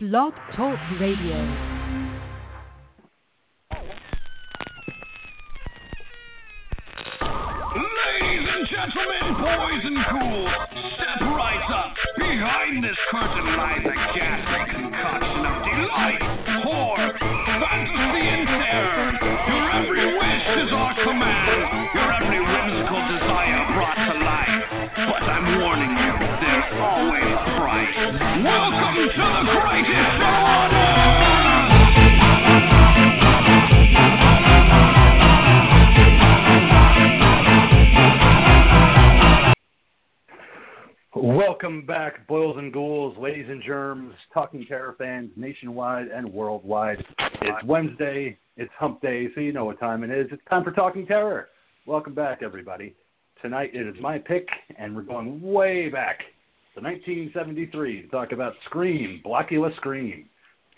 Blog Talk Radio. Ladies and gentlemen, boys and ghouls, step right up. Behind this curtain lies a ghastly Welcome back, boils and ghouls, ladies and germs, talking terror fans nationwide and worldwide. It's Wednesday, it's hump day, so you know what time it is. It's time for Talking Terror. Welcome back, everybody. Tonight it is my pick, and we're going way back to 1973 to talk about Scream, Blacula Scream,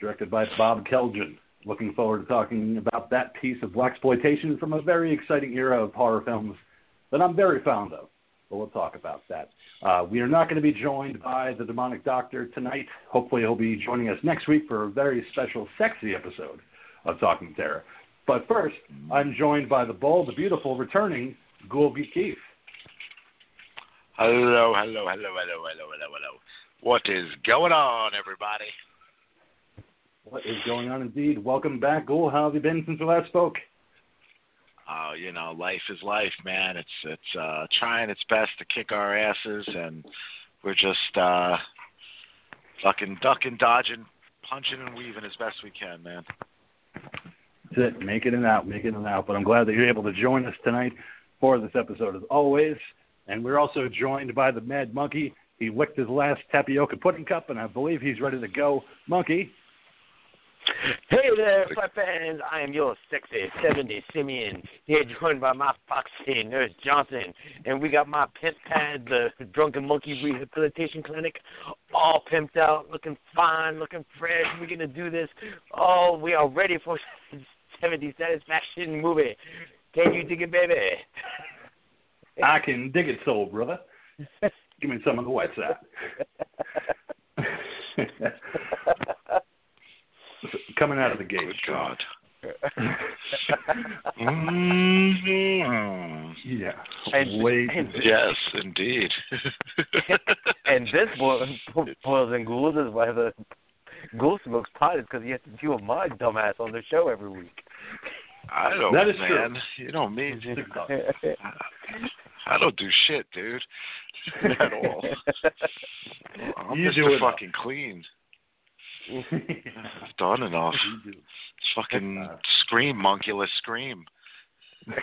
directed by Bob Kelljan. Looking forward to talking about that piece of blaxploitation from a very exciting era of horror films that I'm very fond of. But we'll talk about that. Uh, we are not going to be joined by the demonic doctor tonight. Hopefully, he'll be joining us next week for a very special, sexy episode of Talking Terror. But first, I'm joined by the bold, the beautiful, returning Ghoul Geek Keith. Hello, hello, hello, hello, hello, hello, hello. What is going on, everybody? What is going on, indeed? Welcome back, Ghoul. How have you been since we last spoke? Uh, you know, life is life, man. It's it's uh trying its best to kick our asses and we're just uh fucking ducking, dodging, punching and weaving as best we can, man. That's it. Making it out, making it out. But I'm glad that you're able to join us tonight for this episode, as always. And we're also joined by the Mad Monkey. He licked his last tapioca pudding cup, and I believe he's ready to go. Monkey, Hey there, Flat fans. I am your sexy 70 Simeon, here joined by my foxy Nurse Johnson. And we got my pimp pad, the Drunken Monkey Rehabilitation Clinic, all pimped out, looking fine, looking fresh. We're going to do this. Oh, we are ready for 70 Satisfaction movie. Can you dig it, baby? I can dig it, soul brother. Give me some of the white side. Coming out of the gate. Good God. Mhm. Yeah. And- Wait. and- yes, indeed. and this Boils and Ghouls is why the Ghoul smokes pot is because he has to deal with my dumbass on the show every week. I don't, That is true. man. You know me. Good talk. I don't do shit, dude. At all. I'm You Mr. do enough. fucking clean. I've done enough. You do. Fucking scream, monkeyless scream.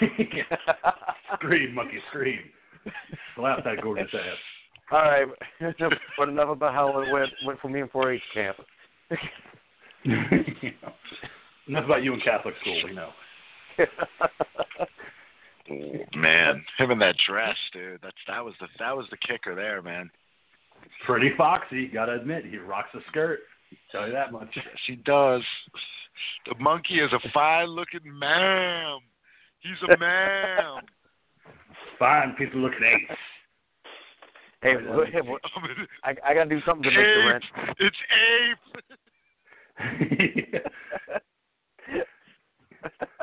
scream, monkey, scream. Slap that gorgeous ass. All right, but enough about how it went went for me in 4-H camp. Enough about you in Catholic school, we know. Man, him in that dress, dude. That's that was the that was the kicker there, man. Pretty foxy, gotta admit. He rocks a skirt. Tell you that much. Yes, he does. The monkey is a fine-looking man. He's a man. Fine piece of looking ace. hey, what- hey, what- I, I gotta do something to make the rent. It's ape.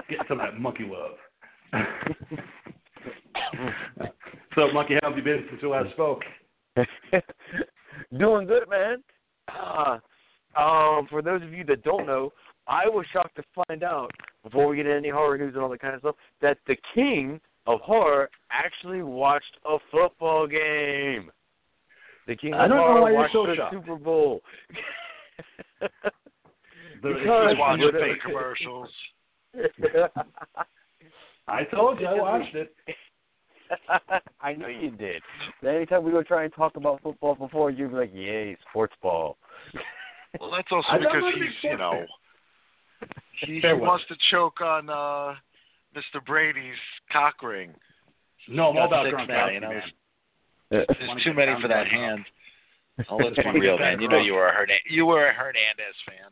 Get some of that monkey love. so, monkey, how have you been since we last spoke? Doing good, man. Uh, um, for those of you that don't know, I was shocked to find out before we get into any horror news and all that kind of stuff that the king of horror actually watched a football game. The king of I don't know horror why you're watched so the shocked. Super Bowl. The- Because- He's watching Whatever. fake commercials. I told you I watched it. I know you did. Anytime we go try and talk about football before, you'd be like, "Yay, sports ball." Well, that's also because he's, you know, he, he wants to choke on uh Mr. Brady's cock ring. No, I'm all about Six now, Gronkowski, you know. man. There's Wanna too many for that that hand. Oh, let's be real, man. You know you were a Hern- you were a Hernandez fan.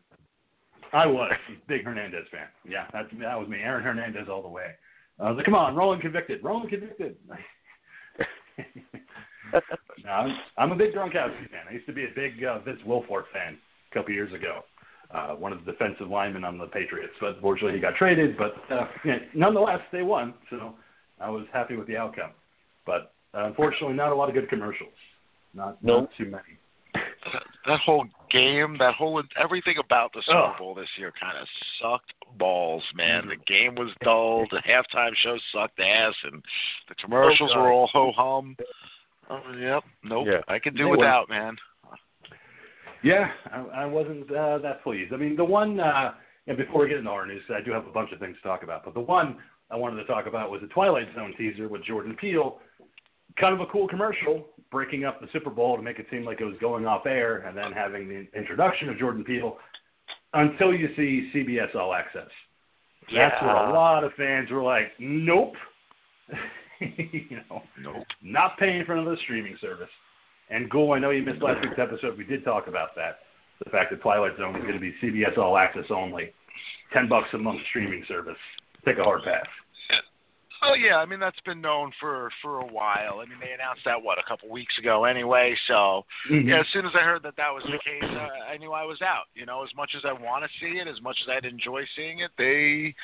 I was big Hernandez fan. Yeah, that's that was me, Aaron Hernandez all the way. I was like, come on, rolling convicted, rolling convicted. no, I'm, I'm a big Gronkowski fan. I used to be a big uh, Vince Wilfork fan. A couple years ago. Uh, one of the defensive linemen on the Patriots, but unfortunately he got traded. But uh, yeah, nonetheless, they won, so I was happy with the outcome. But uh, unfortunately, not a lot of good commercials. Not Nope. not too many. that, that whole game, that whole everything about the Super Ugh. Bowl this year kind of sucked balls, man. Mhm. The game was dull. The halftime show sucked ass, and the commercials Oh, were all ho hum. Uh, yep, nope. Yeah. I can do were- without, man. Yeah, I, I wasn't uh, that pleased. I mean, the one, uh, and before we get into our news, I do have a bunch of things to talk about, but the one I wanted to talk about was the Twilight Zone teaser with Jordan Peele. Kind of a cool commercial, breaking up the Super Bowl to make it seem like it was going off air, and then having the introduction of Jordan Peele until you see CBS All Access. Yeah. That's where a lot of fans were like, nope. you know, Nope. not paying for another streaming service. And Ghoul, I know you missed last week's episode. We did talk about that. The fact that Twilight Zone is going to be CBS All Access only. Ten bucks a month streaming service. Take a hard pass. Oh yeah, I mean that's been known for for a while. I mean they announced that what a couple weeks ago anyway. So yeah, as soon as I heard that that was the case, uh, I knew I was out. You know, as much as I want to see it, as much as I'd enjoy seeing it, they,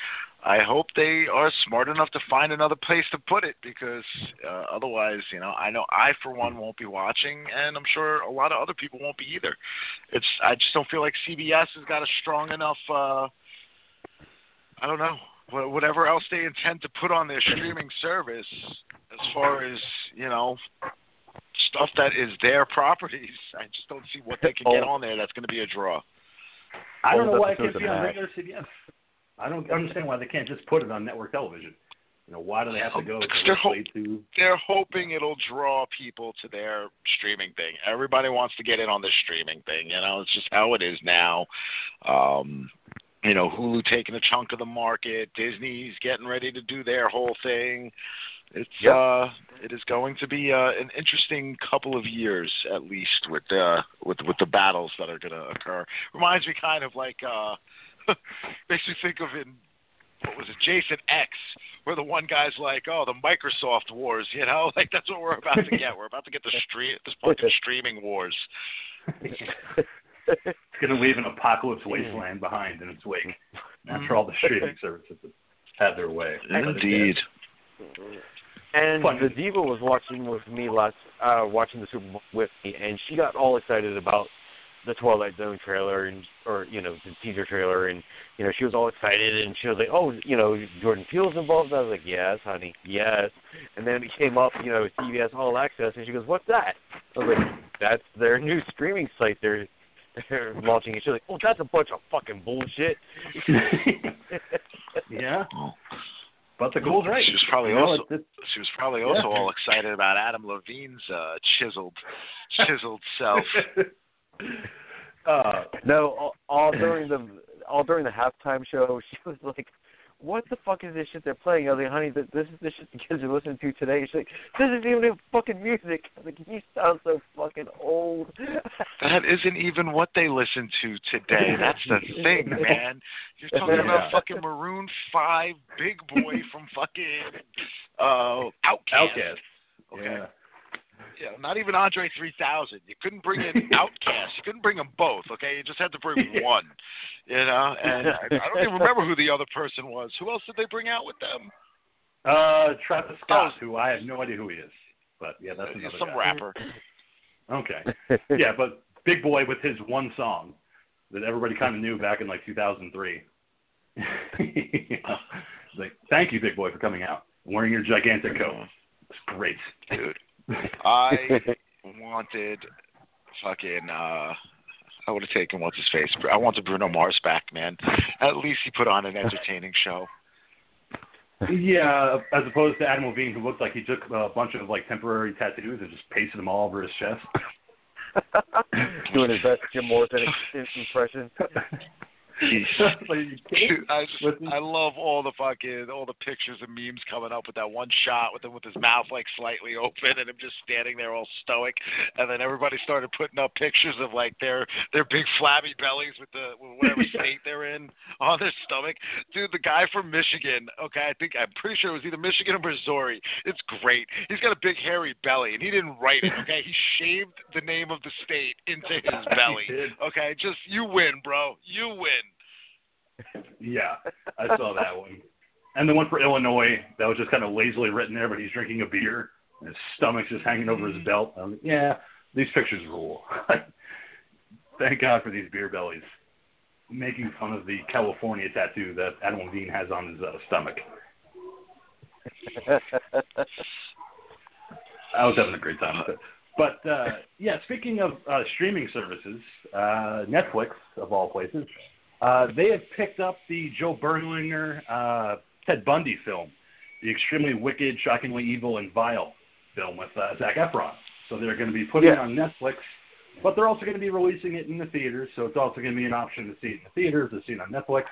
I hope they are smart enough to find another place to put it because uh, otherwise, you know, I know I for one won't be watching, and I'm sure a lot of other people won't be either. It's I just don't feel like CBS has got a strong enough. uh I don't know whatever else they intend to put on their streaming service as far as you know stuff that is their properties i just don't see what they can get Oh. on there that's going to be a draw I don't Old know why it can't be on Hack. regular CBS. I don't understand why they can't just put it on network television. You know, why do they have to go to Because they're ho- to? they're hoping it'll draw people to their streaming thing everybody wants to get in on the streaming thing you know it's just how it is now um you know hulu taking a chunk of the market disney's getting ready to do their whole thing. It's Yep. uh it is going to be uh, an interesting couple of years at least with uh with with the battles that are going to occur. Reminds me kind of like uh makes me think of in what was it jason x where the one guy's like oh the microsoft wars you know? Like that's what we're about to get. We're about to get the stream this fucking streaming wars It's going to leave an apocalypse wasteland behind in its wake. After all the streaming services have had their way. indeed And Fun. the diva was watching with me last, uh, watching the Super Bowl with me, and she got all excited about the Twilight Zone trailer and, or you know, the teaser trailer, and you know, she was all excited, and she was like, "Oh, you know, Jordan Peele's involved." I was like, "Yes, honey, yes." And then it came up, you know, with CBS All Access, and she goes, "What's that?" I was like, "That's their new streaming site they're they're launching." And she's like, "Oh, that's a bunch of fucking bullshit." yeah, but the Ghoul's right. She was probably You know, also- it's- she was probably also Yeah. all excited about adam levine's uh chiseled chiseled self uh, No, all, all during the all during the halftime show, she was like, "What the fuck is this shit they're playing?" I was like, "Honey, th- this is the shit the kids are listening to today." She's like, "This isn't even fucking music." I was like, "You sound so fucking old." That isn't even what they listen to today. That's the thing, man. You're talking Yeah. about fucking Maroon Five, Big Boi from fucking uh OutKast. OutKast. Okay. Yeah. Yeah, not even Andre 3000. You couldn't bring in OutKast. You couldn't bring them both. Okay, you just had to bring one. You know, and I, I don't even remember who the other person was. Who else did they bring out with them? Uh, Travis Scott, Oh. who I have no idea who he is, but yeah, that's another Some guy. rapper. Okay. Yeah, but Big Boi with his one song that everybody kind of knew back in like 2003. you know, like, thank you, Big Boi, for coming out wearing your gigantic coat. It's great. Dude, I wanted fucking. uh I would have taken what's his face. I wanted Bruno Mars back, man. At least he put on an entertaining show. Yeah, as opposed to Adam Levine, who looked like he took a bunch of like temporary tattoos and just pasted them all over his chest. Doing his best Jim Morrison impression. I just With the- I love all the fucking all the pictures and memes coming up with that one shot with him with his mouth like slightly open and him just standing there all stoic, and then everybody started putting up pictures of like their their big flabby bellies with the with whatever state they're in on their stomach. Dude, the guy from Michigan, okay, I think I'm pretty sure it was either Michigan or Missouri. It's great. He's got a big hairy belly, and he didn't write it. Okay, he shaved the name of the state into his belly. Okay, just you win, bro. You win. Yeah, I saw that one. And the one for Illinois that was just kind of lazily written there, but he's drinking a beer and his stomach's just hanging over his belt. I'm like, yeah, these pictures rule. Thank God for these beer bellies. Making fun of the California tattoo that Adam Levine has on his uh, stomach. I was having a great time with it. But uh, yeah, speaking of uh, streaming services, uh, Netflix of all places, uh, they have picked up the Joe Berlinger uh, Ted Bundy film, the extremely wicked, shockingly evil, and vile film with uh, Zac Efron. So they're going to be putting it on Netflix, but they're also going to be releasing it in the theaters. So it's also going to be an option to see it in the theaters, to see it on Netflix.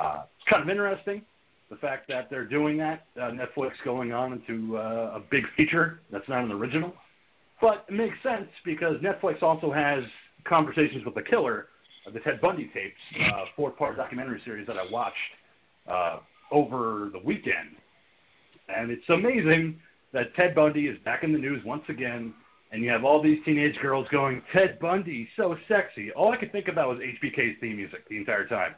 Uh, it's kind of interesting the fact that they're doing that. Uh, Netflix going on into uh, a big feature that's not an original. But it makes sense because Netflix also has Conversations with the Killer, the Ted Bundy tapes, uh, four-part documentary series that I watched uh, over the weekend. And it's amazing that Ted Bundy is back in the news once again, and you have all these teenage girls going, Ted Bundy, so sexy. All I could think about was HBK's theme music the entire time,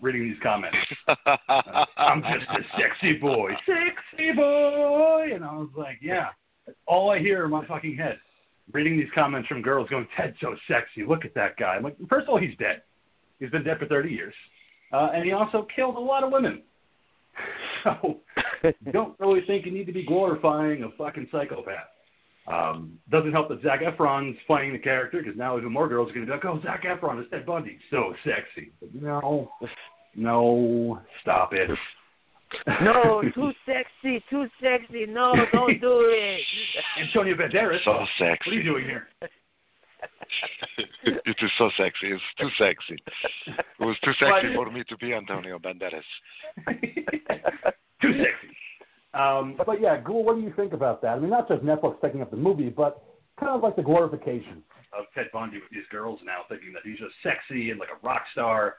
reading these comments. Uh, I'm just a sexy boy, sexy boy. And I was like, yeah. All I hear in my fucking head, reading these comments from girls going, Ted's so sexy. Look at that guy. I'm like, first of all, he's dead. He's been dead for 30 years. Uh, and he also killed a lot of women. So don't really think you need to be glorifying a fucking psychopath. Um, doesn't help that Zac Efron's playing the character because now even more girls are going to be like, oh, Zac Efron is Ted Bundy. So sexy. But no, no, stop it. No, too sexy, too sexy. No, don't do it. Antonio Banderas. So sexy. What are you doing here? it is so sexy. It's too sexy. It was too sexy But- for me to be Antonio Banderas. Too sexy. Um, but yeah, Ghoul, what do you think about that? I mean, not just Netflix taking up the movie, but kind of like the glorification of Ted Bundy with these girls now, thinking that he's just sexy and like a rock star.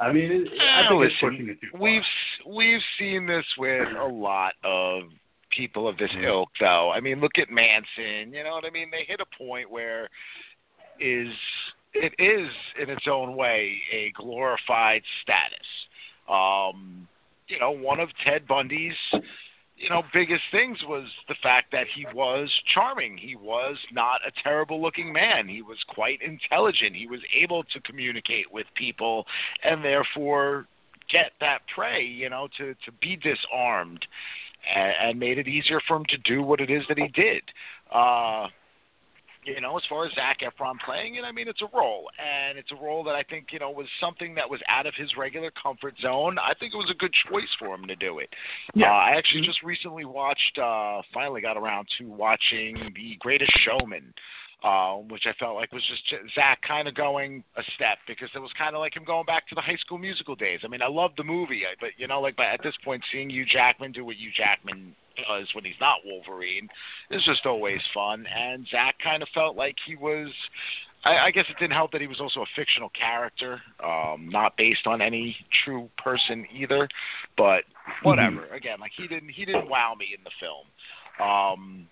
I mean, it, I think it's pushing it too far. We've we've seen this with a lot of people of this ilk, though. I mean, look at Manson. You know what I mean? They hit a point where is it is in its own way a glorified status. Um, you know, one of Ted Bundy's you know biggest things was the fact that he was charming. He was not a terrible looking man. He was quite intelligent. He was able to communicate with people and therefore get that prey, you know, to to be disarmed and, and made it easier for him to do what it is that he did. Uh you know, as far as Zac Efron playing it, I mean, it's a role, and it's a role that I think you know was something that was out of his regular comfort zone. I think it was a good choice for him to do it. Yeah. Uh, I actually just recently watched, uh, finally got around to watching The Greatest Showman, uh, which I felt like was just Zac kind of going a step because it was kind of like him going back to the High School Musical days. I mean, I loved the movie, but you know, like, but at this point, seeing Hugh Jackman do what Hugh Jackman does when he's not Wolverine is just always fun. And Zac kind of felt like he was. I, I guess it didn't help that he was also a fictional character, um, not based on any true person either. But whatever. Again, like he didn't he didn't wow me in the film. Um,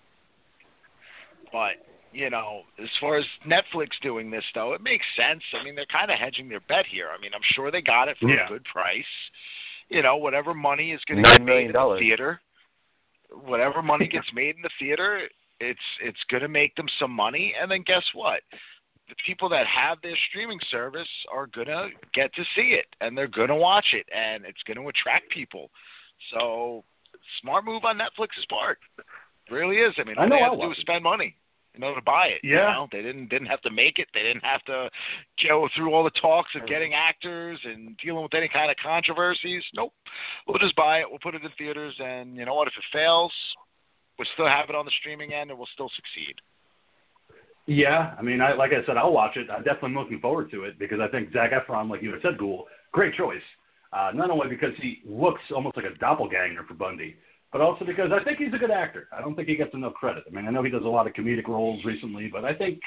but you know, as far as Netflix doing this though, it makes sense. I mean, they're kind of hedging their bet here. I mean, I'm sure they got it for Yeah. a good price. You know, whatever money is going to get made in the theater, whatever money gets made in the theater, it's it's going to make them some money. And then guess what? The people that have their streaming service are going to get to see it, and they're going to watch it, and it's going to attract people. So, smart move on Netflix's part. Really is. I mean, I all know they I have to do is spend money in order to buy it. You Yeah. know? They didn't didn't have to make it. They didn't have to go through all the talks of getting actors and dealing with any kind of controversies. Nope. We'll just buy it. We'll put it in theaters, and you know what? If it fails, we'll still have it on the streaming end, and we'll still succeed. Yeah, I mean, I like I said, I'll watch it. I'm definitely looking forward to it because I think Zac Efron, like you had said, Ghoul, great choice. Uh, not only because he looks almost like a doppelganger for Bundy, but also because I think he's a good actor. I don't think he gets enough credit. I mean, I know he does a lot of comedic roles recently, but I think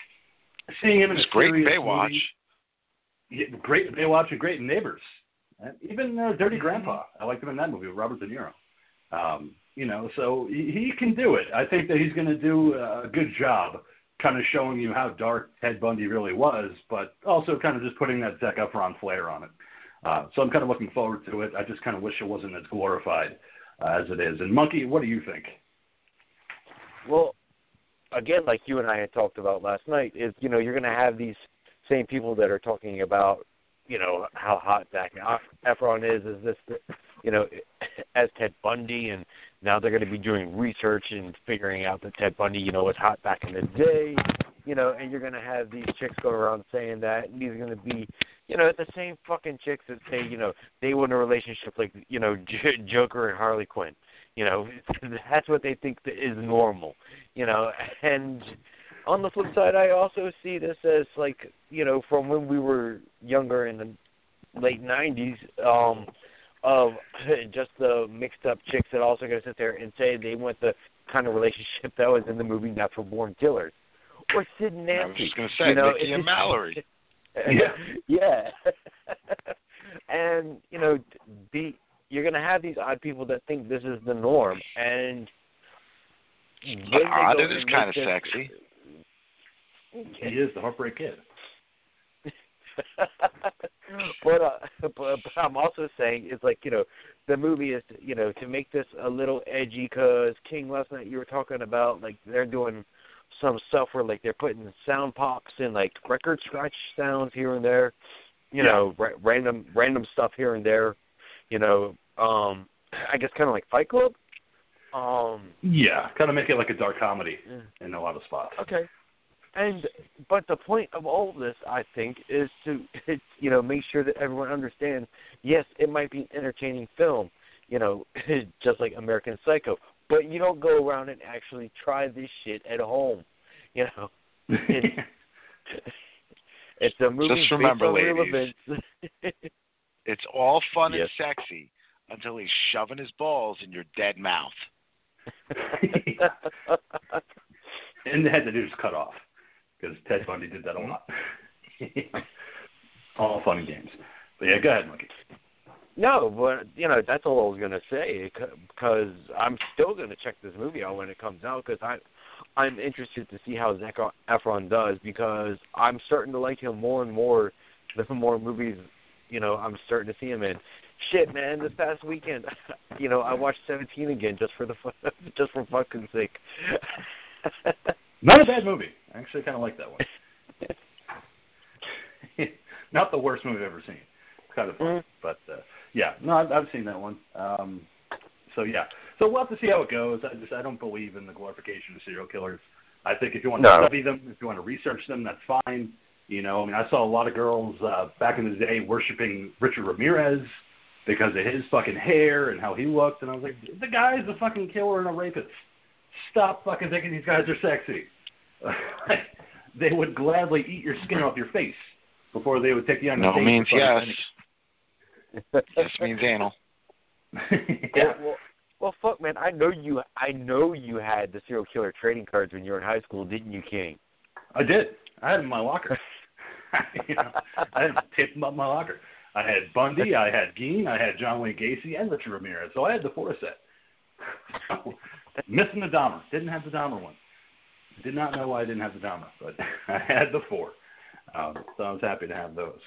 seeing him in It's a great Baywatch. movie, yeah, great Baywatch and great Neighbors, and even uh, Dirty Mm-hmm. Grandpa. I liked him in that movie with Robert De Niro. Um, you know, so he, he can do it. I think that he's going to do a good job, kind of showing you how dark Ted Bundy really was, but also kind of just putting that Zac Efron flair on it. Uh, so I'm kind of looking forward to it. I just kind of wish it wasn't as glorified Uh, as it is. And Monkey, what do you think? Well, again, like you and I had talked about last night, is you know you're going to have these same people that are talking about you know how hot Zac Efron is, is this you know as Ted Bundy, and now they're going to be doing research and figuring out that Ted Bundy you know was hot back in the day, you know, and you're to have these chicks go around saying that, and these are to be you know the same fucking chicks that say you know they want a relationship like you know J- Joker and Harley Quinn. You know, that's what they think that is normal. You know, and on the flip side, I also see this as like you know from when we were younger in the late '90s, um, of just the mixed up chicks that also to sit there and say they want the kind of relationship that was in the movie Natural Born Killers, or Sid and I was Nancy. just going to say you know, Mickey and Mallory. Yeah. yeah. and you know, be you're gonna have these odd people that think this is the norm, and when they Odd, it is kind of this- sexy. He is the Heartbreak Kid. but, uh, but but I'm also saying it's like you know the movie is you know to make this a little edgy because King last night you were talking about like they're doing some stuff where like they're putting sound pops and like record scratch sounds here and there, you Yeah. know ra- random random stuff here and there, you know um I guess kind of like Fight Club. Um Yeah, kind of make it like a dark comedy yeah. in a lot of spots. Okay. And but the point of all of this, I think, is to it's, you know make sure that everyone understands. Yes, it might be an entertaining film, you know, just like American Psycho, but you don't go around and actually try this shit at home, you know. It's, it's a movie Just remember, based on real ladies. events. It's all fun Yes. and sexy until he's shoving his balls in your dead mouth. and they had to do is cut off because Ted Bundy did that a lot. all fun and games. But yeah, go ahead, Monkey. No, but you know that's all I was gonna say because I'm still gonna check this movie out when it comes out because I I'm interested to see how Zac Efron does because I'm starting to like him more and more the more movies you know I'm starting to see him in. Shit, man! This past weekend, you know I watched 17 again just for the just for fucking sake. Not a bad movie. I actually kind of like that one. Not the worst movie I've ever seen. It's kind of fun, Mhm. but uh, yeah, no, I've, I've seen that one. Um, so yeah, so we'll have to see how it goes. I just I don't believe in the glorification of serial killers. I think if you want to No. study them, if you want to research them, that's fine. You know, I mean, I saw a lot of girls uh, back in the day worshiping Richard Ramirez because of his fucking hair and how he looked, and I was like, the guy's a fucking killer and a rapist. Stop fucking thinking these guys are sexy. they would gladly eat your skin off your face before they would take you on a No date means yes. fucking Yes means anal. pennies. yeah, Well, well, fuck, man! I know you. I know you had the serial killer trading cards when you were in high school, didn't you, King? I did. I had them in my locker. you know, I had taped them up in my locker. I had Bundy, I had Gein, I had John Wayne Gacy, and Richard Ramirez. So I had the four set. Missing the Dahmer. Didn't have the Dahmer one. Did not know why I didn't have the Dahmer, but I had the four. Um, so I was happy to have those.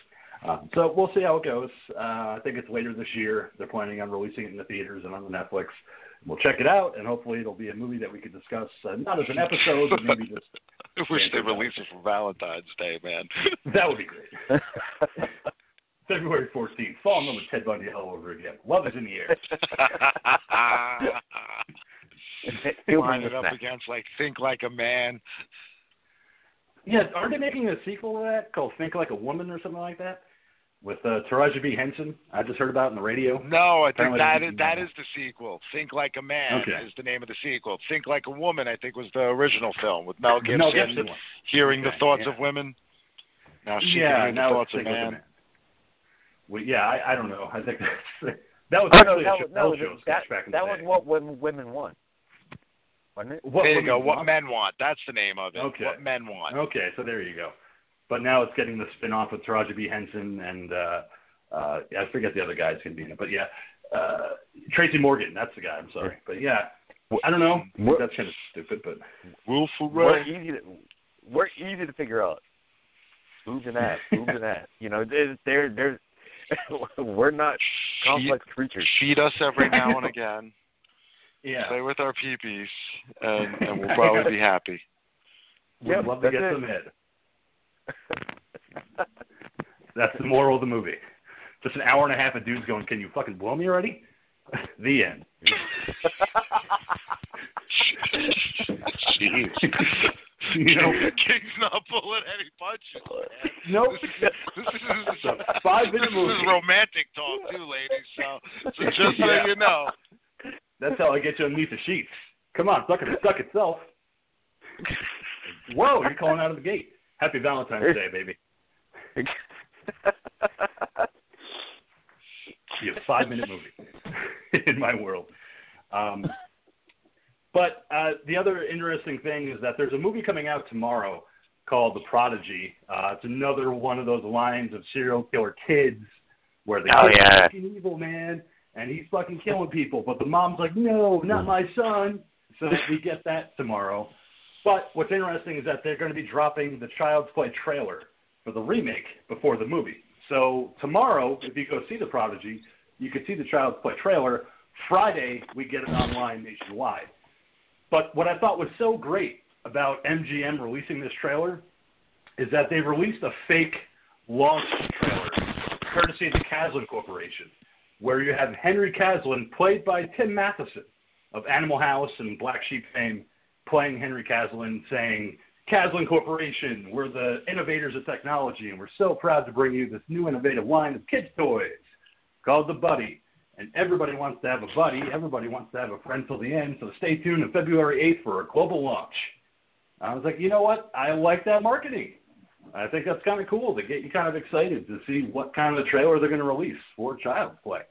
Um, so we'll see how it goes. Uh, I think it's later this year. They're planning on releasing it in the theaters and on the Netflix. We'll check it out, and hopefully it'll be a movie that we can discuss, uh, not as an episode, but maybe just I wish they released it for Valentine's Day, man. that would be great. February 14th. Fall in love with Ted Bundy all over again. Love is in the air. He'll Line bring it up snack. against like Think Like a Man. Yeah, aren't they making a sequel to that called Think Like a Woman or something like that? With uh, Taraji P Henson. I just heard about it on the radio. No, I think Apparently that they is didn't that know. is the sequel. Think Like a Man Okay. is the name of the sequel. Think Like a Woman, I think, was the original film with Mel Gibson. Mel Gibson. Hearing Okay, the thoughts yeah. of women. Now she yeah, can hear the thoughts of Think man. Man. Well, yeah, I, I don't know. I think that's, that was Oh, actually no, a that, Chappelle was- show no, that, back in that the was day. what women, women want, wasn't it? What there you Women go. What men want. That's the name of it. Okay. What men want. Okay, so there you go. But now it's getting the spin off with Taraji P. Henson and uh uh I forget the other guy's gonna be in it. But yeah. Uh Tracy Morgan, that's the guy, I'm sorry. But yeah. I don't know. What- That's kinda stupid, but Will We're easy to we're easy to figure out. Boobs and ass, boobs and ass. You know, they're they're, they're we're not complex creatures. Feed us every now and again. yeah. Play with our peepees, and, and we'll probably be happy. We'd Yep, love to get it. some head. That's the moral of the movie. Just an hour and a half of dudes going, Can you fucking blow me already? the end. Jeez. you know, King's not pulling any punches. man. Nope. This is, this is, five-minute this is romantic talk too, ladies. So, so just so you know, That's how I get you underneath the sheets. Come on, suck it, suck itself. Whoa, you're calling out of the gate. Happy Valentine's Day, baby. Be a five minute movie in my world. Um, but uh, the other interesting thing is that there's a movie coming out tomorrow called The Prodigy. Uh, it's another one of those lines of serial killer kids where the Oh, kid's yeah. fucking evil, man, and he's fucking killing people. But the mom's like, no, not my son. So we get that tomorrow. But what's interesting is that they're going to be dropping the Child's Play trailer for the remake before the movie. So tomorrow, if you go see The Prodigy, you can see the Child's Play trailer. Friday, we get it online nationwide. But what I thought was so great about MGM releasing this trailer is that they released a fake launch trailer, courtesy of the Kaslan Corporation, where you have Henry Kaslan, played by Tim Matheson of Animal House and Black Sheep fame, playing Henry Kaslan, saying, Kaslan Corporation, we're the innovators of technology, and we're so proud to bring you this new innovative line of kids' toys called the Buddy. And everybody wants to have a buddy. Everybody wants to have a friend till the end. So stay tuned on February 8th for a global launch. I was like, you know what? I like that marketing. I think that's kind of cool to get you kind of excited to see what kind of a trailer they're going to release for Child's Play.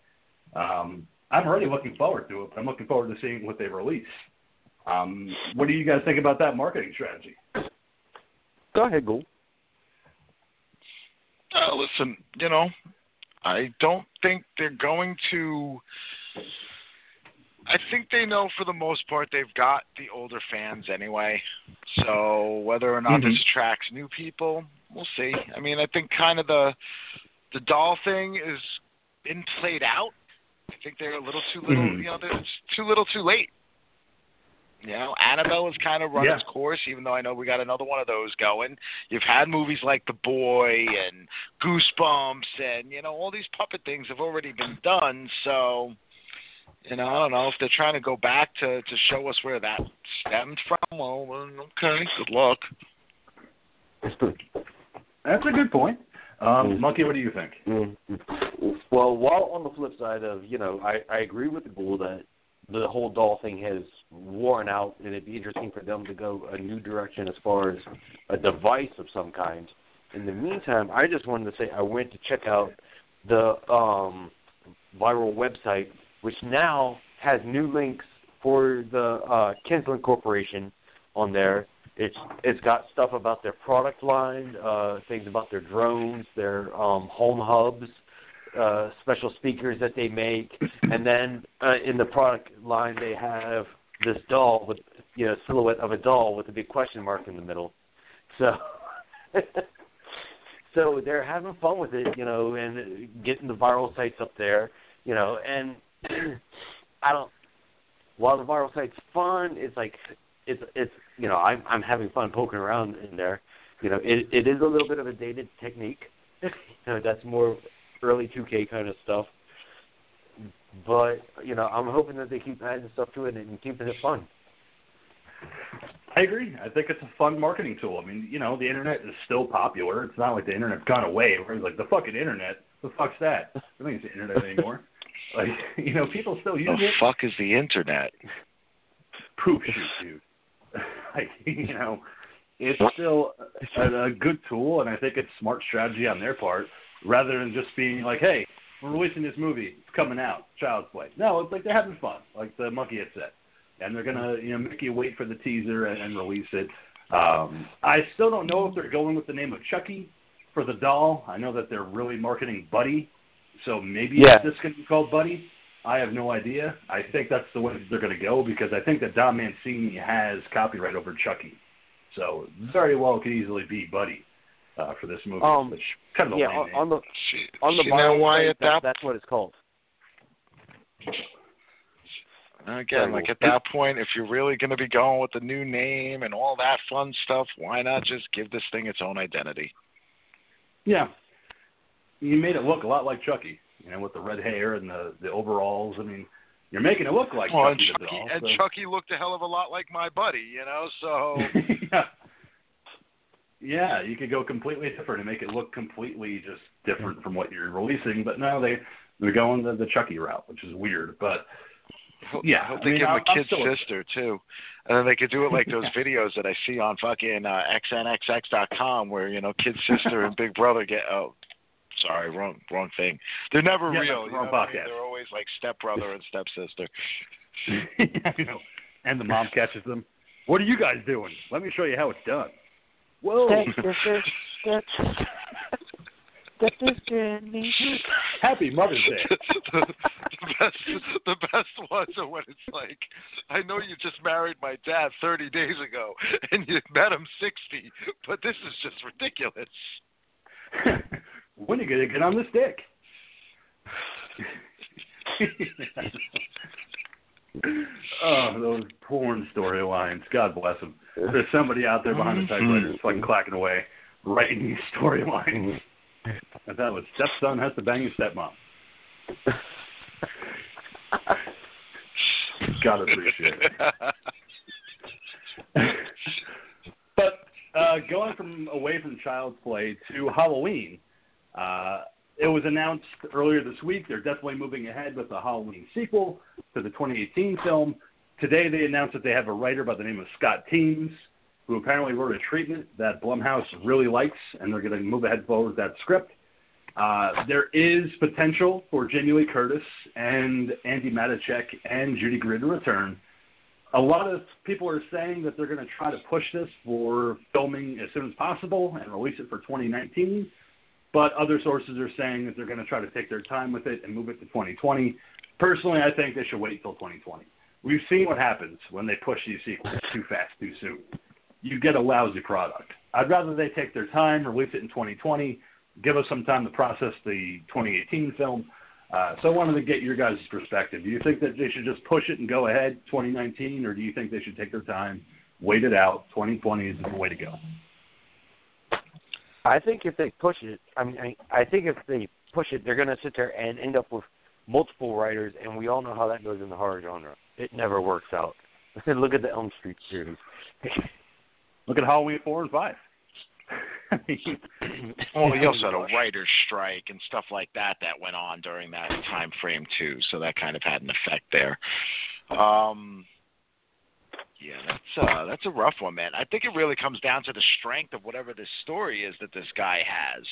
Um, I'm already looking forward to it, but I'm looking forward to seeing what they release. Um, what do you guys think about that marketing strategy? Go ahead, Ghoul. uh, listen, you know, I don't think they're going to. I think they know for the most part they've got the older fans anyway. So whether or not Mhm. this attracts new people, we'll see. I mean, I think kind of the the doll thing is been played out. I think they're a little too little, Mhm. you know, they're it's too little, too late. You know, Annabelle has kind of run Yeah. its course, even though I know we got another one of those going. You've had movies like The Boy and Goosebumps, and you know all these puppet things have already been done. So, you know, I don't know if they're trying to go back to to show us where that stemmed from. Well, then, okay, good luck. That's a good point. Um, Mm. Monkey, what do you think? Mm. Well, while on the flip side of, you know, I, I agree with the Ghoul that the whole doll thing has worn out, and it'd be interesting for them to go a new direction as far as a device of some kind. In the meantime, I just wanted to say I went to check out the um, viral website, which now has new links for the uh, Kinsler Corporation on there. It's it's got stuff about their product line, uh, things about their drones, their um, home hubs, uh, special speakers that they make, and then uh, in the product line they have this doll with you know silhouette of a doll with a big question mark in the middle. So. So they're having fun with it, you know, and getting the viral sites up there, you know, and I don't. While the viral site's fun, it's like it's it's you know I'm I'm having fun poking around in there. You know, it it is a little bit of a dated technique. you know, that's more early 2K kind of stuff. But you know, I'm hoping that they keep adding stuff to it and keeping it fun. I agree. I think it's a fun marketing tool. I mean, you know, the internet is still popular. It's not like the internet's gone away. Where it's like the fucking internet. The fuck's that? I don't think it's the internet anymore. like, you know, people still use The it. The fuck is the internet? Poop shoot, dude. like, you know, it's still a, a good tool, and I think it's smart strategy on their part, rather than just being like, hey, we're releasing this movie. It's coming out. Child's Play. No, it's like they're having fun, like the monkey had said, and they're gonna you know make you wait for the teaser and, and release it. Um, I still don't know if they're going with the name of Chucky for the doll. I know that they're really marketing Buddy, so maybe Yeah. this going to be called Buddy. I have no idea. I think that's the way they're going to go because I think that Don Mancini has copyright over Chucky, so very well could easily be Buddy uh, for this movie. Um, which kind of Yeah, lame on, name. on the See, on the see now Marvel why site, that, that that's what it's called. Again, like at that point, if you're really going to be going with the new name and all that fun stuff, why not just give this thing its own identity? Yeah. You made it look a lot like Chucky, you know, with the red hair and the the overalls. I mean, you're making it look like well, and Chucky the Chucky, doll. and so- Chucky looked a hell of a lot like my buddy, you know. So yeah. Yeah, you could go completely different and make it look completely just different from what you're releasing. But no, they they're going the, the Chucky route, which is weird. But Yeah, I hope I they mean, give him I'm- a kid sister too, and then they could do it like those videos that I see on fucking uh, xnxx.com, where you know kid sister and big brother get oh. Sorry, wrong wrong thing. They're never Yeah, real. You wrong know I mean? They're always like stepbrother and stepsister. you know, and the mom catches them. What are you guys doing? Let me show you how it's done. Whoa! Happy Mother's Day. the, the best the best ones are when it's like I know you just married my dad 30 days ago and you met him 60, but this is just ridiculous. when are you gonna get on the stick? oh, those porn storylines. God bless them. There's somebody out there behind the typewriter just fucking clacking away, writing these storylines. I thought it was stepson has to bang his stepmom. Gotta appreciate it. but uh, going from away from Child's Play to Halloween, uh, it was announced earlier this week they're definitely moving ahead with the Halloween sequel to the 2018 film. Today they announced that they have a writer by the name of Scott Teems, who apparently wrote a treatment that Blumhouse really likes, and they're going to move ahead forward with that script. Uh, there is potential for Jamie Lee Curtis and Andi Matichak and Judy Greer to return. A lot of people are saying that they're going to try to push this for filming as soon as possible and release it for 2019. But other sources are saying that they're going to try to take their time with it and move it to 2020. Personally, I think they should wait until 2020. We've seen what happens when they push these sequels too fast, too soon. You get a lousy product. I'd rather they take their time, release it in 2020, give us some time to process the 2018 film. Uh, so I wanted to get your guys' perspective. Do you think that they should just push it and go ahead 2019, or do you think they should take their time, wait it out? 2020 is the way to go. I think if they push it, I mean, I, I think if they push it, they're going to sit there and end up with multiple writers, and we all know how that goes in the horror genre. It never works out. I said look at the Elm Street series. Look at Halloween four and five. I Well, you also had a writer's strike and stuff like that that went on during that time frame too, so that kind of had an effect there. Um, yeah, that's uh, that's a rough one, man. I think it really comes down to the strength of whatever this story is that this guy has.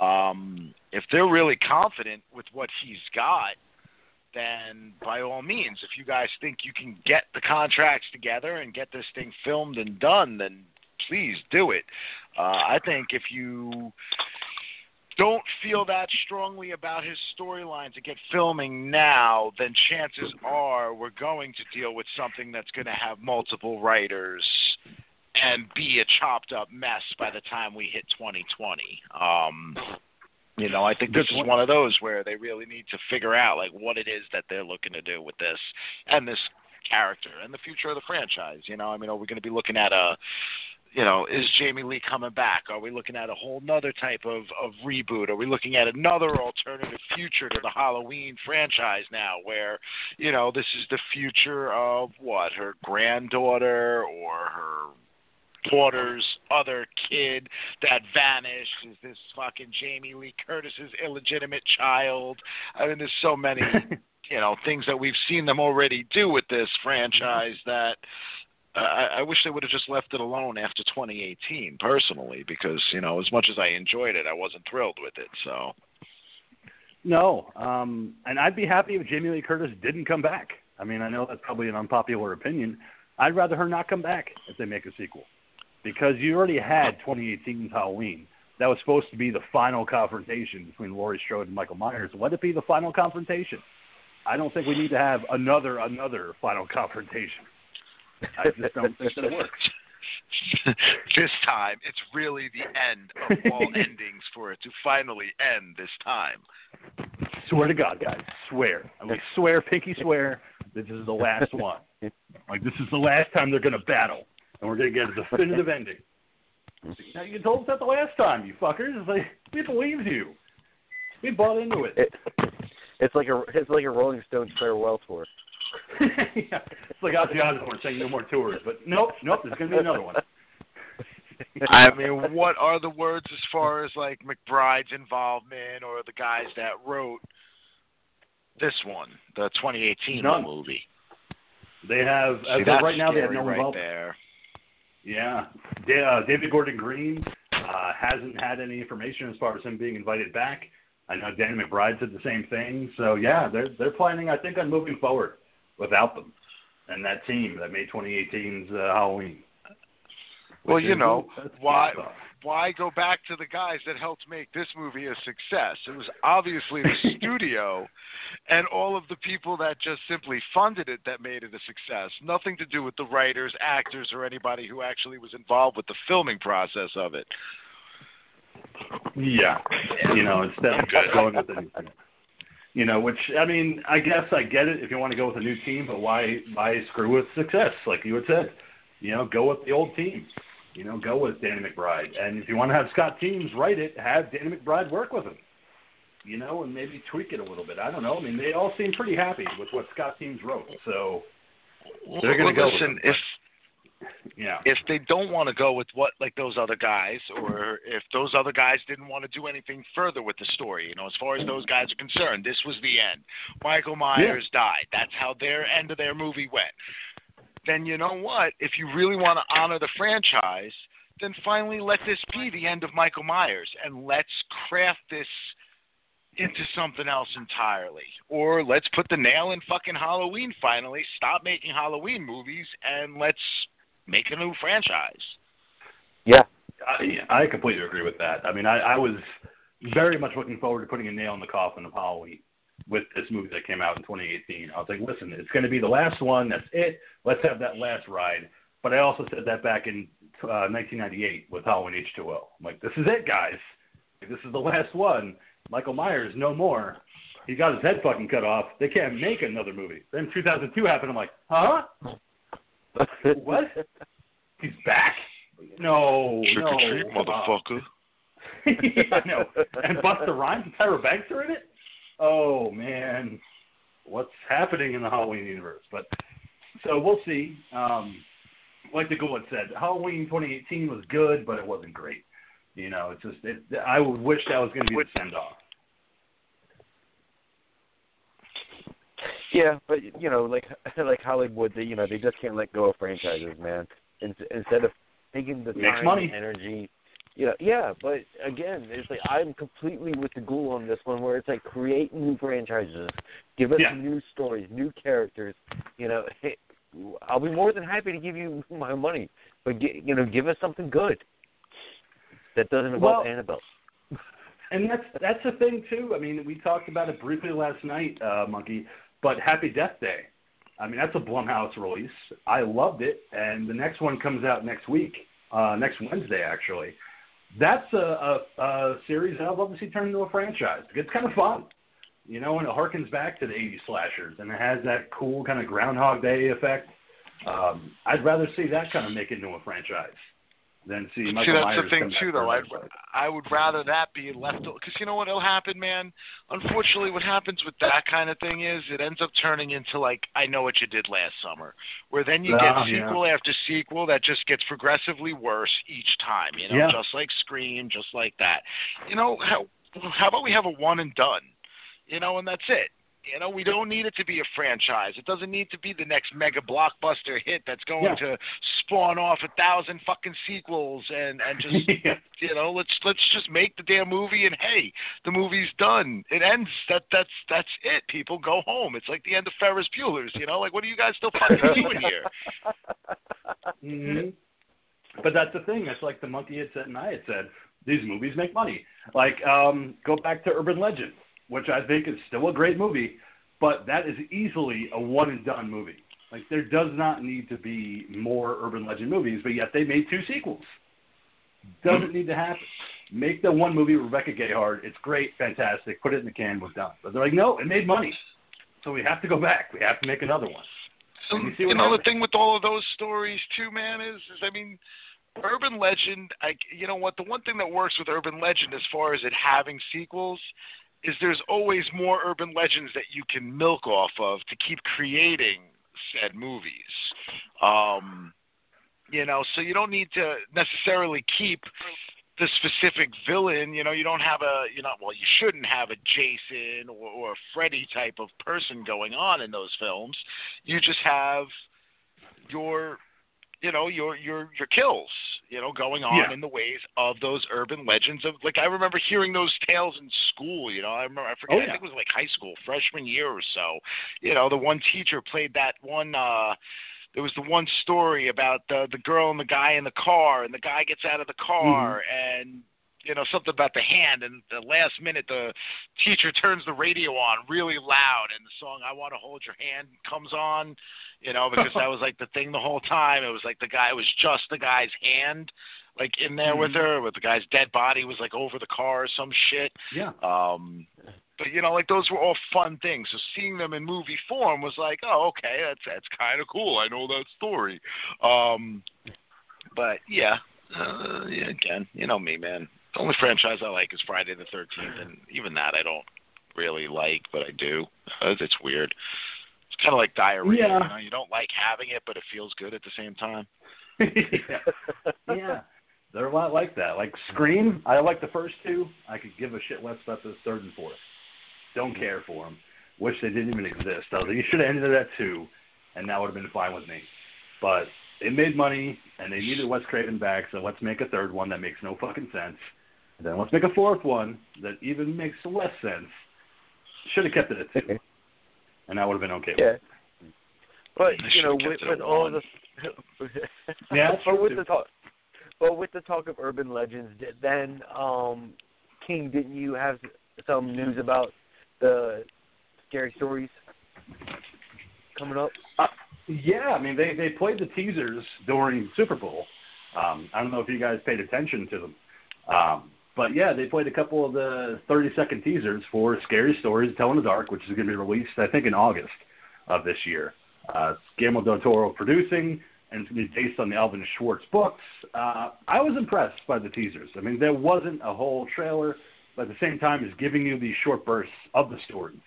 Um, if they're really confident with what he's got, then by all means, if you guys think you can get the contracts together and get this thing filmed and done, then please do it. Uh, I think if you don't feel that strongly about his storyline to get filming now, then chances are we're going to deal with something that's going to have multiple writers and be a chopped up mess by the time we hit 2020. Um, you know, I think this is one of those where they really need to figure out like what it is that they're looking to do with this and this character and the future of the franchise. You know, I mean, are we going to be looking at a you know, is Jamie Lee coming back? Are we looking at a whole nother type of, of reboot? Are we looking at another alternative future to the Halloween franchise now where, you know, this is the future of what, her granddaughter or her daughter's other kid that vanished? Is this fucking Jamie Lee Curtis's illegitimate child? I mean, there's so many, you know, things that we've seen them already do with this franchise that I, I wish they would have just left it alone after 2018, personally, because you know, as much as I enjoyed it, I wasn't thrilled with it. So. No, um, and I'd be happy if Jamie Lee Curtis didn't come back. I mean, I know that's probably an unpopular opinion. I'd rather her not come back if they make a sequel, because you already had 2018's Halloween. That was supposed to be the final confrontation between Laurie Strode and Michael Myers. Let it be the final confrontation. I don't think we need to have another another final confrontation. I just don't think that it works. this time, it's really the end of all endings for it to finally end this time. Swear to God, guys, swear. I mean, swear, pinky swear. This is the last one. Like this is the last time they're going to battle, and we're going to get a definitive ending. Now you told us that the last time, you fuckers. It's like we believed you. We bought into it. it it's like a it's like a Rolling Stones farewell tour. yeah, it's like Ozzy Osbourne saying no more tours, but nope, nope, there's going to be another one. I mean, what are the words as far as like McBride's involvement or the guys that wrote this one, the 2018 None. movie? They have See, as of right now they have no right involvement. there. Yeah, uh, David Gordon Green uh, hasn't had any information as far as him being invited back. I know Danny McBride said the same thing. So yeah, they're they're planning, I think, on moving forward without them and that team that made 2018's uh, Halloween. Well, you know, why why go back to the guys that helped make this movie a success? It was obviously the studio and all of the people that just simply funded it that made it a success. Nothing to do with the writers, actors, or anybody who actually was involved with the filming process of it. Yeah, you know, instead of going with a new team. You know, which I mean, I guess I get it if you want to go with a new team, but why why screw with success? Like you had said, you know, go with the old team. You know, go with Danny McBride, and if you want to have Scott Teems write it, have Danny McBride work with him. You know, and maybe tweak it a little bit. I don't know. I mean, they all seem pretty happy with what Scott Teems wrote, so They're gonna Well, go listen, if yeah. if they don't want to go with what like those other guys or if those other guys didn't want to do anything further with the story you know as far as those guys are concerned this was the end michael myers died that's how their end of their movie went then you know what if you really want to honor the franchise then finally let this be the end of michael myers and let's craft this into something else entirely. Or let's put the nail in fucking Halloween finally. Stop making Halloween movies and let's make a new franchise. Yeah. I, I completely agree with that. I mean, I, I was very much looking forward to putting a nail in the coffin of Halloween with this movie that came out in 2018. I was like, listen, it's going to be the last one. That's it. Let's have that last ride. But I also said that back in uh, 1998 with Halloween H2O. I'm like, this is it, guys. This is the last one. Michael Myers, no more. He got his head fucking cut off. They can't make another movie. Then 2002 happened. I'm like, huh? What? He's back? No, Trick no. or treat, motherfucker. yeah, I know. And Busta Rhymes and Tyra Banks are in it. Oh man, what's happening in the Halloween universe? But so we'll see. Um, like the Ghoul said, Halloween 2018 was good, but it wasn't great. You know, it's just it, I wish that was going to be the send off. Yeah, but you know, like like Hollywood, they, you know, they just can't let go of franchises, man. In, instead of taking the Makes time money. and energy, you know, yeah. But again, it's like I'm completely with the ghoul on this one, where it's like create new franchises, give us Yeah. new stories, new characters. You know, hey, I'll be more than happy to give you my money, but gi- you know, give us something good that doesn't involve Well- Annabelle. And that's that's the thing too. I mean, we talked about it briefly last night, uh, Monkey. But Happy Death Day. I mean, that's a Blumhouse release. I loved it, and the next one comes out next week, uh, next Wednesday actually. That's a, a, a series that I'd love to see turn into a franchise. It's kind of fun, you know, and it harkens back to the '80s slashers, and it has that cool kind of Groundhog Day effect. Um, I'd rather see that kind of make it into a franchise. See See, that's Myers the thing too, though. I'd. I would rather that be left because you know what will happen, man. Unfortunately, what happens with that kind of thing is it ends up turning into like I know what you did last summer, where then you Ah, get yeah. sequel after sequel that just gets progressively worse each time. You know, Yeah. just like Scream, just like that. You know how how about we have a one and done? You know, and that's it. You know, we don't need it to be a franchise. It doesn't need to be the next mega blockbuster hit that's going Yeah. to spawn off a thousand fucking sequels and and just yeah. you know let's let's just make the damn movie and hey the movie's done it ends that that's that's it people go home it's like the end of ferris bueller's you know like what are you guys still fucking doing here hmm But that's the thing. That's like the monkey had said and I had said. These movies make money. Like, um, go back to Urban Legend, which I think is still a great movie, but that is easily a one and done movie. Like, there does not need to be more Urban Legend movies, but yet they made two sequels. Doesn't need to happen. Make the one movie Rebecca Gayheart. It's great, fantastic. Put it in the can. We're done. But they're like, no, it made money, so we have to go back. We have to make another one. And you see you know the thing with all of those stories too man is is i mean urban legend i you know what the one thing that works with urban legend as far as it having sequels is there's always more urban legends that you can milk off of to keep creating said movies. Um you know so you don't need to necessarily keep the specific villain you know you don't have a you know well you shouldn't have a jason or, or a freddy type of person going on in those films. You just have your you know your your your kills you know going on Yeah. in the ways of those urban legends of like I remember hearing those tales in school you know I remember I forget Oh, I think it was like high school freshman year or so you know the one teacher played that one uh there was the one story about the the girl and the guy in the car and the guy gets out of the car Mm-hmm. and you know something about the hand and the last minute the teacher turns the radio on really loud and the song I want to hold your hand comes on you know because that was like the thing the whole time. It was like the guy it was just the guy's hand like in there with Mhm. her with the guy's dead body was like over the car or some shit. Yeah. um but you know like those were all fun things. So seeing them in movie form was like oh okay that's that's kind of cool. I know that story. Um but yeah uh, yeah again you know me man the only franchise I like is Friday the 13th and even that I don't really like but I do uh, it's weird it's kind of like diarrhea Yeah. you know you don't like having it but it feels good at the same time yeah. yeah. They're a lot like that. Like Scream, I like the first two. I could give a shit less about the third and fourth. Don't care for them. Wish they didn't even exist. I was like, you should have ended it at two, and that would have been fine with me. But they made money, and they needed Wes Craven back, so let's make a third one that makes no fucking sense. And then let's make a fourth one that even makes less sense. Should have kept it at two, and that would have been okay. Yeah. But you know, with, with all the Yeah, but with too. the talk, but with the talk of urban legends, then um, King, didn't you have some news about the scary stories coming up? Yeah, I mean they they played the teasers during Super Bowl. Um, I don't know if you guys paid attention to them, um, but yeah, they played a couple of the 30 second teasers for Scary Stories to Tell in the Dark, which is going to be released I think in August of this year. Uh, Guillermo del Toro producing, and it's going to be based on the Alvin Schwartz books. Uh, I was impressed by the teasers. I mean, there wasn't a whole trailer, but at the same time, it's giving you these short bursts of the stories,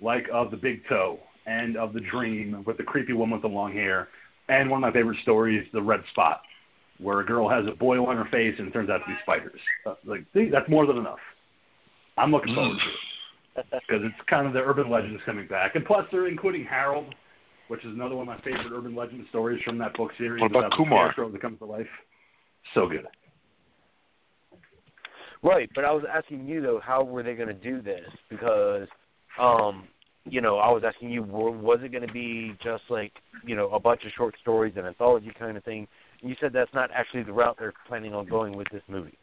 like of the Big Toe and of the Dream with the creepy woman with the long hair, and one of my favorite stories, the Red Spot, where a girl has a boil on her face and it turns out to be spiders. Uh, like see, that's more than enough. I'm looking forward to it because it's kind of the urban legends coming back, and plus they're including Harold, which is another one of my favorite urban legend stories from that book series. What about the Kumar? scarecrow that comes to life. So good. Right, but I was asking you though, how were they going to do this? Because, um, you know, I was asking you, was it going to be just like, you know, a bunch of short stories, an anthology kind of thing? You said that's not actually the route they're planning on going with this movie.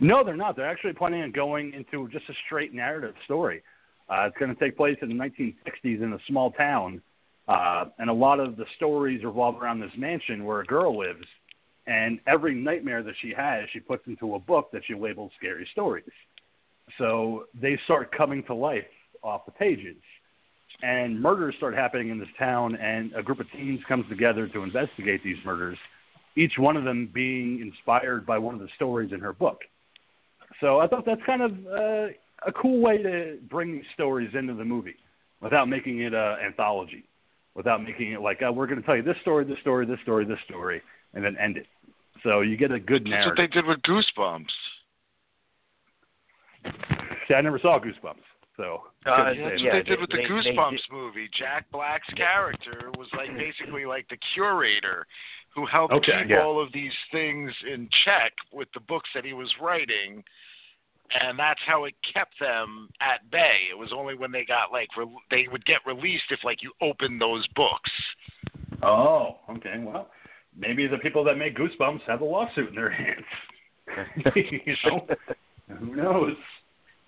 No, they're not. They're actually planning on going into just a straight narrative story. Uh, it's going to take place in the 1960s in a small town, uh, and a lot of the stories revolve around this mansion where a girl lives. And every nightmare that she has, she puts into a book that she labels scary stories. So they start coming to life off the pages. And murders start happening in this town, and a group of teens comes together to investigate these murders. Each one of them being inspired by one of the stories in her book. So I thought that's kind of uh, a cool way to bring these stories into the movie without making it an anthology, without making it like uh, we're going to tell you this story, this story, this story, this story, and then end it. So you get a good That's narrative. what they did with Goosebumps. See, I never saw Goosebumps, so Uh, That's what yeah, they did they- with the they- they Goosebumps movie. Jack Black's character was like basically like the curator who helped Okay, keep yeah. all of these things in check with the books that he was writing. And that's how it kept them at bay. It was only when they got like re- they would get released if like you opened those books. Oh, okay. Well, maybe the people that make Goosebumps have a lawsuit in their hands. you know, who knows?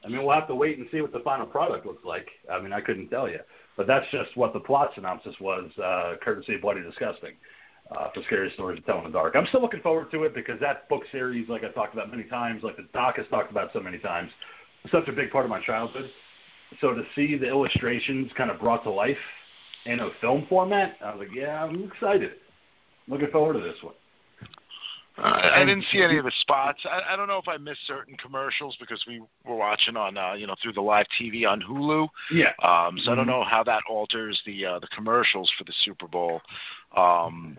I mean, we'll have to wait and see what the final product looks like. I mean, I couldn't tell you, but that's just what the plot synopsis was, uh, courtesy of Bloody Disgusting. Uh, for scary stories to tell in the dark. I'm still looking forward to it because that book series, like I've talked about many times, like the doc has talked about so many times, was such a big part of my childhood. So to see the illustrations kind of brought to life in a film format, I was like, yeah, I'm excited. Looking forward to this one. Uh, I didn't see any of the spots. I, I don't know if I missed certain commercials because we were watching on, uh, you know, through the live TV on Hulu. Yeah. Um, so I don't Mhm. know how that alters the uh, the commercials for the Super Bowl. Um,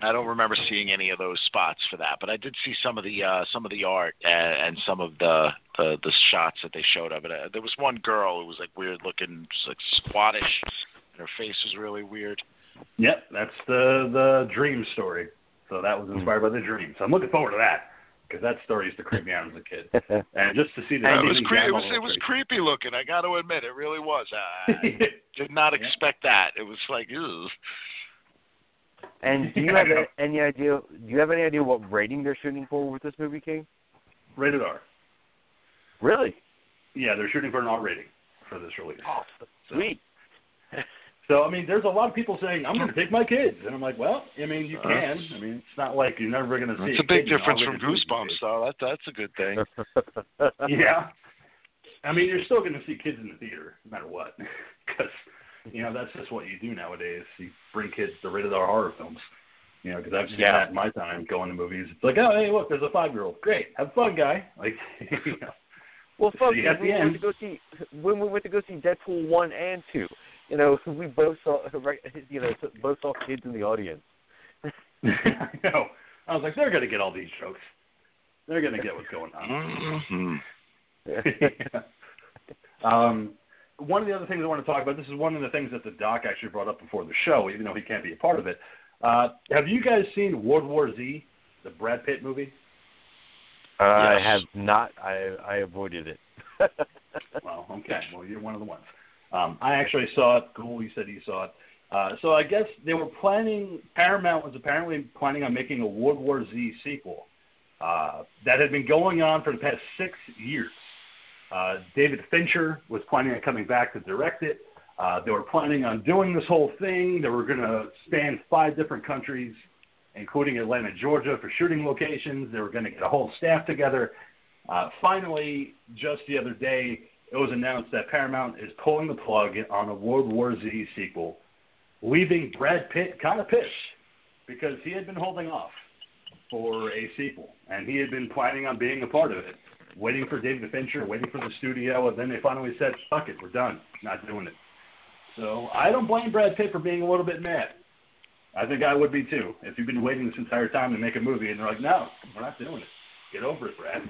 I don't remember seeing any of those spots for that, but I did see some of the uh, some of the art and, and some of the, the the shots that they showed of it. Uh, there was one girl who was like weird looking, just like squattish, and her face was really weird. Yep, that's the the dream story. So that was inspired by the dream. So I'm looking forward to that because that story used to creep me out as a kid. And just to see the it was and cre- it Gamma was it was creepy looking. I got to admit, it really was. I, I did not Yeah. expect that. It was like, ew. And do you Yeah, have know. any idea? Do you have any idea what rating they're shooting for with this movie, King? Rated R. Really? Yeah, they're shooting for an R rating for this release. Oh, sweet. So I mean, there's a lot of people saying I'm going to take my kids, and I'm like, well, I mean, you Uh, can. I mean, it's not like you're never going to see. It's a big kid in an difference from R-rated movie. Goosebumps, though. That that's a good thing. Yeah. I mean, you're still going to see kids in the theater, no matter what, because you know that's just what you do nowadays. You bring kids to rated R horror films. You know, because I've seen Yeah. that in my time going to movies. It's like, oh, hey, look, there's a five year old. Great, have fun, guy. Like, you know. Well, at when the we went end- to go see when we went to go see Deadpool one and two, you know, we both saw, right, you know, both saw kids in the audience. I know. I was like, they're going to get all these jokes. They're going to get what's going on. hmm um, one of the other things I want to talk about, this is one of the things that the doc actually brought up before the show, even though he can't be a part of it. Uh, have you guys seen World War Z, the Brad Pitt movie? I Yes. have not. I I avoided it. Well, okay. Well, you're one of the ones. Um, I actually saw it. Cool. You said you saw it. Uh, so I guess they were planning. Paramount was apparently planning on making a World War Z sequel uh, that had been going on for the past six years. Uh, David Fincher was planning on coming back to direct it. Uh, they were planning on doing this whole thing. They were going to span five different countries, including Atlanta, Georgia, for shooting locations. They were going to get a whole staff together. Uh, finally, just the other day, it was announced that Paramount is pulling the plug on a World War Z sequel, leaving Brad Pitt kind of pissed because he had been holding off for a sequel, and he had been planning on being a part of it, waiting for David Fincher, waiting for the studio, and then they finally said, "Fuck it, we're done, not doing it." So I don't blame Brad Pitt for being a little bit mad. I think I would be too if you've been waiting this entire time to make a movie, and they're like, "No, we're not doing it. Get over it, Brad.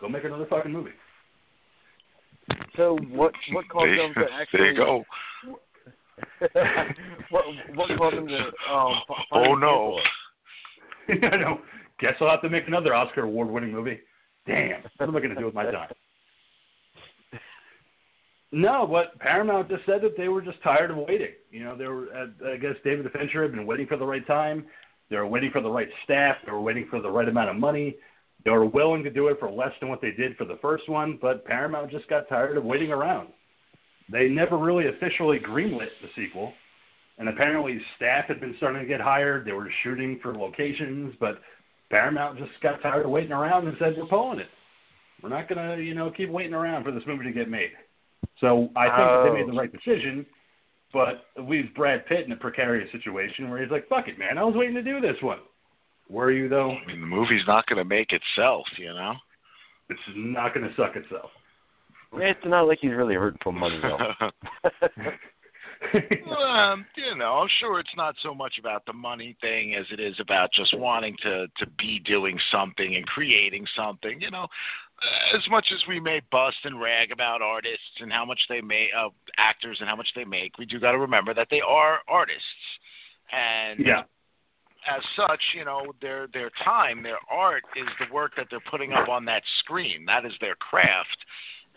Go make another fucking movie." So what what caused them to actually? there you go. what what caused them to? Um, Oh no. cancel it? I know. Guess I'll have to make another Oscar award-winning movie. Damn, what am I going to do with my time? No, but Paramount just said that they were just tired of waiting. You know, they were. uh, I guess David Fincher had been waiting for the right time. They were waiting for the right staff. They were waiting for the right amount of money. They were willing to do it for less than what they did for the first one, but Paramount just got tired of waiting around. They never really officially greenlit the sequel, and apparently staff had been starting to get hired. They were shooting for locations, but Paramount just got tired of waiting around and said, "We're pulling it. We're not gonna, you know, keep waiting around for this movie to get made." So I think that they made the oh. right decision, but it leaves Brad Pitt in a precarious situation where he's like, "Fuck it, man. I was waiting to do this one. Were you though? I mean, the movie's not going to make itself, you know. It's not going to suck itself. It's not like he's really hurting for money though. um, you know, I'm sure it's not so much about the money thing as it is about just wanting to to be doing something and creating something. You know, as much as we may bust and rag about artists and how much they make, uh, actors and how much they make, we do got to remember that they are artists, and yeah. as such, you know, their their time, their art is the work that they're putting up on that screen. That is their craft.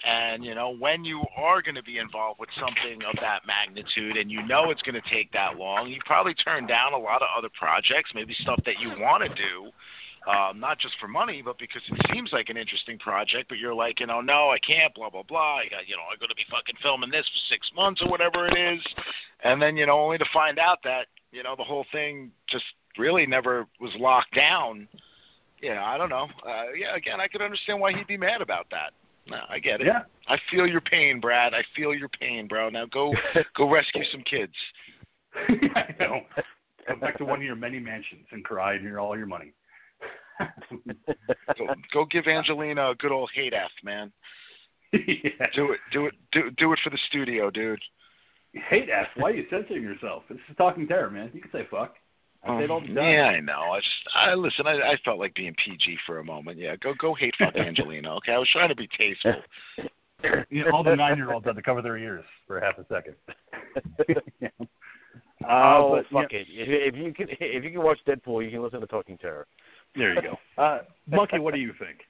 And you know, when you are going to be involved with something of that magnitude, and you know it's going to take that long, you probably turn down a lot of other projects, maybe stuff that you want to do, um, not just for money, but because it seems like an interesting project. But you're like, you know, no, I can't, blah blah blah. I got, you know, I'm going to be fucking filming this for six months or whatever it is, and then you know, only to find out that you know the whole thing just really never was locked down. You know, I don't know. Uh, yeah, again, I could understand why he'd be mad about that. No, I get it. Yeah. I feel your pain, Brad. I feel your pain, bro. Now go go rescue some kids. I know. Go back to one of your many mansions and cry near all your money. Go, go give Angelina a good old hate f, man. yeah. Do it, do it, do do it for the studio, dude. Hate F. Why are you censoring yourself? This is talking terror, man. You can say fuck. I say it all. Um, yeah, I know. I just, I listen. I, I felt like being PG for a moment. Yeah, go, go hate fuck Angelina. Okay, I was trying to be tasteful. You know, all the nine-year-olds had to cover their ears for half a second. yeah. uh, oh but, fuck it! If, if you can, if you can watch Deadpool, you can listen to Talking Terror. There you go. Uh, Monkey, what do you think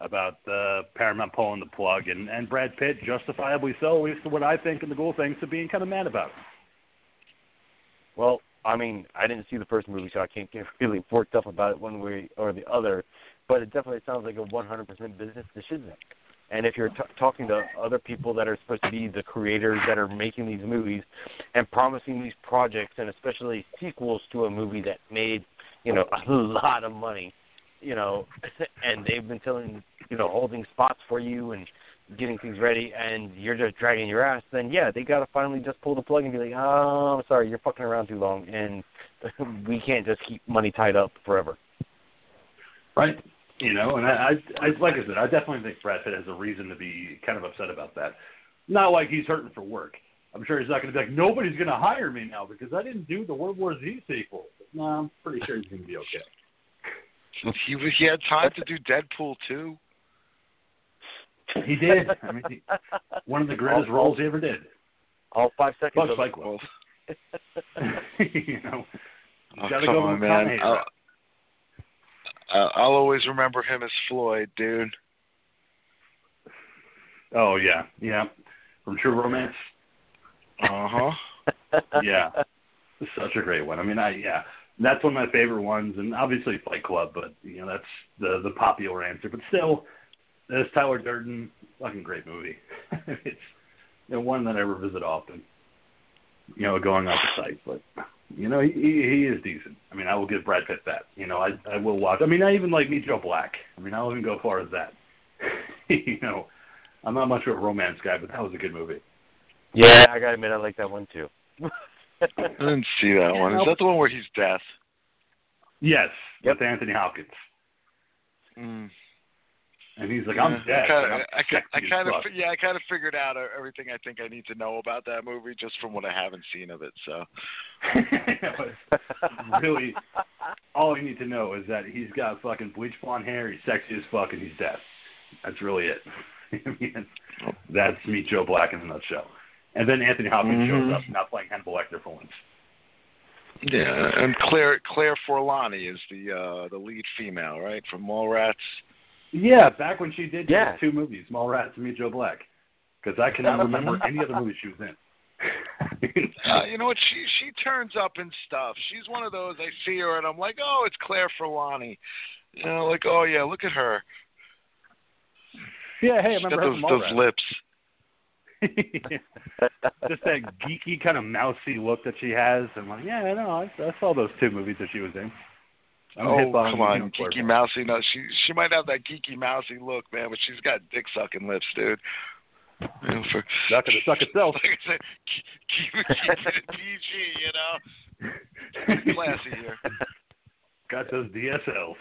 about uh, Paramount pulling the plug and, and Brad Pitt, justifiably so, at least to what I think and the Ghoul thinks, of being kind of mad about it? Well, I mean, I didn't see the first movie, so I can't get really worked up about it one way or the other. But it definitely sounds like a 100% business decision. And if you're t- talking to other people that are supposed to be the creators that are making these movies and promising these projects, and especially sequels to a movie that made, you know, a lot of money, you know, and they've been telling, you know, holding spots for you and getting things ready, and you're just dragging your ass, then yeah, they got to finally just pull the plug and be like, oh, I'm sorry, you're fucking around too long, and we can't just keep money tied up forever. Right. You know, and I, I, I, like I said, I definitely think Brad Pitt has a reason to be kind of upset about that. Not like he's hurting for work. I'm sure he's not going to be like, nobody's going to hire me now because I didn't do the World War Z sequel. No, I'm pretty sure he's going to be okay. He was, he had time to do Deadpool too. He did. I mean, he, one of the greatest roles he ever did. All five seconds. Plus, of like, it. you know, you Oh, got to come go on, man. I'll, I'll I'll always remember him as Floyd, dude. Oh yeah, yeah. From True Romance. Uh huh. Yeah, such a great one. I mean, I yeah, that's one of my favorite ones, and obviously Fight Club, but you know that's the the popular answer. But still, this Tyler Durden, fucking great movie. it's you know, one that I revisit often. You know, going off the site, but you know he he he is decent. I mean, I will give Brad Pitt that. You know, I I will watch. I mean, I even like Meet Joe Black. I mean, I'll even go as far as that. you know, I'm not much of a romance guy, but that was a good movie. Yeah, I gotta admit, I like that one too. I didn't see that one. Is that the one where he's deaf? Yes, Yep. with Anthony Hopkins, Mm. And he's like, I'm dead. I kind of, I, I kind of, yeah, I kind of figured out everything I think I need to know about that movie just from what I haven't seen of it. So, really, all you need to know is that he's got fucking bleach blonde hair, he's sexy as fuck, and he's deaf. That's really it. I mean, that's Meet Joe Black in a nutshell. And then Anthony Hopkins Mhm. shows up, not playing Hannibal Lecter for once. yeah, and Claire Claire Forlani is the uh the lead female, right, from Mallrats. Yeah, back when she did Yeah. two movies, "Small Mallrats and Meet Joe Black, because I cannot remember any other movie she was in. Uh, you know what? She she turns up and stuff. She's one of those. I see her and I'm like, oh, it's Claire Forlani. You know, like, oh yeah, look at her. yeah, hey, I remember her those from those lips. just that geeky kind of mousy look that she has. I'm like, yeah, I know. I, I saw those two movies that she was in. I'm oh come on, geeky mousy. No, she she might have that geeky mousy look, man, but she's got dick sucking lips, dude. You know, for, Not gonna suck itself. like I said, keep, keep, it- keep it PG, you know. Classy here. Got those DSLs.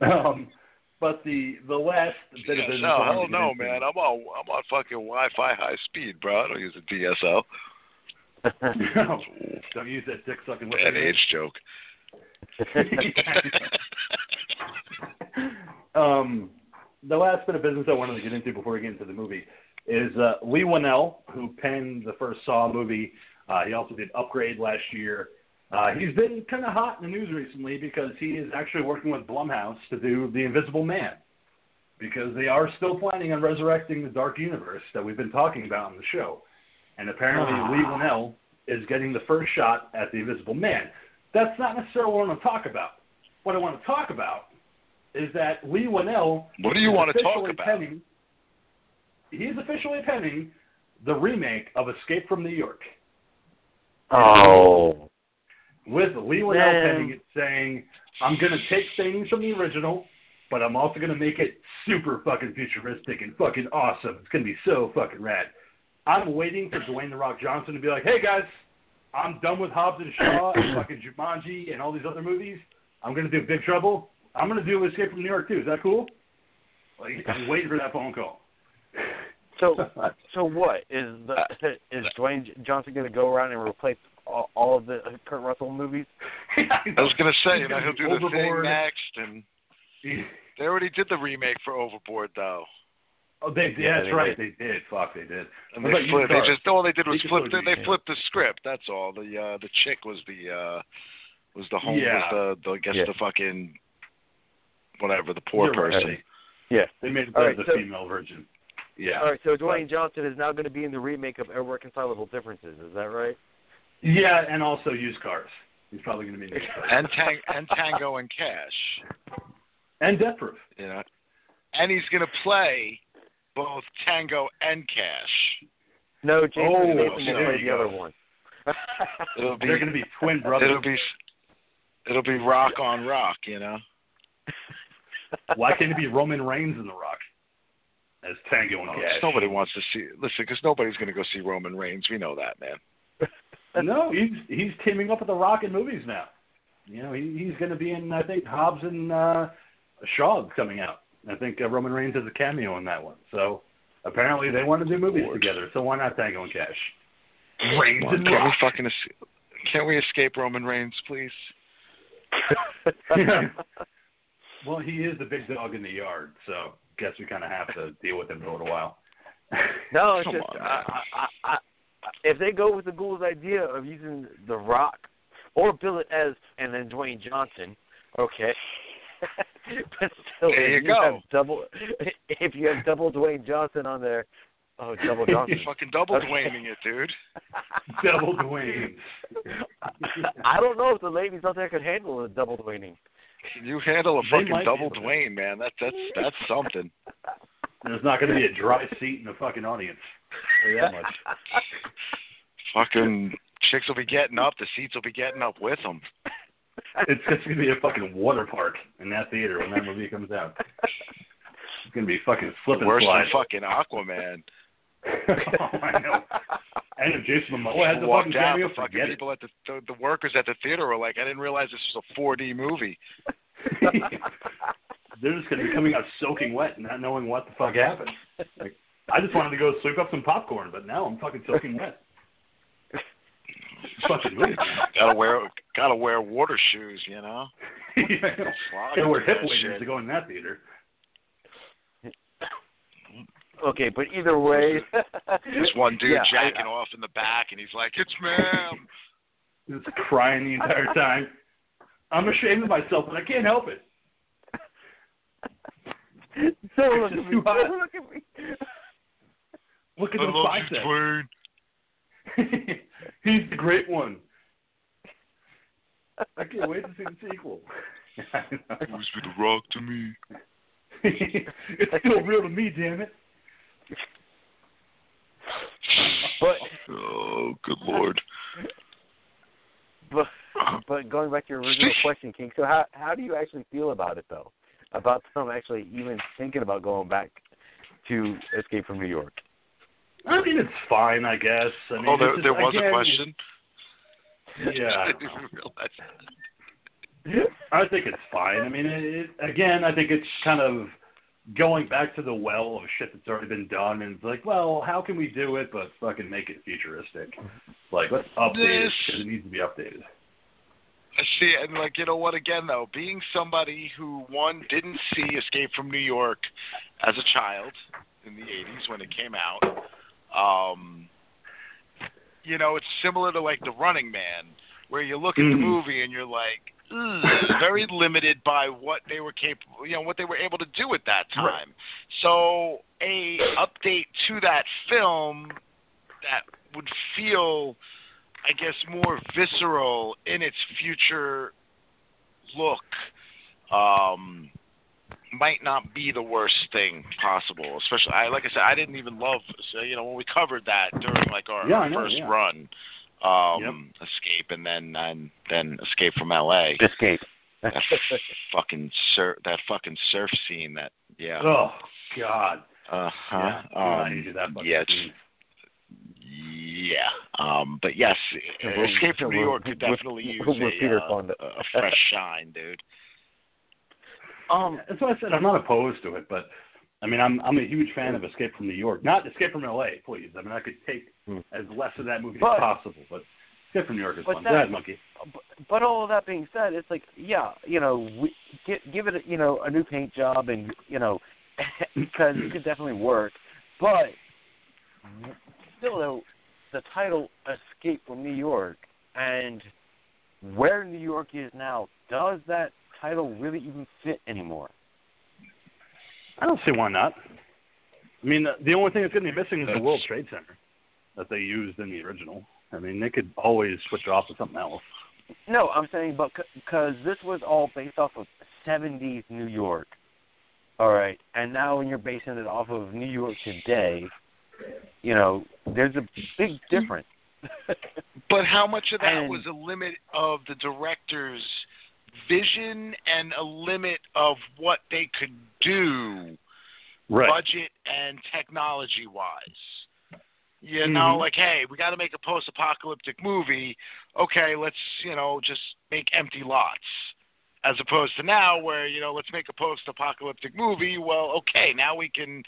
um, but the the last bit of Yeah, business. no, I wanted hell no, man. I'm on I'm on fucking Wi-Fi high speed, bro. I don't use a DSL. No, don't use that dick sucking. Bad age joke. um, the last bit of business I wanted to get into before we get into the movie is uh, Leigh Whannell, who penned the first Saw movie. Uh, he also did Upgrade last year. Uh, he's been kind of hot in the news recently because he is actually working with Blumhouse to do The Invisible Man. Because they are still planning on resurrecting the Dark Universe that we've been talking about on the show. And apparently, ah. Leigh Whannell is getting the first shot at The Invisible Man. That's not necessarily what I want to talk about. What I want to talk about is that Leigh Whannell What do you want to talk about? Penning, he's officially penning the remake of Escape from New York. oh. With Leigh Whannell Man. penning it, saying, "I'm going to take things from the original, but I'm also going to make it super fucking futuristic and fucking awesome. It's going to be so fucking rad." I'm waiting for Dwayne the Rock Johnson to be like, "Hey guys, I'm done with Hobbs and Shaw and fucking Jumanji and all these other movies. I'm going to do Big Trouble. I'm going to do Escape from New York too. Is that cool?" Like, I'm waiting for that phone call. So so what is the is Dwayne Johnson going to go around and replace all, all of the Kurt Russell movies? I was gonna say, you know, he'll do the thing next, and they already did the remake for Overboard, though. Oh, they, Yeah, yeah, that's they right. They did. Fuck, they did. And they about you, flipped, they just all they did was You can flip. totally They, do flipped the script. That's all. The uh the chick was the uh was the home Yeah. was the, the I guess Yeah. the fucking whatever the poor You're right. person. Yeah. They made All the, right, the so- female version. Yeah. All right. So Dwayne Johnson is now going to be in the remake of Irreconcilable Differences. Is that right? Yeah, and also used cars. He's probably going to be in used cars. And tang- and Tango and Cash. and Death Proof. You know, and he's gonna play both Tango and Cash. No, Jason Oh, Statham will there play the go. other one. It'll be They're going to be twin brothers. it'll be it'll be rock on rock. You know. Why can't it be Roman Reigns in The Rock as Tango and Oh, Cash? Nobody wants to see. Listen, because nobody's going to go see Roman Reigns. We know that, man. No, he's he's teaming up with The Rock in movies now. You know, he, he's going to be in I think Hobbs and uh, Shaw coming out. I think uh, Roman Reigns has a cameo in that one. So apparently they want to do movies Lord. together. So why not Tango and Cash? Reigns Come on, and can't we fucking es- can't we escape Roman Reigns, please? Well, he is the big dog in the yard, so guess we kind of have to deal with him for a little while. No, it's Come just on, I. I, I, I, if they go with the Ghouls' idea of using The Rock or bill it as and then Dwayne Johnson, okay. but still, There if you go. have double, if you have double Dwayne Johnson on there, oh, double Johnson. Fucking double Okay. Dwayning it, dude. Double Dwayne. I don't know if the ladies out there could handle a double Dwayning. You handle a They fucking double. Dwayne, man. That's that's that's something. There's not going to be a dry seat in the fucking audience. That much. fucking chicks will be getting up. The seats will be getting up with them. It's just going to be a fucking water park in that theater when that movie comes out. It's going to be fucking slip and Worse slide. than fucking Aquaman. oh, I know. And if Jason Momoa has a fucking out, cameo, the fucking forget it. people at the, the the workers at the theater were like, I didn't realize this was a 4D movie. They're just going to be coming out soaking wet and not knowing what the fuck happened. Like, I just wanted to go sweep up some popcorn, but now I'm fucking soaking wet. fucking movie. gotta wear gotta wear water shoes, you know. yeah, I Gotta wear through hip that waders to go in that theater. okay, but either way, This one dude Yeah, I- jacking off in the back, and he's like, "It's ma'am." Just crying the entire time. I'm ashamed of myself, but I can't help it. don't look at me. too hot. Don't look at me. Look at I those biceps. He's the great one. I can't wait to see the sequel. Who's with the rock to me? it's still real to me, damn it. But Oh, good lord. but uh-huh. but going back to your original question, King. So how how do you actually feel about it though? About them actually even thinking about going back to Escape from New York? I mean, it's fine, I guess. I mean, oh, it's there, just- there was again, a question. Yeah, I I don't didn't know. even realize. I think it's fine. I mean, it, it, again, I think it's kind of going back to the well of shit that's already been done, and it's like, well, how can we do it, but fucking make it futuristic? Like, let's update it because it needs to be updated. I see, and like you know what? Again, though, being somebody who one didn't see Escape from New York as a child in the '80s when it came out, um, you know, it's similar to like The Running Man, where you look at the Mhm. movie and you're like, very limited by what they were capable, you know, what they were able to do at that time. Right. So a update to that film that would feel, I guess, more visceral in its future look, um, might not be the worst thing possible. Especially, I like I said, I didn't even love, so, you know, when we covered that during like our, Yeah, our know, first yeah. run, um, Escape, and then and then Escape from L.A. Escape. that fucking surf, that fucking surf scene. That yeah. Oh God. Uh huh. Yeah, I hated that fucking yeah, yeah. Um, but yes, Escape from New York could definitely use a, uh, a fresh shine, dude. Um, That's why I said I'm not opposed to it, but I mean, I'm I'm a huge fan of Escape from New York, not Escape from L.A. Please, I mean, I could take Hmm. as less of that movie But- as possible, but Escape from New York is fun. that- Go ahead, monkey. but, but all of that being said, it's like, yeah, you know, we, give, give it, you know, a new paint job, and you know, because it could definitely work. But still, though, the title "Escape from New York" and where New York is now, does that title really even fit anymore? I don't see why not. I mean, the, the only thing that's going to be missing is the World Trade Center that they used in the original. I mean, they could always switch it off to something else. No, I'm saying, but because this was all based off of '70s New York, all right, and now when you're basing it off of New York today, you know, there's a big difference. But how much of that And- was a limit of the director's vision and a limit of what they could do budget and technology wise. You know, Mhm. like, hey, we got to make a post apocalyptic movie. Okay, let's, you know, just make empty lots. As opposed to now, where, you know, let's make a post apocalyptic movie. Well, okay, now we can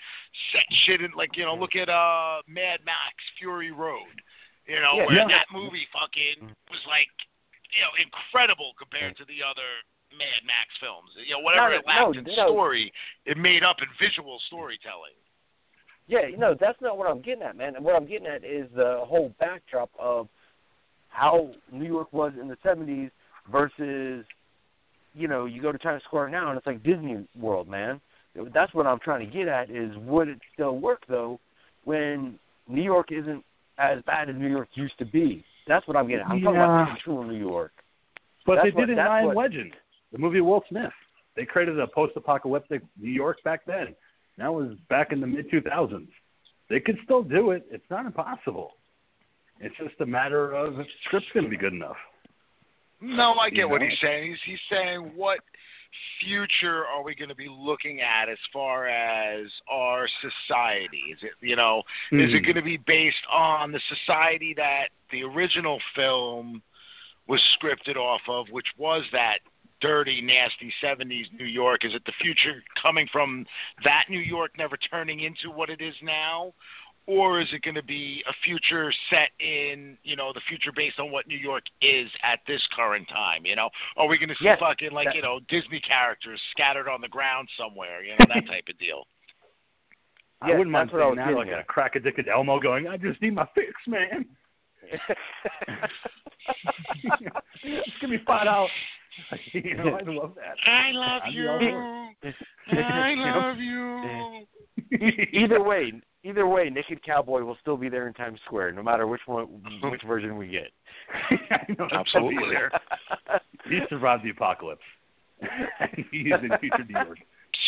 set shit in, like, you know, look at uh Mad Max Fury Road. You know, Yeah, where yeah. that movie fucking was like, you know, incredible compared to the other Mad Max films. You know, whatever No, it lacked no, in no. story, it made up in visual storytelling. Yeah, no, that's not what I'm getting at, man. And what I'm getting at is the whole backdrop of how New York was in the '70s versus, you know, you go to Times Square now and it's like Disney World, man. That's what I'm trying to get at is would it still work though when New York isn't as bad as New York used to be? That's what I'm getting. I'm talking about Yeah. true New York. But That's they what- did in that's I Am what- Legend, the movie Will Smith. They created a post-apocalyptic New York back then. That was back in the mid 2000s. They could still do it. It's not impossible. It's just a matter of if the script's going to be good enough. No, I get You what he's saying. He's he's saying what future are we going to be looking at as far as our society? Is it you know is it Mhm. going to be based on the society that the original film was scripted off of, which was that dirty, nasty 70s New York? Is it the future coming from that New York never turning into what it is now? Or is it going to be a future set in, you know, the future based on what New York is at this current time? You know, are we going to see Yes, fucking like that- you know Disney characters scattered on the ground somewhere? You know, that type of deal. I Yes, wouldn't mind that's what I seeing that, like at. a crack addicted Elmo going, I just need my fix, man. just give me five dollars. you know, I love that. I love I'd you. all I love you. Either way, either way, Naked Cowboy will still be there in Times Square, no matter which one, which version we get. I know, Absolutely. he'll there. He survived the apocalypse. and he's in future New York.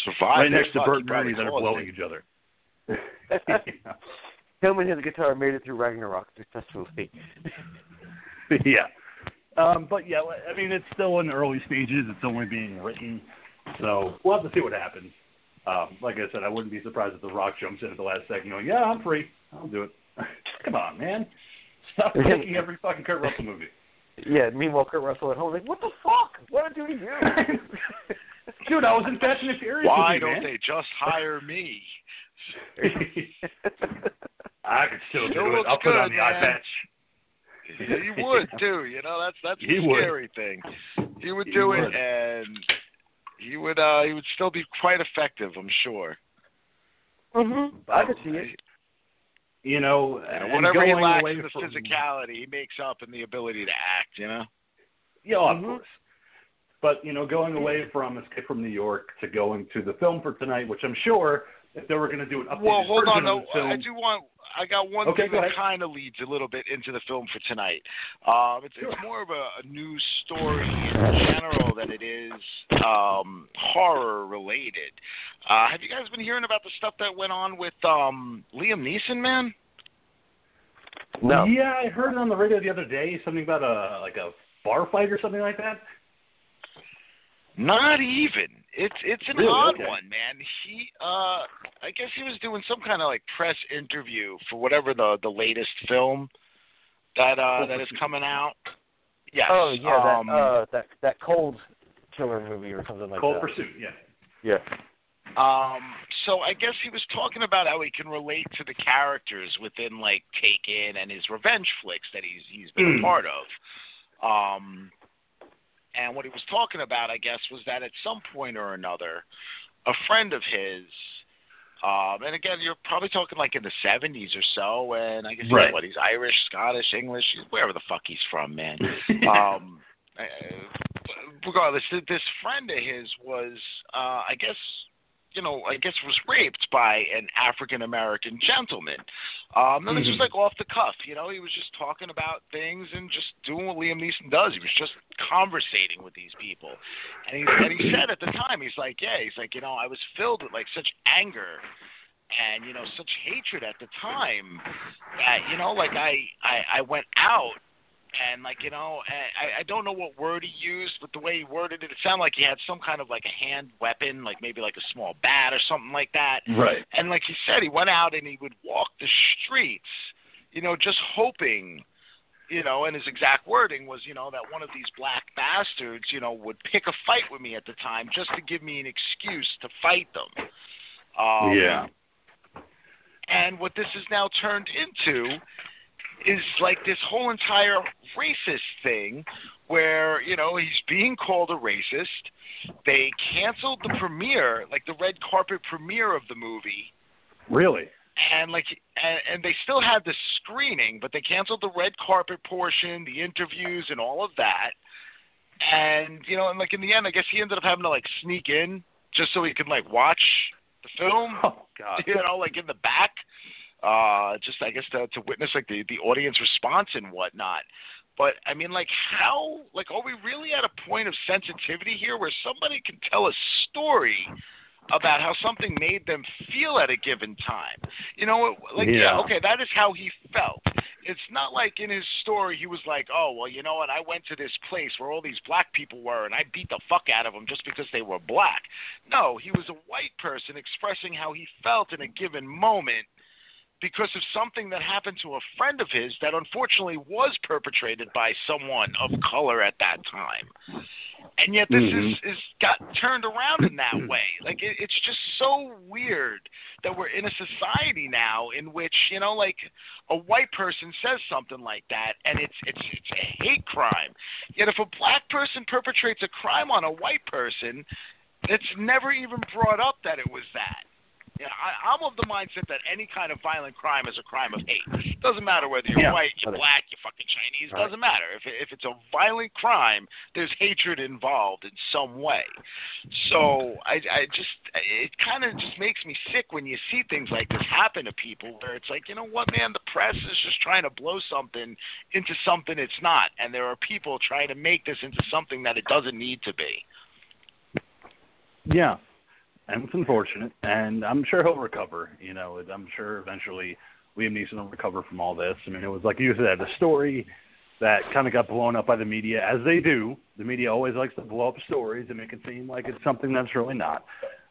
Survive right next to Fuck, Bert he and probably Ernie that are blowing each other. Him and his guitar made it through Ragnarok successfully. yeah. Um, but yeah, I mean, it's still in the early stages. It's only being written, so we'll have to see what happens. Um, like I said, I wouldn't be surprised if The Rock jumps in at the last second, going, "Yeah, I'm free. I'll do it." Come on, man. Stop making every fucking Kurt Russell movie. Yeah. Meanwhile, Kurt Russell at home like, what the fuck? What did you do? Dude, I was in Fast and the Furious. Why with you, don't man. they just hire me? I could still Still do it. looks I'll put it on good, the eye patch. He would too. You know, that's that's He the would. scary thing. He would He do would. it, and he would uh he would still be quite effective, I'm sure. mhm. I could see it. You know, You know, whatever he lacks in the from, physicality, he makes up in the ability to act. You know. Yeah, of Mhm. course. But you know, going away from Escape from New York to going to the film for tonight, which I'm sure if they were going to do an updated Well, hold version on of though. the film, I do want. I got one Okay, thing go that kind of leads a little bit into the film for tonight. Um, it's, Sure. it's more of a, a news story in general than it is um, horror related. Uh, have you guys been hearing about the stuff that went on with um, Liam Neeson, man? No. Yeah, I heard it on the radio the other day. Something about a like a bar fight or something like that. Not even. It's it's an Really? odd Okay. one, man. He uh I guess he was doing some kind of like press interview for whatever the the latest film that uh that is coming out. Yes. Oh yeah, um, that uh that that cold killer movie or something like Cold that. Cold Pursuit. Yeah. Yeah. Um, so I guess he was talking about how he can relate to the characters within like Taken and his revenge flicks that he's he's been Mm. a part of. Um, and what he was talking about, I guess, was that at some point or another, a friend of his, um, and again, you're probably talking like in the '70s or so, and I guess Right. what he's Irish, Scottish, English, wherever the fuck he's from, man. um, uh, regardless, th- this friend of his was, uh, I guess, you know, I guess was raped by an African American gentleman. Um, and was Mhm. like off the cuff, you know. He was just talking about things and just doing what Liam Neeson does. He was just conversating with these people, and he and he said at the time, he's like, yeah, he's like, you know, I was filled with like such anger and you know such hatred at the time that you know like I I, I went out and like you know I, I don't know what word he used but the way he worded it it sounded like he had some kind of like a hand weapon like maybe like a small bat or something like that Right. and like he said he went out and he would walk the streets you know just hoping you know and his exact wording was you know that one of these black bastards you know would pick a fight with me at the time just to give me an excuse to fight them um, yeah. and what this has now turned into is like this whole entire racist thing where, you know, he's being called a racist. They canceled the premiere, like the red carpet premiere of the movie. Really. And like, and, and they still had the screening, but they canceled the red carpet portion, the interviews, and all of that. And you know, and like in the end, I guess he ended up having to like sneak in just so he could like watch the film Oh God. you know, like in the back, uh, just I guess to, to witness like the the audience response and whatnot. But I mean, like how, like, are we really at a point of sensitivity here where somebody can tell a story about how something made them feel at a given time? You know, like yeah, Yeah. okay, that is how he felt. It's not like in his story he was like, oh well, you know what? I went to this place where all these black people were, and I beat the fuck out of them just because they were black. No, he was a white person expressing how he felt in a given moment because of something that happened to a friend of his that unfortunately was perpetrated by someone of color at that time. And yet this is, mm-hmm. is got turned around in that way. Like it, it's just so weird that we're in a society now in which, you know, like a white person says something like that and it's it's it's a hate crime. Yet if a black person perpetrates a crime on a white person, it's never even brought up that it was that. Yeah, I, I'm of the mindset that any kind of violent crime is a crime of hate. Doesn't matter whether you're Yeah. white, you're black, you're fucking Chinese. Right. Doesn't matter. If if it's a violent crime, there's hatred involved in some way. So I, I just it kind of just makes me sick when you see things like this happen to people, where it's like, you know what, man, the press is just trying to blow something into something it's not, and there are people trying to make this into something that it doesn't need to be. Yeah, and it's unfortunate, and I'm sure he'll recover. You know, I'm sure eventually Liam Neeson will recover from all this. I mean, it was like you said, a story that kind of got blown up by the media, as they do. The media always likes to blow up stories and make it seem like it's something that's really not.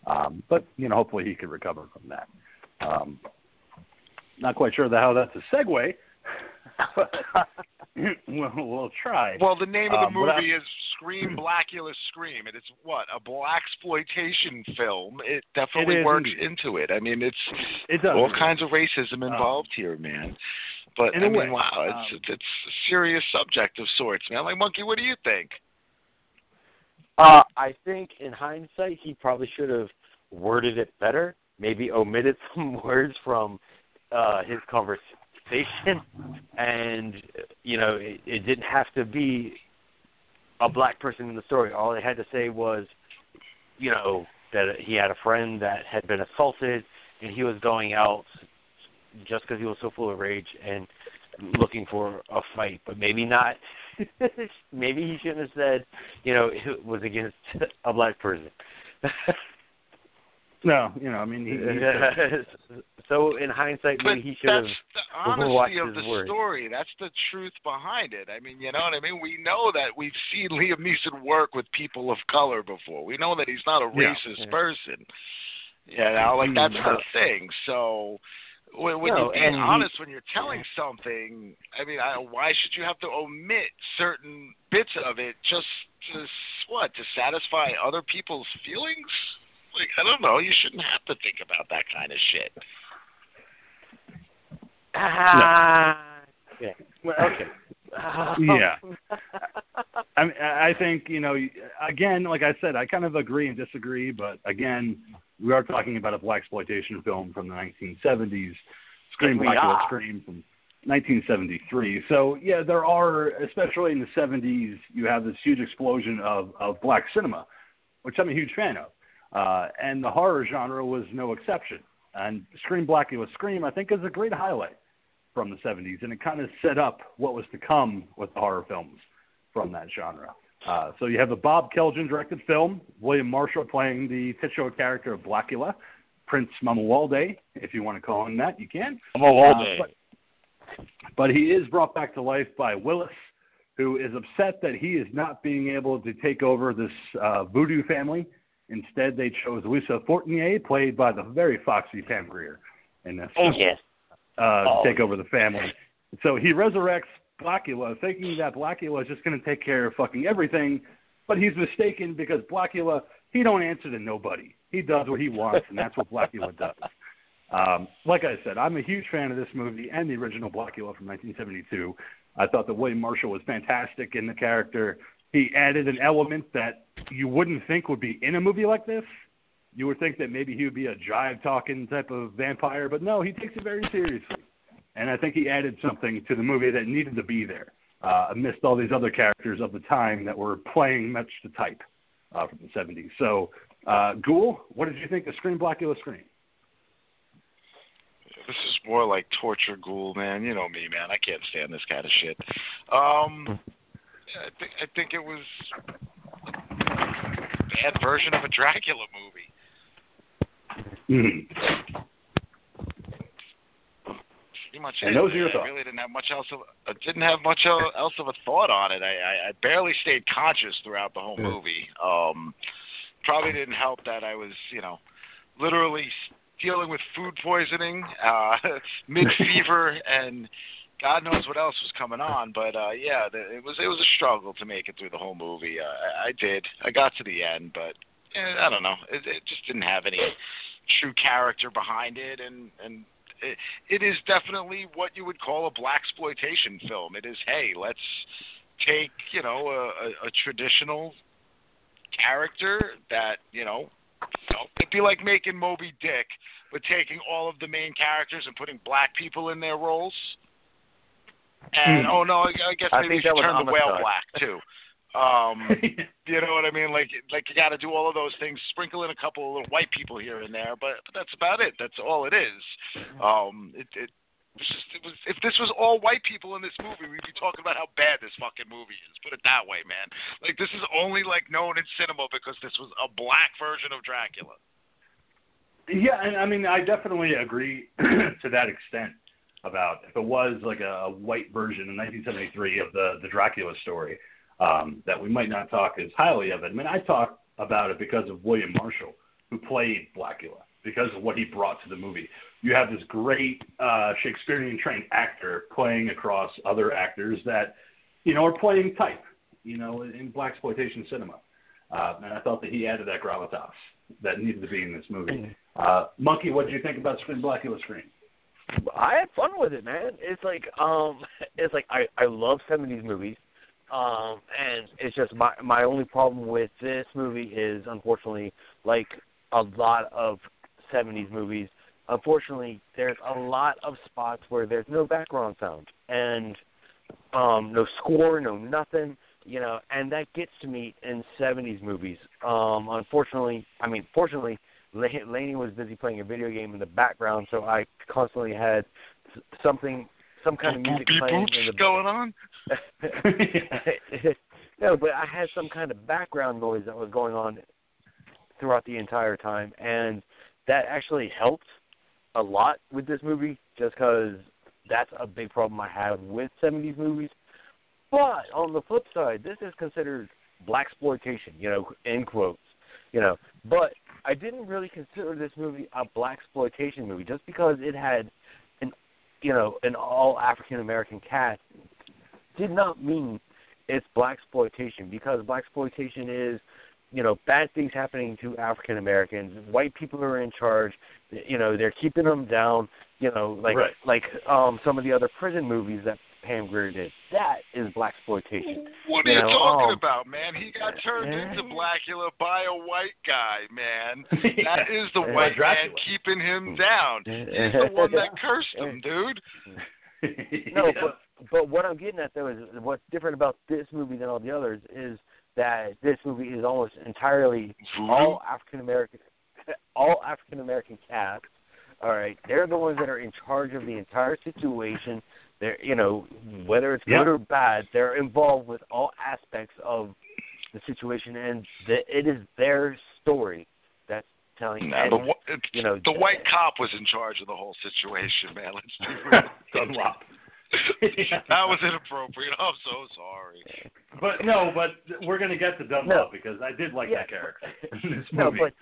Um, but you know, hopefully he can recover from that. Um, Not quite sure how that's a segue. but we'll, we'll try. Well, the name of the Um, what I- movie is Scream Blacula Scream, and it's what a black exploitation film. It definitely It is works indeed. into it. I mean, it's It does. all kinds of racism involved here, man. But I mean, way, wow, it's, um, it's it's a serious subject of sorts, man. Like Monkey, what do you think? Uh, I think in hindsight, he probably should have worded it better. Maybe omitted some words from uh, his and you know, it, it didn't have to be a black person in the story. All they had to say was, you know, that he had a friend that had been assaulted, and he was going out just because he was so full of rage and looking for a fight, but maybe not. maybe he shouldn't have said, you know, it was against a black person. no, you know, I mean, he, he so in hindsight, But maybe he should have. that's the honesty of the words. story. That's the truth behind it. I mean, you know what I mean? We know that we've seen Liam Neeson work with people of color before. We know that he's not a Yeah. racist Yeah. person. You know, like mm-hmm. that's No. the thing. So when, when No, you're being and he- honest, when you're telling something, I mean, I, why should you have to omit certain bits of it just to s- what to satisfy other people's feelings? Like I don't know. You shouldn't have to think about that kind of shit. Ah, yeah. Well, okay. Yeah. I mean, I think you know, again, like I said, I kind of agree and disagree, but again, we are talking about a black exploitation film from the 1970s, Scream We Black are. Scream from 1973. So yeah, there are, especially in the 70s, you have this huge explosion of of black cinema, which I'm a huge fan of, uh, and the horror genre was no exception. And Scream Blacula Scream, I think, is a great highlight from the 70s, and it kind of set up what was to come with the horror films from that genre. Uh, so you have the Bob Kelljan directed film, William Marshall playing the titular character of Blacula, Prince Mamuwalde, if you want to call him that, you can. Wall Uh, but, but he is brought back to life by Willis, who is upset that he is not being able to take over this uh, voodoo family. Instead, they chose Louisa Fortinier, played by the very foxy Pam Grier in this Oh yes. Uh, Oh. take over the family. So he resurrects Blacula, thinking that Blacula is just going to take care of fucking everything, but he's mistaken because Blacula he don't answer to nobody. He does what he wants, and that's what Blacula does. Um, like I said, I'm a huge fan of this movie and the original Blacula from 1972. I thought that William Marshall was fantastic in the character. He added an element that you wouldn't think would be in a movie like this. You would think that maybe he would be a jive talking type of vampire, but no, he takes it very seriously. And I think he added something to the movie that needed to be there uh, amidst all these other characters of the time that were playing much the type uh, from the 70s. So, uh, Ghoul, what did you think of Scream Blacula Scream? This is more like torture ghoul, man. You know me, man. I can't stand this kind of shit. Um, I think I think it was a bad version of a Dracula movie. Mm-hmm. Pretty much And it. those are your I thoughts. really didn't have much else of I didn't have much else of a thought on it. I, I, I barely stayed conscious throughout the whole Yeah. movie. Um, probably didn't help that I was, you know, literally dealing with food poisoning, uh, mid fever, and God knows what else was coming on. But uh, yeah, the, it was it was a struggle to make it through the whole movie. Uh, I, I did. I got to the end, but eh, I don't know. It, it just didn't have any true character behind it, and and it, it is definitely what you would call a black exploitation film. It is, hey, let's take you know a, a, a traditional character that you know, it'd be like making Moby Dick, but taking all of the main characters and putting black people in their roles. And Hmm. oh no, I, I guess maybe think you was turn the whale black too. Um, you know what I mean? Like, like you got to do all of those things. Sprinkle in a couple of little white people here and there, but, but that's about it. That's all it is. Um, it, it, was just, it was. If this was all white people in this movie, we'd be talking about how bad this fucking movie is. Put it that way, man. Like this is only like known in cinema because this was a black version of Dracula. Yeah, and I mean, I definitely agree to that extent about if it was like a, a white version in 1973 of the the Dracula story, um, that we might not talk as highly of it. I mean, I talk about it because of William Marshall, who played Blacula. because of what he brought to the movie. You have this great uh, Shakespearean trained actor playing across other actors that, you know, are playing type, you know, in black exploitation cinema. Uh, and I thought that he added that gravitas that needed to be in this movie. Uh, Monkey, what did you think about Scream Blacula Scream? I had fun with it, man. It's like um, it's like I I love '70s movies, um, and it's just my my only problem with this movie is unfortunately like a lot of '70s movies. Unfortunately, there's a lot of spots where there's no background sound and um, no score, no nothing you know, and that gets to me in '70s movies. Um, unfortunately, I mean, fortunately, Laney was busy playing a video game in the background, so I constantly had something, some kind of music playing in the going on. no, but I had some kind of background noise that was going on throughout the entire time, and that actually helped a lot with this movie, just because that's a big problem I have with '70s movies but on the flip side, this is considered black exploitation, you know, in quotes, you know. But I didn't really consider this movie a black exploitation movie just because it had you know, an all African American cast. Did not mean it's black exploitation because black exploitation is, you know, bad things happening to African Americans. White people are in charge. You know, they're keeping them down. You know, like right. like um some of the other prison movies that Pam Grier did. That is black exploitation. What are you, you talking um, about, man? He got turned yeah. into Blacula by a white guy, man. That is the Yeah. white man keeping him down. He's the one that cursed him, dude. No, but but what I'm getting at though is what's different about this movie than all the others is that this movie is almost entirely all African American, all African American cast. All right, they're the ones that are in charge of the entire situation. They're, you know, whether it's Yeah. good or bad, they're involved with all aspects of the situation, and the, it is their story that's telling. No, and, the, it's, you know, the white cop was in charge of the whole situation, man. Let's be real. Dunlop. that was inappropriate. I'm so sorry. But no, but we're gonna get to Dunlop No. because I did like Yeah. that character in this No, movie. but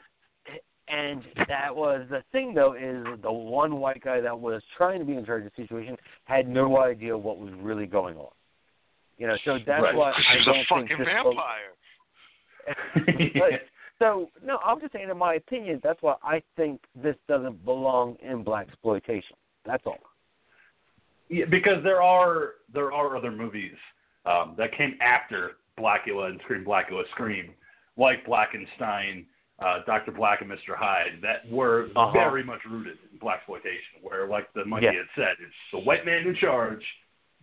and that was the thing though is the one white guy that was trying to be in charge of the situation had no idea what was really going on. You know, so that's Right. why Because I she was don't a fucking think this vampire. But- so no, I'm just saying in my opinion, that's why I think this doesn't belong in black exploitation. That's all. Yeah, because there are there are other movies um, that came after Blacula and Scream Blacula Scream, like Blackenstein, uh, Doctor Black and Mister Hyde, that were Uh-huh. very much rooted in black exploitation. Where, like the monkey Yeah. had said, it's the white man in charge,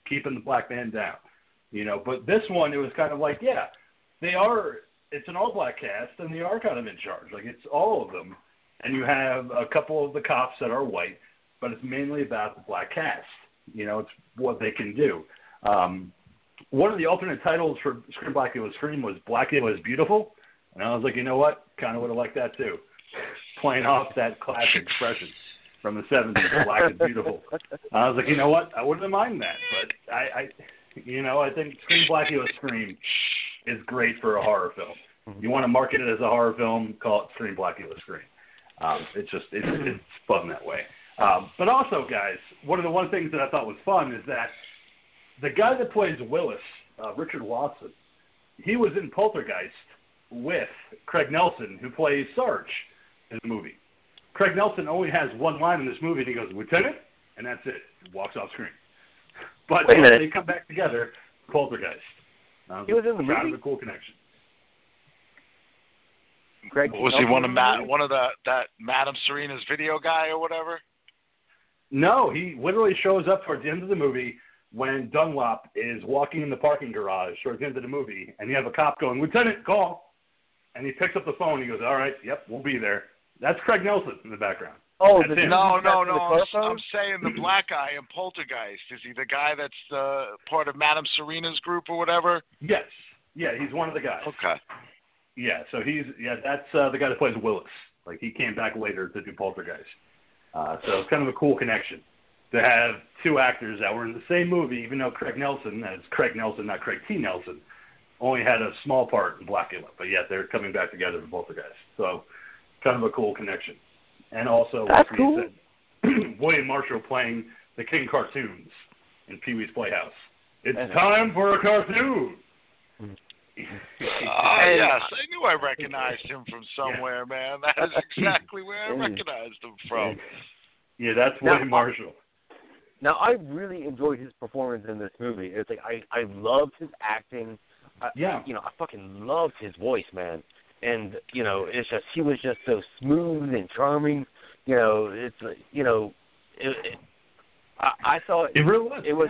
keeping the black man down. You know, but this one it was kind of like, yeah, they are. It's an all black cast, and they are kind of in charge. Like it's all of them, and you have a couple of the cops that are white, but it's mainly about the black cast. You know, it's what they can do. Um, one of the alternate titles for Scream Blacula Scream was Blacula is Beautiful, and I was like, you know what? Kind of would have liked that too. Playing off that classic expression from the '70s, Black is Beautiful. I was like, you know what? I wouldn't mind that, but I, I you know, I think Scream Blacula Scream is great for a horror film. You want to market it as a horror film, call it Scream Blacula Scream. Um, it's just it's, it's fun that way. Um, but also, guys, one of the one things that I thought was fun is that the guy that plays Willis, uh, Richard Watson, he was in Poltergeist with Craig Nelson, who plays Sarge in the movie. Craig Nelson only has one line in this movie, and he goes, "Lieutenant," and that's it. Walks off screen. But Wait a minute. they come back together, Poltergeist. He was in the kind movie? of a cool connection. Greg Was he one of in Matt, one of the that Madame Serena's video guy or whatever? No, he literally shows up towards the end of the movie when Dunlop is walking in the parking garage towards the end of the movie, and you have a cop going, Lieutenant, call. And he picks up the phone. And he goes, All right, yep, we'll be there. That's Craig Nelson in the background. Oh, That's the. No, no, that's no. I'm, I'm saying the black guy in Poltergeist. Is he the guy that's uh, part of Madame Serena's group or whatever? Yes. Yeah, he's one of the guys. Okay. Yeah, so he's yeah, that's uh, the guy that plays Willis. Like he came back later to do Poltergeist. Uh, so it's kind of a cool connection to have two actors that were in the same movie, even though Craig Nelson, as Craig Nelson, not Craig T. Nelson, only had a small part in Blacula, but yet they're coming back together for Poltergeist. So kind of a cool connection. and also That's like cool. said, William Marshall playing the King cartoons in Pee Wee's Playhouse. It's And- uh, time for a cartoon. Oh And- yes, I knew I recognized him from somewhere, man. That is exactly where I recognized him from. yeah, that's Now, William Marshall. Now I really enjoyed his performance in this movie. It's like I I loved his acting. I, Yeah. you know I fucking loved his voice, man. And you know it's just he was just so smooth and charming. You know it's you know it, it, I I thought It really was. it was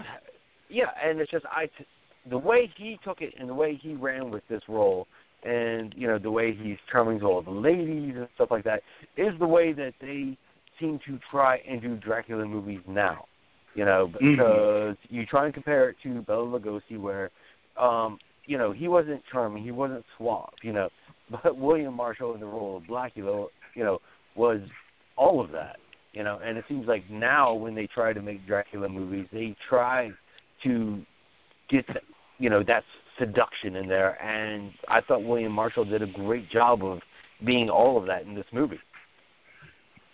yeah, and it's just I t- the way he took it and the way he ran with this role and you know the way he's charming to all the ladies and stuff like that is the way that they seem to try and do Dracula movies now. You know, Mhm. because you try and compare it to Bela Lugosi, where um, you know he wasn't charming, he wasn't suave, you know, but William Marshall in the role of Blacula, you know, was all of that. You know, and it seems like now when they try to make Dracula movies, they try to get you know that seduction in there, and I thought William Marshall did a great job of being all of that in this movie.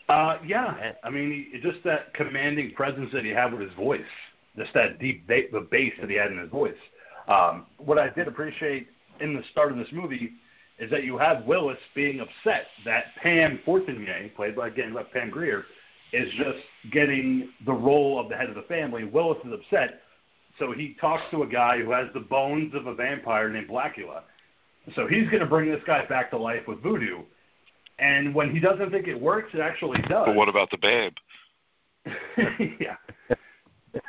Uh, yeah. I mean, he, just that commanding presence that he had with his voice, just that deep ba- the bass that he had in his voice. Um, what I did appreciate in the start of this movie is that you have Willis being upset that Pam Fortunier, played by again by Pam Grier, is just getting the role of the head of the family. Willis is upset, so he talks to a guy who has the bones of a vampire named Blacula. So he's going to bring this guy back to life with voodoo. And when he doesn't think it works, it actually does. But what about the babe? yeah.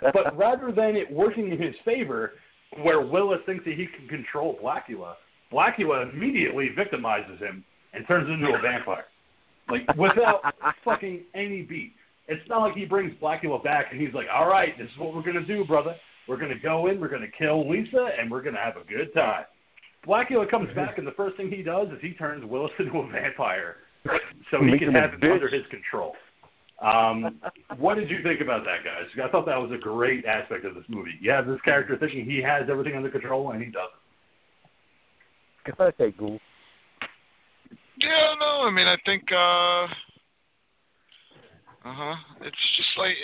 But rather than it working in his favor, where Willis thinks that he can control Blacula, Blacula immediately victimizes him and turns him into a vampire. Like without fucking any beat. It's not like he brings Blacula back and he's like, "All right, this is what we're gonna do, brother. We're gonna go in, we're gonna kill Lisa, and we're gonna have a good time." Blacula comes back and the first thing he does is he turns Willis into a vampire, so he Make can have him bitch. under his control. Um, what did you think about that, guys? I thought that was a great aspect of this movie. You have this character thinking he has everything under control and he doesn't. okay, cool. Yeah, no, I mean, I think, uh, uh huh. It's just like,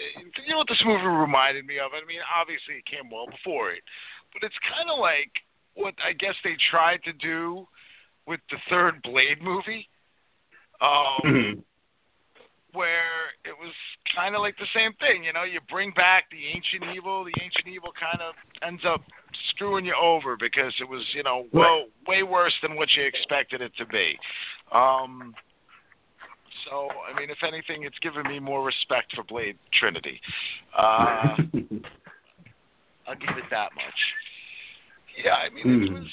you know what this movie reminded me of? I mean, obviously it came well before it, but it's kind of like what I guess they tried to do with the third Blade movie. Um, where it was kind of like the same thing. You know, you bring back the ancient evil. The ancient evil kind of ends up screwing you over because it was, you know, well, way worse than what you expected it to be. Um, so, I mean, if anything, it's given me more respect for Blade Trinity. Uh, I'll give it that much. Yeah, I mean, it Hmm. was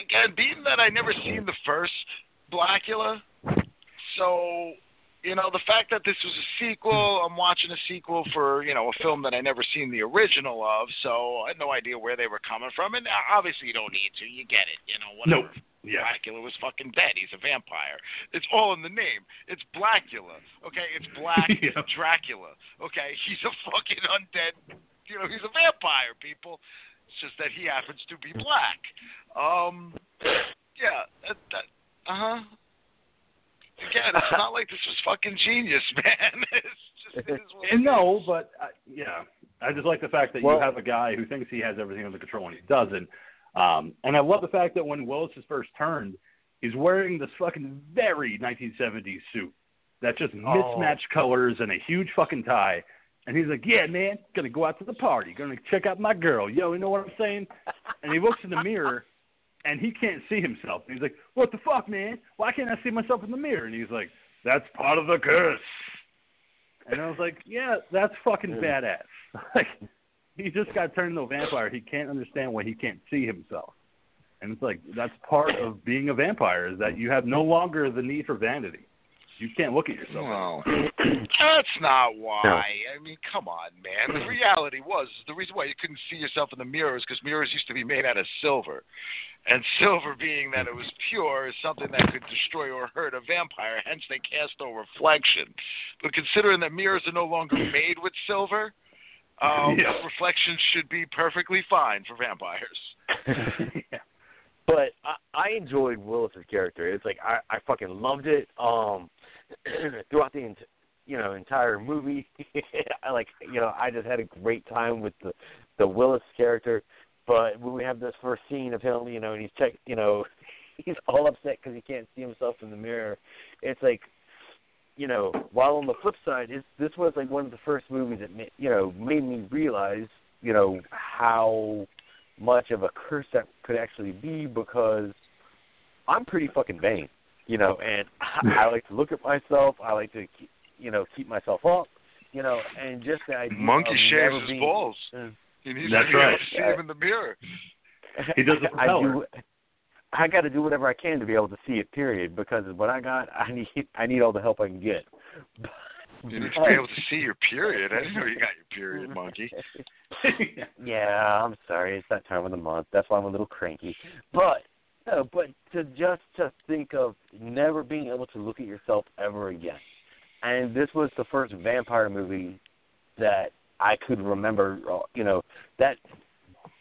again, being that I never seen the first Blackula, so you know the fact that this was a sequel, I'm watching a sequel for you know a film that I never seen the original of, so I had no idea where they were coming from, and obviously you don't need to, you get it, you know whatever. Nope. Yeah. Blacula was fucking dead. He's a vampire. It's all in the name. It's Blacula. Okay, it's Black Yeah. Dracula. Okay, he's a fucking undead. You know, he's a vampire. People. It's just that he happens to be black. Um, yeah. That, that, uh huh. Again, it's not like this was fucking genius, man. It's just it is what it And is. no, but uh, yeah, I just like the fact that Well- you have a guy who thinks he has everything under control and he doesn't. Um, and I love the fact that when Willis is first turned, he's wearing this fucking very 1970s suit that just mismatched colors and a huge fucking tie. And he's like, "Yeah, man, gonna go out to the party, gonna check out my girl, yo, you know what I'm saying?" And he looks in the mirror, and he can't see himself. And he's like, "What the fuck, man? Why can't I see myself in the mirror?" And he's like, "That's part of the curse." And I was like, "Yeah, that's fucking badass." Like, he just got turned into a vampire. He can't understand why he can't see himself. And it's like that's part of being a vampire is that you have no longer the need for vanity. You can't look at yourself. No, that's not why. I mean, come on, man. The reality was the reason why you couldn't see yourself in the mirror is because mirrors used to be made out of silver, and silver, being that it was pure, is something that could destroy or hurt a vampire. Hence, they cast no reflection. But considering that mirrors are no longer made with silver, um, Yeah. reflections should be perfectly fine for vampires. yeah. but I, I enjoyed Willis's character. It's like I, I fucking loved it. Um, throughout the you know entire movie. I like you know I just had a great time with the the Willis character. But when we have this first scene of him, you know, and he's check, you know, he's all upset because he can't see himself in the mirror. It's like, you know, while on the flip side, it's, this was like one of the first movies that you know made me realize, you know, how much of a curse that could actually be because I'm pretty fucking vain, you know, and I, I like to look at myself. I like to, keep, you know, keep myself up, you know, and just the idea Monkey of shaves never his being, balls. Uh, You need That's to right. to see him in the mirror. He does the I propeller. do. I got to do whatever I can to be able to see it. Period. Because what I got, I need. I need all the help I can get. You need to be able to see your period. I didn't know you got your period, monkey. yeah, I'm sorry. It's that time of the month. That's why I'm a little cranky. But no, but to just to think of never being able to look at yourself ever again. And this was the first vampire movie that I could remember. uh, You know that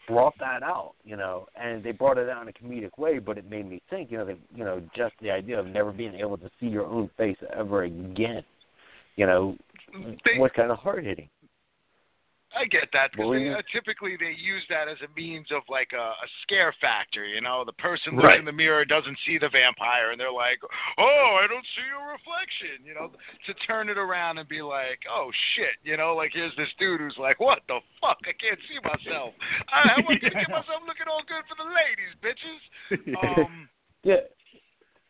brought that out. You know, and they brought it out in a comedic way, but it made me think. You know, that you know just the idea of never being able to see your own face ever again. You know, They, was kind of hard hitting. I get that because they, uh, typically they use that as a means of like a, a scare factor. You know, the person looks Right. in the mirror doesn't see the vampire, and they're like, "Oh, I don't see your reflection." You know, to turn it around and be like, "Oh shit," you know, like here's this dude who's like, "What the fuck? I can't see myself. I, I want to get myself looking all good for the ladies, bitches." Um, Yeah.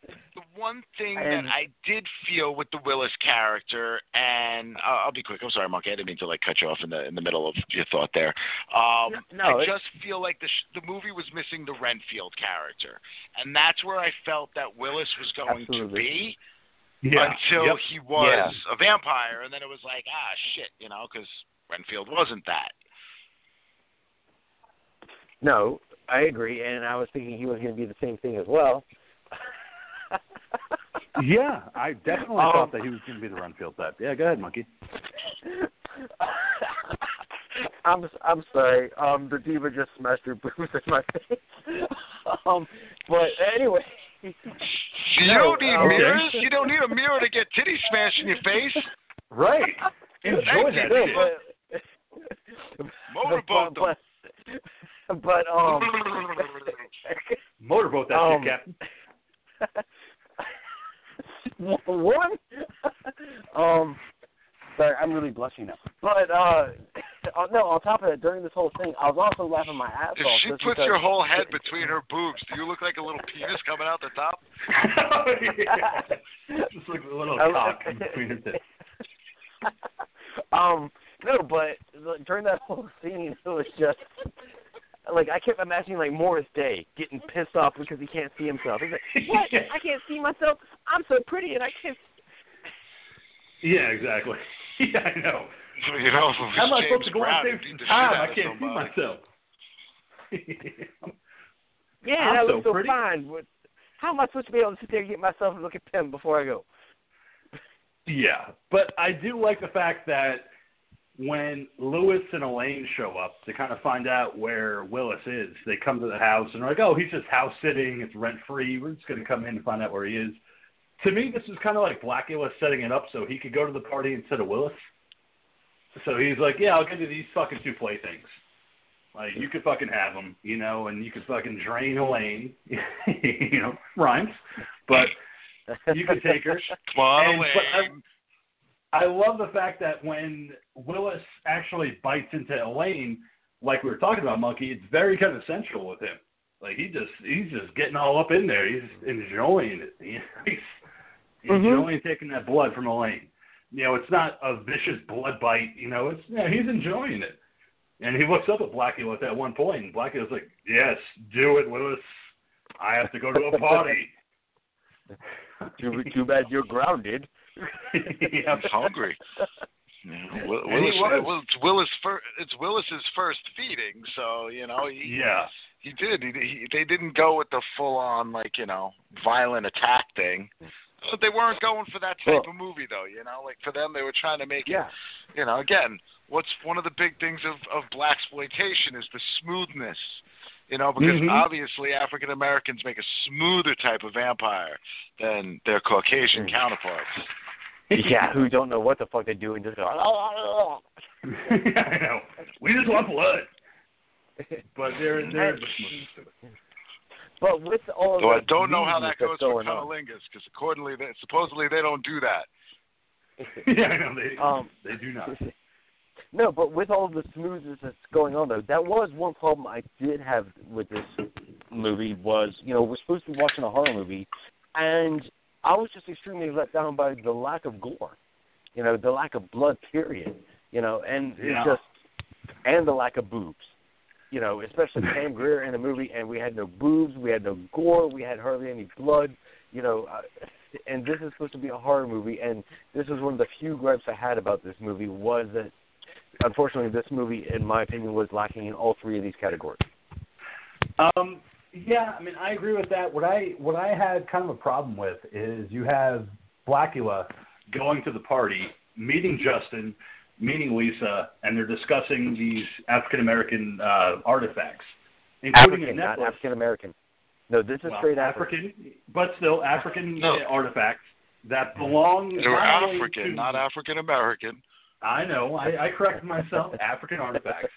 The one thing that I did feel with the Willis character, and uh, I'll be quick. I'm sorry, Mark. I didn't mean to like cut you off in the in the middle of your thought there. Um, No, I just feel like the sh- the movie was missing the Renfield character, and that's where I felt that Willis was going to be yeah. until Yep. he was a vampire, and then it was like, ah, shit, you know, because Renfield wasn't that. No, I agree, and I was thinking he was going to be the same thing as well. Yeah, I definitely Um, thought that he was going to be the Renfield type. Yeah, go ahead, monkey. I'm I'm sorry. Um, the diva just smashed her boobs in my face. um, but anyway. You don't need um, mirrors. You don't need a mirror to get titty smashed in your face. Right. Enjoy Thank that you. No, shit. but, Motorboat them. but, but um. Motorboat that Um, shit, Captain. One. um. Sorry, I'm really blushing now. But uh, uh, no. On top of that, during this whole thing, I was also laughing my ass If off. she puts because- your whole head between her boobs, do you look like a little penis coming out the top? Just like a little cock between her tits. um, no, but like, during that whole scene, it was just like I kept imagining like Morris Day getting pissed off because he can't see himself. He's like, "What? I can't see myself. I'm so pretty, and I can't." Yeah, exactly. Yeah, I know. You know, how am I supposed to go Brown, on he'd stage beat the with time? I out of can't see somebody. myself. Yeah, I'm that so looks so pretty. fine. But how am I supposed to be able to sit there and get myself and look at them before I go? Yeah, but I do like the fact that when Lewis and Elaine show up to kind of find out where Willis is, they come to the house and are like, "Oh, he's just house sitting. It's rent free. We're just going to come in and find out where he is." To me, this is kind of like Blacula setting it up so he could go to the party instead of Willis. So he's like, "Yeah, I'll give you these fucking two playthings. Like you could fucking have them, you know, and you could fucking drain Elaine, you know, rhymes, but you could take her." Come on, And- I- uh, Elaine. I love the fact that when Willis actually bites into Elaine, like we were talking about, Monkey, it's very kind of sensual with him. Like he just he's just getting all up in there. He's enjoying it. You know, He's Mhm. enjoying taking that blood from Elaine. You know, it's not a vicious blood bite. You know, it's yeah, he's enjoying it. And he looks up at Blackie at that one point, and Blackie's like, "Yes, do it, Willis. I have to go to a party." too, too bad you're grounded. Yeah, I'm hungry. Yeah, Will- Willis, was. well, it's Willis. Fir- it's Willis's first feeding, so you know he Yeah. he did. He, he, they didn't go with the full on like you know violent attack thing. But they weren't going for that type Well- of movie though. You know, like for them, they were trying to make it Yeah. you know, again, what's one of the big things of of black exploitation is the smoothness. You know, because Mhm. obviously African Americans make a smoother type of vampire than their Caucasian Mm. counterparts. Yeah, who don't know what the fuck they do and just go. Ah, ah, ah, I know. We just want blood. But there, there's But with all the So I don't know how that goes for going cunnilingus because accordingly, they, supposedly they don't do that. yeah, I know they Um, they do not. No, but with all the smoothness that's going on though, that was one problem I did have with this movie was, you know, we're supposed to be watching a horror movie and I was just extremely let down by the lack of gore. You know, the lack of blood period. You know, and Yeah. it's just and the lack of boobs. You know, especially Pam Grier in the movie and we had no boobs, we had no gore, we had hardly any blood, you know, uh, and this is supposed to be a horror movie and this was one of the few gripes I had about this movie was that unfortunately, this movie, in my opinion, was lacking in all three of these categories. Um, yeah, I mean, I agree with that. What I what I had kind of a problem with is you have Blacula going to the party, meeting Justin, meeting Lisa, and they're discussing these African American uh, artifacts, including African, a not. African American. No, this is well, straight African. African, but still African No. uh, artifacts that belong. To They were not only African, to- not African American. I know. I, I corrected myself. African artifacts,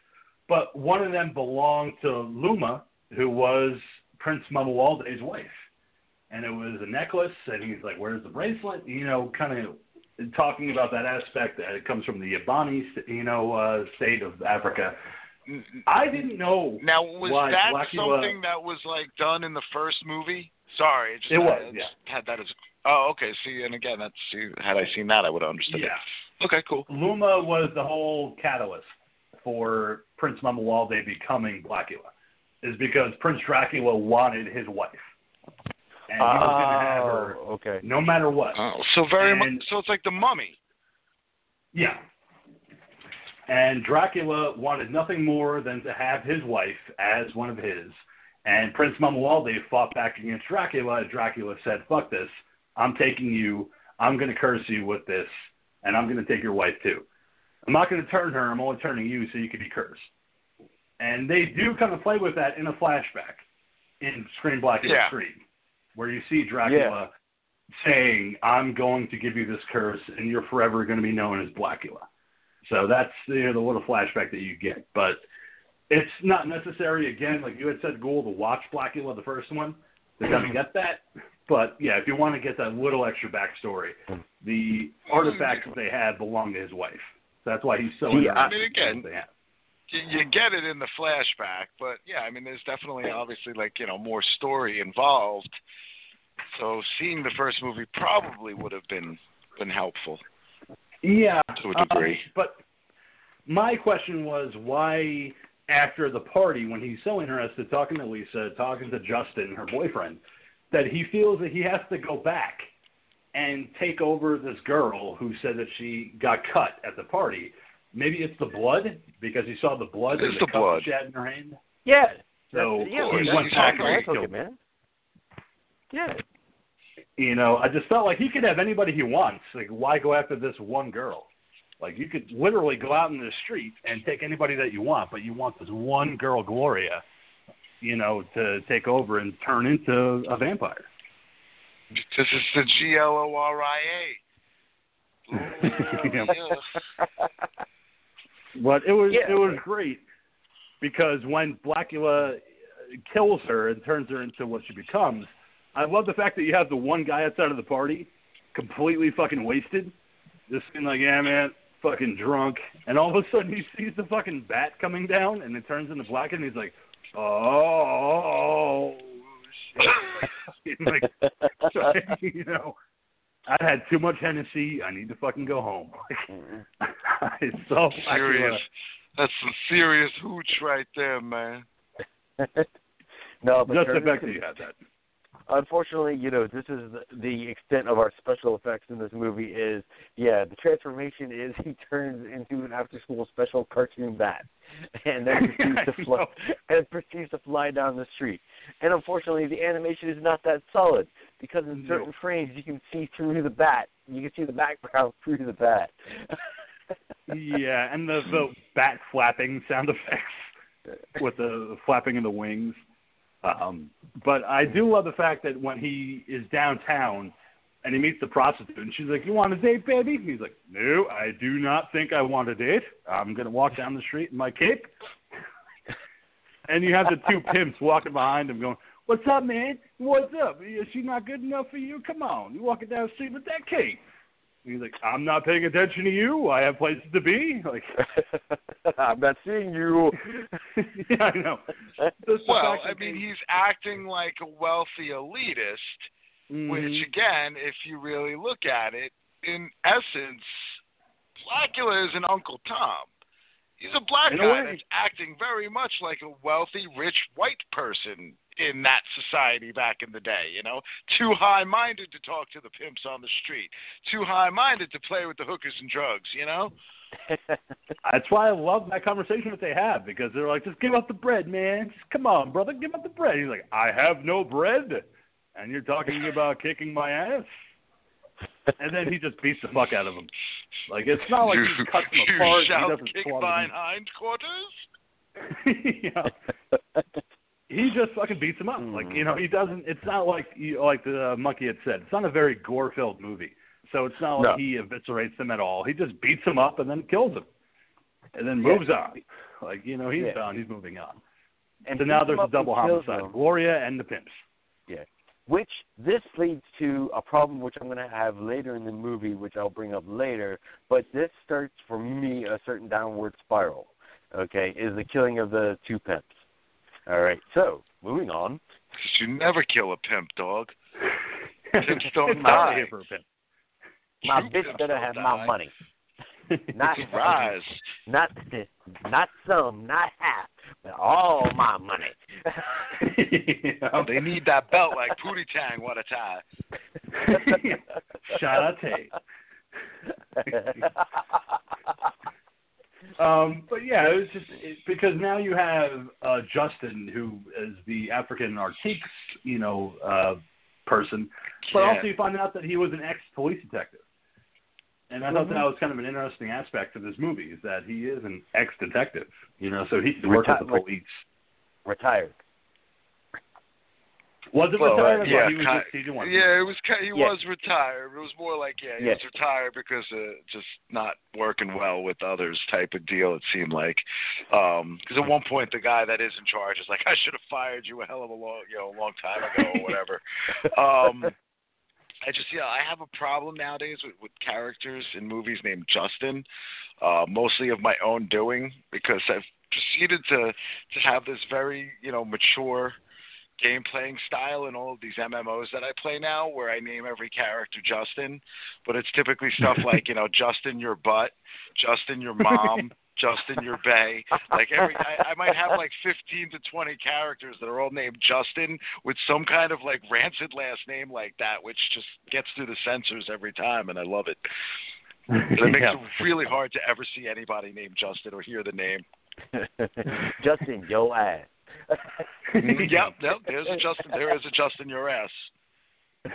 but one of them belonged to Luma, who was Prince Mamuwalde's wife, and it was a necklace. And he's like, "Where's the bracelet?" You know, kind of talking about that aspect that it comes from the Yabani, you know, uh, state of Africa. I didn't know. Now, was that Blacula- something that was like done in the first movie? Sorry, it, just It was, had, yeah. Had that as. Oh, okay. See, and again, that's see, had I seen that, I would have understood Yeah. it. Okay, cool. Luma was the whole catalyst for Prince Mamuwalde becoming Blacula, is because Prince Dracula wanted his wife, and he was going to have her Oh, okay. no matter what. Oh, so very And- much. So it's like the Mummy. Yeah. And Dracula wanted nothing more than to have his wife as one of his. And Prince Mamuwalde fought back against Dracula. and Dracula said, "Fuck this! I'm taking you. I'm going to curse you with this, and I'm going to take your wife too. I'm not going to turn her. I'm only turning you so you can be cursed." And they do kind of play with that in a flashback in Scream Blacula Yeah. Scream, where you see Dracula saying, "I'm going to give you this curse, and you're forever going to be known as Blacula." So that's you know, the little flashback that you get, but it's not necessary. Again, like you had said, Ghoul, to watch Blacula, the first one, to kind of get that. But yeah, if you want to get that little extra backstory, the artifacts hmm. that they had belong to his wife. So that's why he's so I- I mean, again, in what they have. You, you get it in the flashback, but yeah, I mean, there's definitely obviously like you know more story involved. So seeing the first movie probably would have been been helpful. Yeah, To a degree. um, but my question was why, after the party, when he's so interested talking to Lisa, talking to Justin, her boyfriend, that he feels that he has to go back and take over this girl who said that she got cut at the party. Maybe it's the blood because he saw the blood It's and the the cup blood. she had in her hand. Yeah. So yeah, he that's went exactly back how and killed it, man. Yeah. You know, I just felt like he could have anybody he wants. Like, why go after this one girl? Like, you could literally go out in the street and take anybody that you want, but you want this one girl, Gloria, you know, to take over and turn into a vampire. This is the G L O R I A. But it was Yeah. it was great because when Blacula kills her and turns her into what she becomes, I love the fact that you have the one guy outside of the party completely fucking wasted, just being like, yeah, man, fucking drunk, and all of a sudden he sees the fucking bat coming down and it turns into black, and he's like, oh shit, like, you know. I had too much Hennessy. I need to fucking go home. I saw Blacula. serious. That's some serious hooch right there, man. no, but Just the fact that you had that. Unfortunately, you know, this is the, extent of our special effects in this movie. Is yeah, the transformation is he turns into an after-school special cartoon bat, and then proceeds to fly and proceeds to fly down the street. And unfortunately, the animation is not that solid because in certain No. frames you can see through the bat. You can see the background through the bat. yeah, and the the bat flapping sound effects with the flapping of the wings. Um, but I do love the fact that when he is downtown and he meets the prostitute, and she's like, "You want a date, baby?" He's like, "No, I do not think I want a date. I'm gonna walk down the street in my cape." and you have the two pimps walking behind him, going, "What's up, man? What's up? Is she not good enough for you? Come on, you walking down the street with that cape." And he's like, "I'm not paying attention to you. I have places to be." Like, I'm not seeing you. yeah, I know. Just Well, I mean, he's acting like a wealthy elitist, Mhm. which again, if you really look at it, in essence, Blacula is an Uncle Tom. He's a black In a guy way. that's acting very much like a wealthy, rich white person in that society back in the day, you know? Too high minded to talk to the pimps on the street. Too high minded to play with the hookers and drugs, you know? That's why I love that conversation that they have because they're like, just give up the bread, man. Just come on, brother, give up the bread. He's like, I have no bread, and you're talking about kicking my ass. And then he just beats the fuck out of him. Like it's not like you, he cuts him you apart. shall he doesn't kick mine hindquarters? yeah. He just fucking beats him up. Like Hmm. you know, he doesn't. It's not like you, like the uh, monkey had said. It's not a very gore-filled movie. So it's not like No. he eviscerates them at all. He just beats them up and then kills them, and then Yeah. moves on. Like you know, he's Yeah. done. He's moving on. and so now there's a double homicide. Gloria and the pimps. Yeah. Which this leads to a problem which I'm going to have later in the movie, which I'll bring up later. But this starts for me a certain downward spiral. Okay, is the killing of the two pimps. All right, so moving on. you should never kill a pimp, dog. Pimps don't it's die. here for a pimp. My You bitch pimps better don't have die. my money. Not Rise. not not some, not half, but all my money. Yeah. They need that belt like Pootie Tang. What a tie. Shout out Tate. Um, but yeah, it was just it, because now you have uh, Justin, who is the African Artiques, you know, uh, person, but Yeah. also you find out that he was an ex-police detective, and I thought that was kind of an interesting aspect of this movie is that he is an ex-detective, you know, so he worked with the police. Retired. Was it Well, retired? Yeah, he was ki- just he didn't. Yeah, it was. He Yeah. was retired. It was more like yeah, he Yeah. was retired because uh, just not working well with others type of deal. It seemed like because at one point the guy that is in charge is like, I should have fired you a hell of a long, you know, a long time ago or whatever. um, I just yeah, I have a problem nowadays with, with characters in movies named Justin, uh, mostly of my own doing because I've proceeded to to have this very you know mature game playing style in all of these MMOs that I play now, where I name every character Justin, but it's typically stuff like you know Justin your butt, Justin your mom. Justin your bay, like every I, I might have like fifteen to twenty characters that are all named Justin with some kind of like rancid last name like that, which just gets through the censors every time, and I love it. But it makes Yeah. it really hard to ever see anybody named Justin or hear the name. Justin, yo ass. Mm-hmm. yep, yep. There's a Justin. There is a Justin your ass.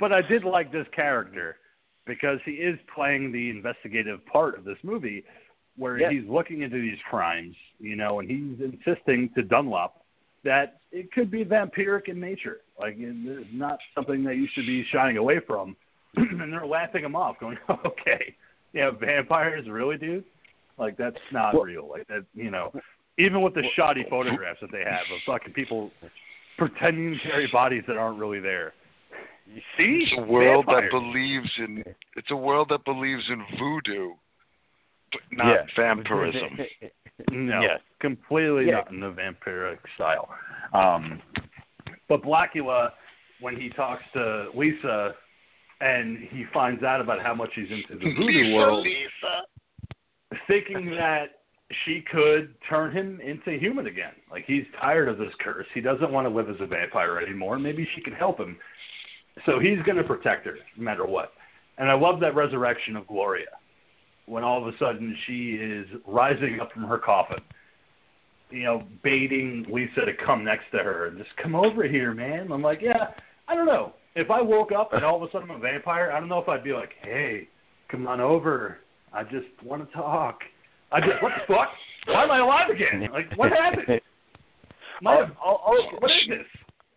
but I did like this character because he is playing the investigative part of this movie where Yeah. he's looking into these crimes, you know, and he's insisting to Dunlop that it could be vampiric in nature. Like it's not something that you should be shying away from. and they're laughing him off, going, "Okay, yeah, vampires, really, dude? Like that's not Well- real. Like that, you know." Even with the shoddy photographs that they have of fucking people pretending to carry bodies that aren't really there. You see, It's a world Vampires. that believes in. It's a world that believes in voodoo, but not Yeah. vampirism. No, Yes. completely Yeah. not in the vampiric style. Um, but Blacula, when he talks to Lisa and he finds out about how much he's into the voodoo Lisa, world, Lisa. thinking that she could turn him into human again. Like he's tired of this curse. He doesn't want to live as a vampire anymore. Maybe she can help him. So he's going to protect her no matter what. And I love that resurrection of Gloria when all of a sudden she is rising up from her coffin. You know, baiting Lisa to come next to her and just come over here, man. I'm like, yeah, I don't know. If I woke up and all of a sudden I'm a vampire, I don't know if I'd be like, hey, come on over. I just want to talk. I just what the fuck? Why am I alive again? Like what happened? My, Oh, oh, oh, what is this?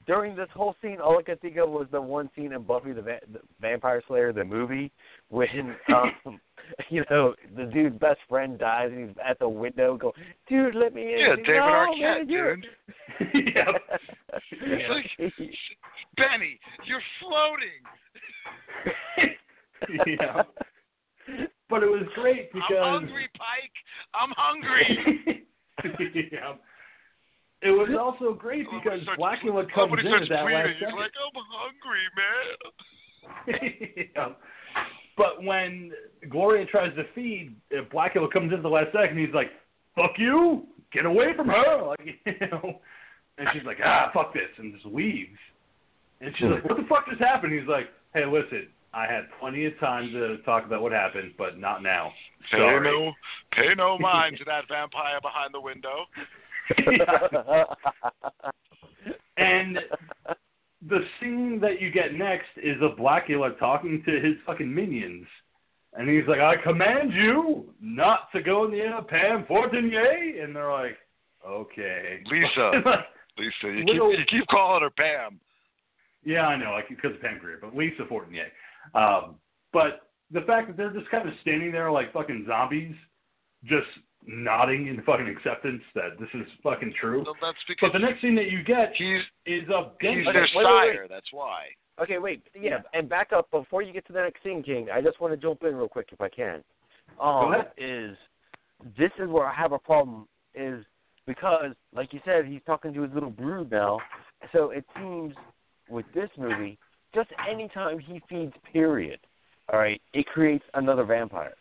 during this whole scene, all I could think of was the one scene in Buffy the, Va- the Vampire Slayer, the movie, when um, you know the dude's best friend dies and he's at the window, go, "Dude, let me in." Yeah, David no, Arquette, man, you're-" dude. yep. It's like, Benny, you're floating. yeah. But it was great because I'm hungry, Pike. I'm hungry. yeah. It was also great because starts- Blacula comes in at that last He's second. like, I'm hungry, man. yeah. But when Gloria tries to feed, Blacula comes in at the last second. He's like, "Fuck you! Get away from her!" Like you know. And she's like, "Ah, fuck this," and just leaves. And she's like, "What the fuck just happened?" He's like, "Hey, listen, I had plenty of time to talk about what happened, but not now." Sorry. Pay no, pay no mind to that vampire behind the window. And the scene that you get next is a Blacula talking to his fucking minions. And he's like, I command you not to go near Pam Fortinier. And they're like, okay. Lisa. Lisa, you Little- keep you keep calling her Pam. yeah, I know, like because of Pam Grier, but Lisa Fortinier. Um, but the fact that they're just kind of standing there like fucking zombies, just nodding in fucking acceptance that this is fucking true. So that's because But the next thing that you get he's is a Denny. he's Okay, their wait, wait, wait. sire. That's why. Okay, wait. Yeah, Yeah. and back up before you get to the next scene, King. I just want to jump in real quick if I can. Um, ahead. Is this is where I have a problem? Is because, like you said, he's talking to his little brood now. So it seems with this movie, just anytime he feeds, period, all right, it creates another vampire.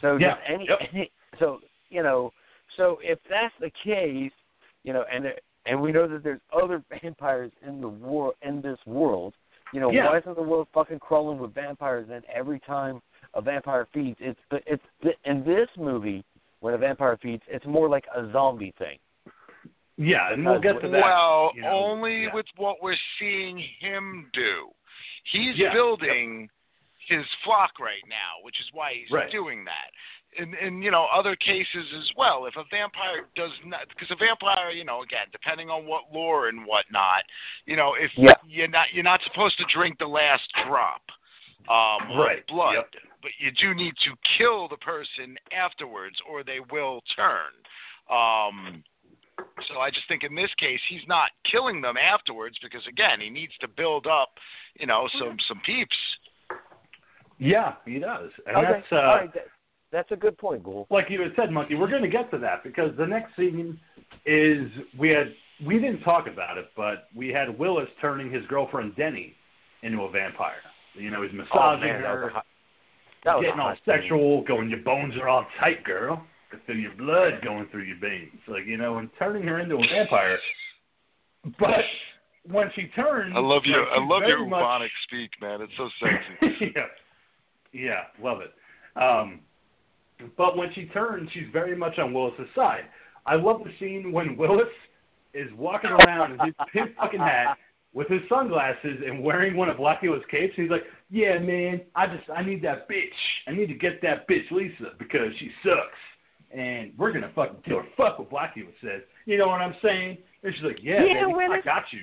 So Yeah, just any, yep. any, so you know, so if that's the case, you know, and and we know that there's other vampires in the war in this world. You know, Yeah. why isn't the world fucking crawling with vampires? And every time a vampire feeds, it's the it's the, in this movie when a vampire feeds, it's more like a zombie thing. Yeah, and we'll get to that. well, you know, only yeah. with what we're seeing him do. He's Yeah, building his flock right now, which is why he's Right. doing that. And in you know other cases as well, if a vampire does not, because a vampire, you know, again, depending on what lore and whatnot, you know, if Yeah. you're not you're not supposed to drink the last drop um, Right, of blood, yep. but you do need to kill the person afterwards, or they will turn. Um, so I just think in this case he's not killing them afterwards because again he needs to build up, you know, some some peeps. Yeah, he does, and okay, that's uh, all right, that, that's a good point, Ghoul. like you had said, Monkey. We're going to get to that because the next scene is we had we didn't talk about it, but we had Willis turning his girlfriend Denny into a vampire. You know, he's Oh massaging man, that was her, a hot, that was getting a all hot scene. sexual, going, "Your bones are all tight, girl." Feel your blood going through your veins, like you know, and turning her into a vampire. But when she turns, I love your I love your much- speak, man. It's so sexy. yeah, yeah, love it. Um, but when she turns, she's very much on Willis's side. I love the scene when Willis is walking around in his pink fucking hat with his sunglasses and wearing one of Blacula's capes. And he's like, "Yeah, man, I just I need that bitch. I need to get that bitch Lisa because she sucks." And we're gonna fucking kill her. Fuck what Blacula says. You know what I'm saying? And she's like, "Yeah, Yeah, baby, I got you."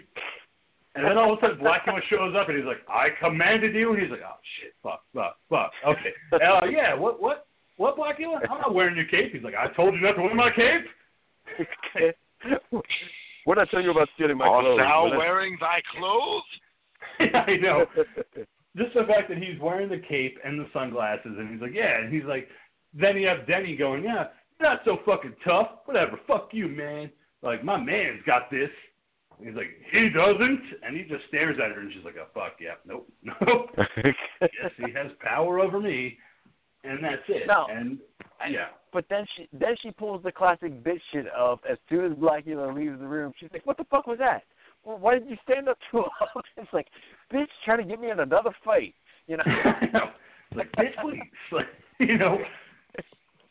And then all of a sudden, Blacula shows up, and he's like, "I commanded you." And he's like, "Oh shit, fuck, fuck, fuck." Okay, uh, yeah. What, what, what, Blacula? I'm not wearing your cape. He's like, "I told you not to wear my cape." what did I tell you about stealing my Art clothes? thou What did I- wearing thy clothes? I know. Just the fact that he's wearing the cape and the sunglasses, and he's like, "Yeah," and he's like, then you have Denny going, "Yeah, you're not so fucking tough. Whatever, fuck you, man. Like my man's got this." And he's like, "He doesn't," and he just stares at her, and she's like, "Oh fuck, yeah, nope, nope." yes, he has power over me, and that's it. No. and yeah, But then she then she pulls the classic bitch shit of as soon as Blacula leaves the room, she's like, "What the fuck was that? Well, why did you stand up to him?" it's like, bitch, trying to get me in another fight, you know? It's like bitch, please, like you know,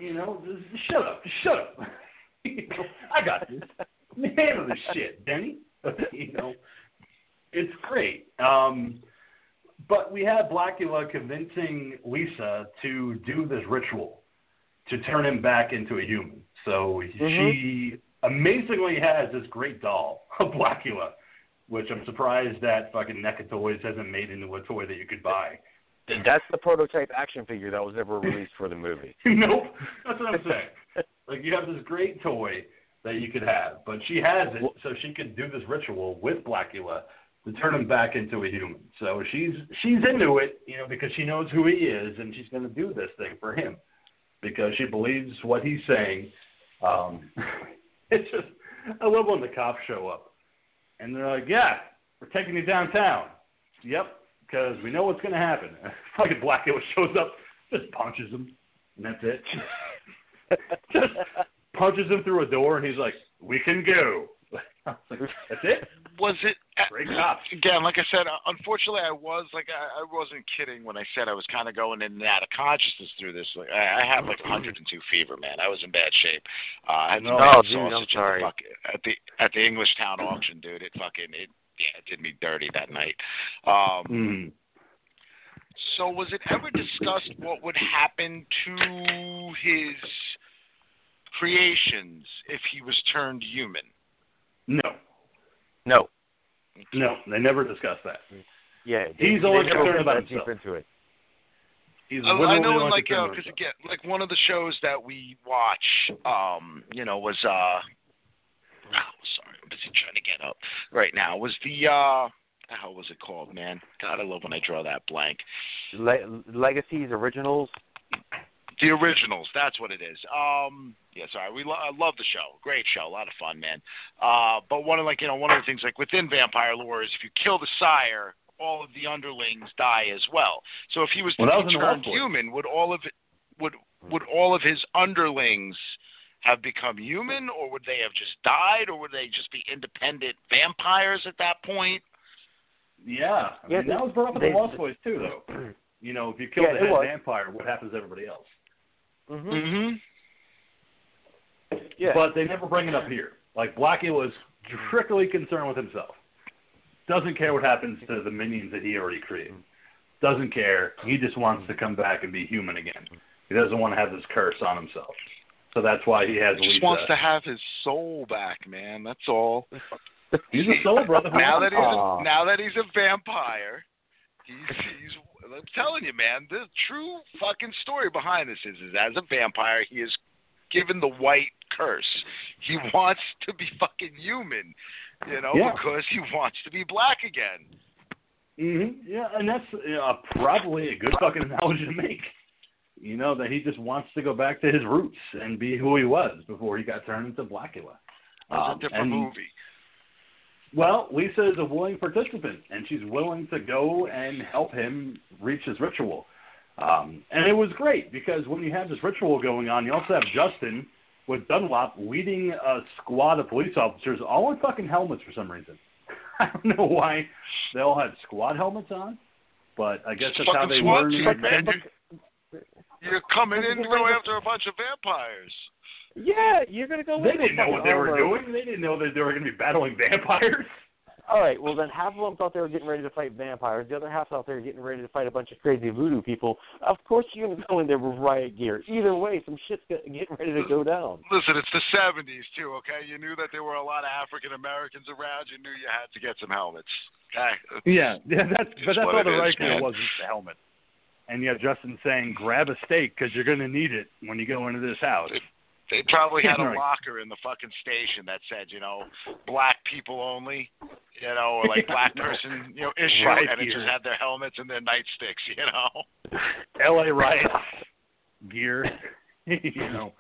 you know, just shut up, shut up. you know, I got this. Handle this shit, Denny. you know, it's great. Um, but we have Blacula convincing Lisa to do this ritual to turn him back into a human. So she amazingly has this great doll of Blacula which I'm surprised that fucking NECA Toys hasn't made into a toy that you could buy. That's the prototype action figure that was ever released for the movie. nope, that's what I'm saying. like you have this great toy that you could have, but she has it so she could do this ritual with Blacula to turn him back into a human. So she's she's into it, you know, because she knows who he is and she's going to do this thing for him because she believes what he's saying. Um, it's just I love when the cops show up and they're like, "Yeah, we're taking you downtown." Yep, because we know what's going to happen. Fucking Blacula shows up, just punches him, and that's it. just punches him through a door, and he's like, "We can go." Like, that's it. Was it Great cops. again? Like I said, uh, unfortunately, I was like I, I wasn't kidding when I said I was kind of going in and out of consciousness through this. Like I, I had like 102 fever, man. I was in bad shape. Uh, I had some No, dude, I'm sausage in the sorry. fuck- at the at the Englishtown auction, dude. It fucking it yeah, it did me dirty that night. Um, Mm. so was it ever discussed what would happen to his creations if he was turned human? No, No. no, they never discussed that. Yeah. He's they, only they never concerned about that deep himself. into it. He's I, I literally know, like, concerned because himself. again, like one of the shows that we watch, um, you know, was uh, oh, sorry, I'm busy trying to get up right now. Was the uh, how was it called, man? God, I love when I draw that blank. Le- Legacies, originals. The originals, that's what it is. Um, yeah, sorry, we lo- I love the show. Great show, a lot of fun, man. Uh, but one of like you know one of the things like within vampire lore is if you kill the sire, all of the underlings die as well. So if he was Well, that was be the turned human, would all of it would would all of his underlings have become human, or would they have just died, or would they just be independent vampires at that point? Yeah, I Yeah, mean, that was brought up in they- the Lost Boys too, though. You know, if you kill Yeah, the head was. vampire, what happens to everybody else? hmm Mm-hmm. Yeah. But they never bring it up here. Like Blackie was strictly concerned with himself. Doesn't care what happens to the minions that he already created. Doesn't care. He just wants to come back and be human again. He doesn't want to have this curse on himself. So that's why he has He just Lisa. wants to have his soul back, man. That's all. He's a soul brother. now that he's a, now that he's a vampire, he's he's. I'm telling you, man. The true fucking story behind this is, is as a vampire, he is given the white curse. He wants to be fucking human, you know, Yeah. because he wants to be black again. hmm Yeah, and that's know, probably a good fucking analogy to make. You know that he just wants to go back to his roots and be who he was before he got turned into Blacula. It was Um, a different and- movie. Well, Lisa is a willing participant, and she's willing to go and help him reach his ritual. Um, and it was great because when you have this ritual going on, you also have Justin with Dunlop leading a squad of police officers, all in fucking helmets for some reason. I don't know why they all had squad helmets on, but I guess that's how they SWAT learned. team, man. They You're coming in to go after a bunch of vampires. Yeah, you're gonna go. They didn't know what they were doing. They didn't know that they were going to be battling vampires. All right, well then half of them thought they were getting ready to fight vampires. The other half thought they were getting ready to fight a bunch of crazy voodoo people. Of course you're gonna go in there with riot gear. Either way, some shit's get- getting ready to go down. Listen, it's the '70s too. Okay, you knew that there were a lot of African Americans around. You knew you had to get some helmets. Okay. Yeah, yeah, that's It's but that's all the is, right gear was just the helmet. And you have Justin saying, "Grab a steak because you're going to need it when you go into this house." They probably had a locker in the fucking station that said, you know, black people only, you know, or like black person, you know, issue, Right and it just had their helmets and their nightsticks, you know. L.A. riot gear, you know.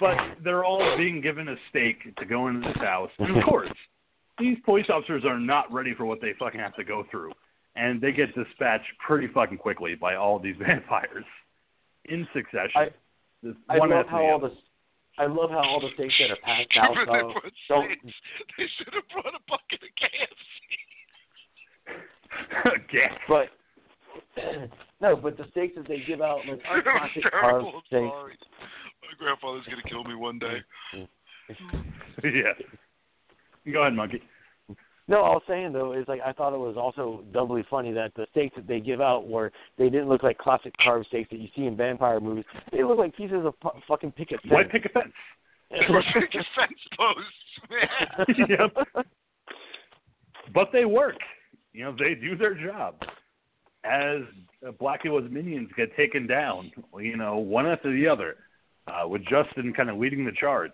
But they're all being given a stake to go into this house. And of course, these police officers are not ready for what they fucking have to go through, and they get dispatched pretty fucking quickly by all these vampires in succession. I- This I one love how all the I love how all the states that are passed out Stupid they though put don't steaks. They should have brought a bucket of KFC. Gas. but no, but the steaks that they give out like are It was classic terrible. carved steaks. sorry. My grandfather's gonna kill me one day. yeah. Go ahead, monkey. No, all I was saying though is like I thought it was also doubly funny that the steaks that they give out were they didn't look like classic carved steaks that you see in vampire movies. They look like pieces of fu- fucking picket fence. White picket fence. They picket fence posts, man. yep. but they work. You know, they do their job. As Blacula's minions get taken down, you know, one after the other, uh, with Justin kind of leading the charge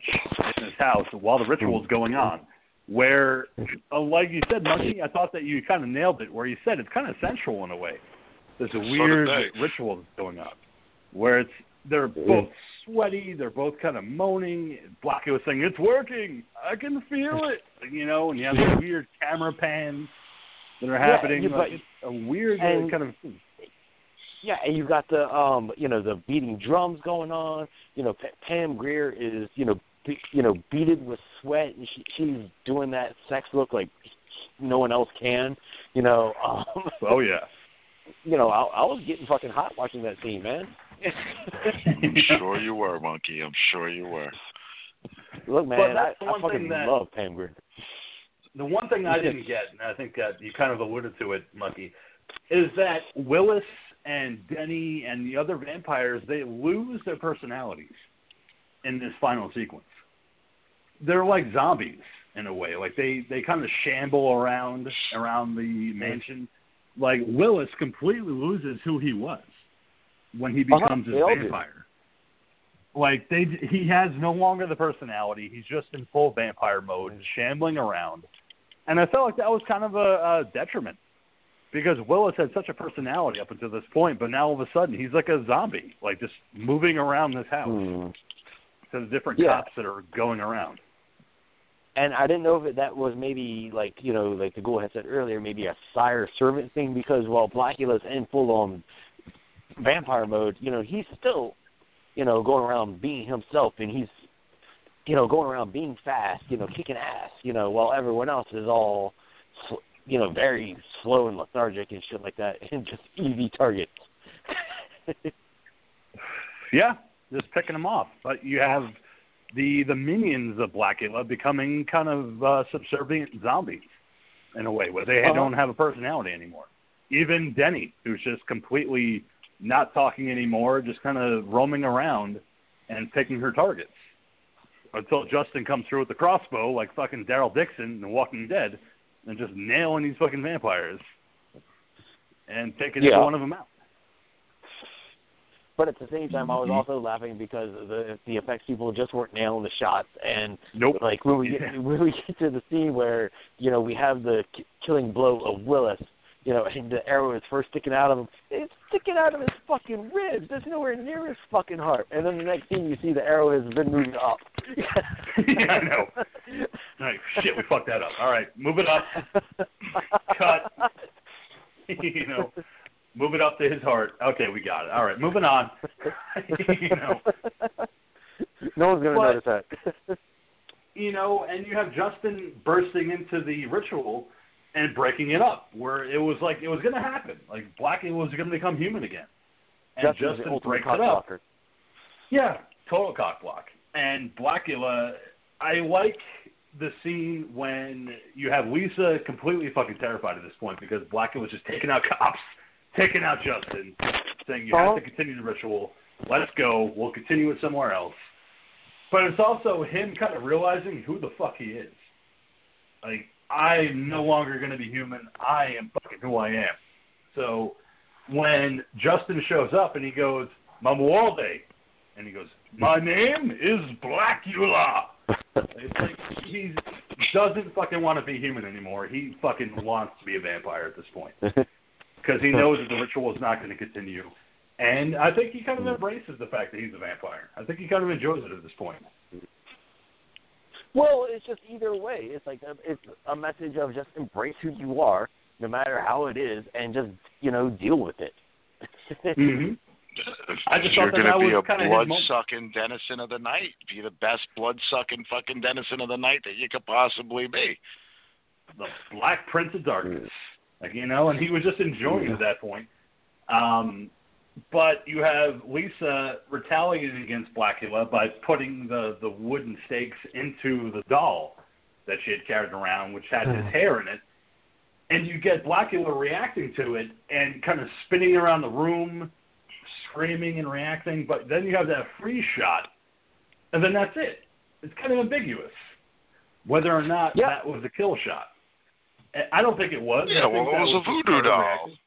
in his house while the ritual is going on. Where, uh, like you said, Monkey, I thought that you kind of nailed it. Where you said it's kind of sensual in a way. There's a weird ritual that's going on, where it's they're both sweaty, they're both kind of moaning. Blackie was saying, "It's working, I can feel it," you know, and you have these weird camera pans that are happening. you- like, it's a weird and- kind of Yeah, and you got the um, you know, the beating drums going on. You know, P- Pam Grier is you know, you know, beaded with sweat, and she, she's doing that sex look like no one else can. You know, um, oh yeah. you know, I, I was getting fucking hot watching that scene, man. I'm sure you were, Monkey. I'm sure you were. Look, man, But I, that's the I one fucking thing that- love Pam Grier. The one thing I didn't get, and I think that you kind of alluded to it, Monkey, is that Willis and Denny and the other vampires they lose their personalities in this final sequence. They're like zombies in a way. Like they they kind of shamble around around the mansion. Like Willis completely loses who he was when he Uh-huh, becomes a all do. vampire. Like they, he has no longer the personality. He's just in full vampire mode, shambling around. And I felt like that was kind of a, a detriment because Willis had such a personality up until this point, but now all of a sudden he's like a zombie, like just moving around this house Hmm. To the different Yeah. cops that are going around. And I didn't know if that was maybe like you know, like the Ghoul had said earlier, maybe a sire servant thing because while Blacula's in full on vampire mode, you know, he's still, you know, going around being himself and he's you know, going around being fast, you know, kicking ass, you know, while everyone else is all sl- you know, very slow and lethargic and shit like that and just easy targets. Yeah, just picking them off. But you have the the minions of Blacula becoming kind of uh, subservient zombies in a way, where they Uh-huh. don't have a personality anymore. Even Denny, who's just completely not talking anymore, just kind of roaming around and picking her targets. Until Justin comes through with the crossbow, like fucking Daryl Dixon in The Walking Dead, and just nailing these fucking vampires and taking Yeah. every one of them out. But at the same time, I Mm-hmm. was also laughing because the the effects people just weren't nailing the shots, and Nope. like when we get when we get to the scene where you know we have the k- killing blow of Willis, you know, and the arrow is first sticking out of him, it's sticking out of his fucking ribs. It's nowhere near his fucking heart. And then the next scene, you see the arrow has been moved up. Yeah, I know. All right, shit, we fucked that up. All right, move it up. Cut. you know, move it up to his heart. Okay, we got it. All right, moving on. you know, no one's gonna notice that. you know, and you have Justin bursting into the ritual and breaking it up, where it was like it was going to happen. Like Blackie was going to become human again, and Justin's Justin ultimate breaks cock it up. blocker. Yeah, total cock block. And Blacula, I like the scene when you have Lisa completely fucking terrified at this point because Blacula's just taking out cops, taking out Justin, saying you have to continue the ritual. Let's go. We'll continue it somewhere else. But it's also him kind of realizing who the fuck he is. Like, I'm no longer going to be human. I am fucking who I am. So when Justin shows up and he goes, Mamuwalde, and he goes, My name is Blacula. It's like he doesn't fucking want to be human anymore. He fucking wants to be a vampire at this point because he knows that the ritual is not going to continue. And I think he kind of embraces the fact that he's a vampire. I think he kind of enjoys it at this point. Well, it's just either way. It's like a, it's a message of just embrace who you are, no matter how it is, and just you know deal with it. Mm-hmm. I just You're thought that gonna that be was a kinda blood sucking denizen of the night. Be the best blood sucking fucking denizen of the night that you could possibly be. the Black Prince of Darkness. Like you know, and he was just enjoying it at that point. Um, but you have Lisa retaliating against Blacula by putting the the wooden stakes into the doll that she had carried around, which had his hair in it. And you get Blacula reacting to it and kind of spinning around the room, screaming and reacting. But then you have that freeze shot, and then that's it. It's kind of ambiguous whether or not Yeah. that was a kill shot. I don't think it was. Yeah, well, it that was a voodoo doll. overreacting.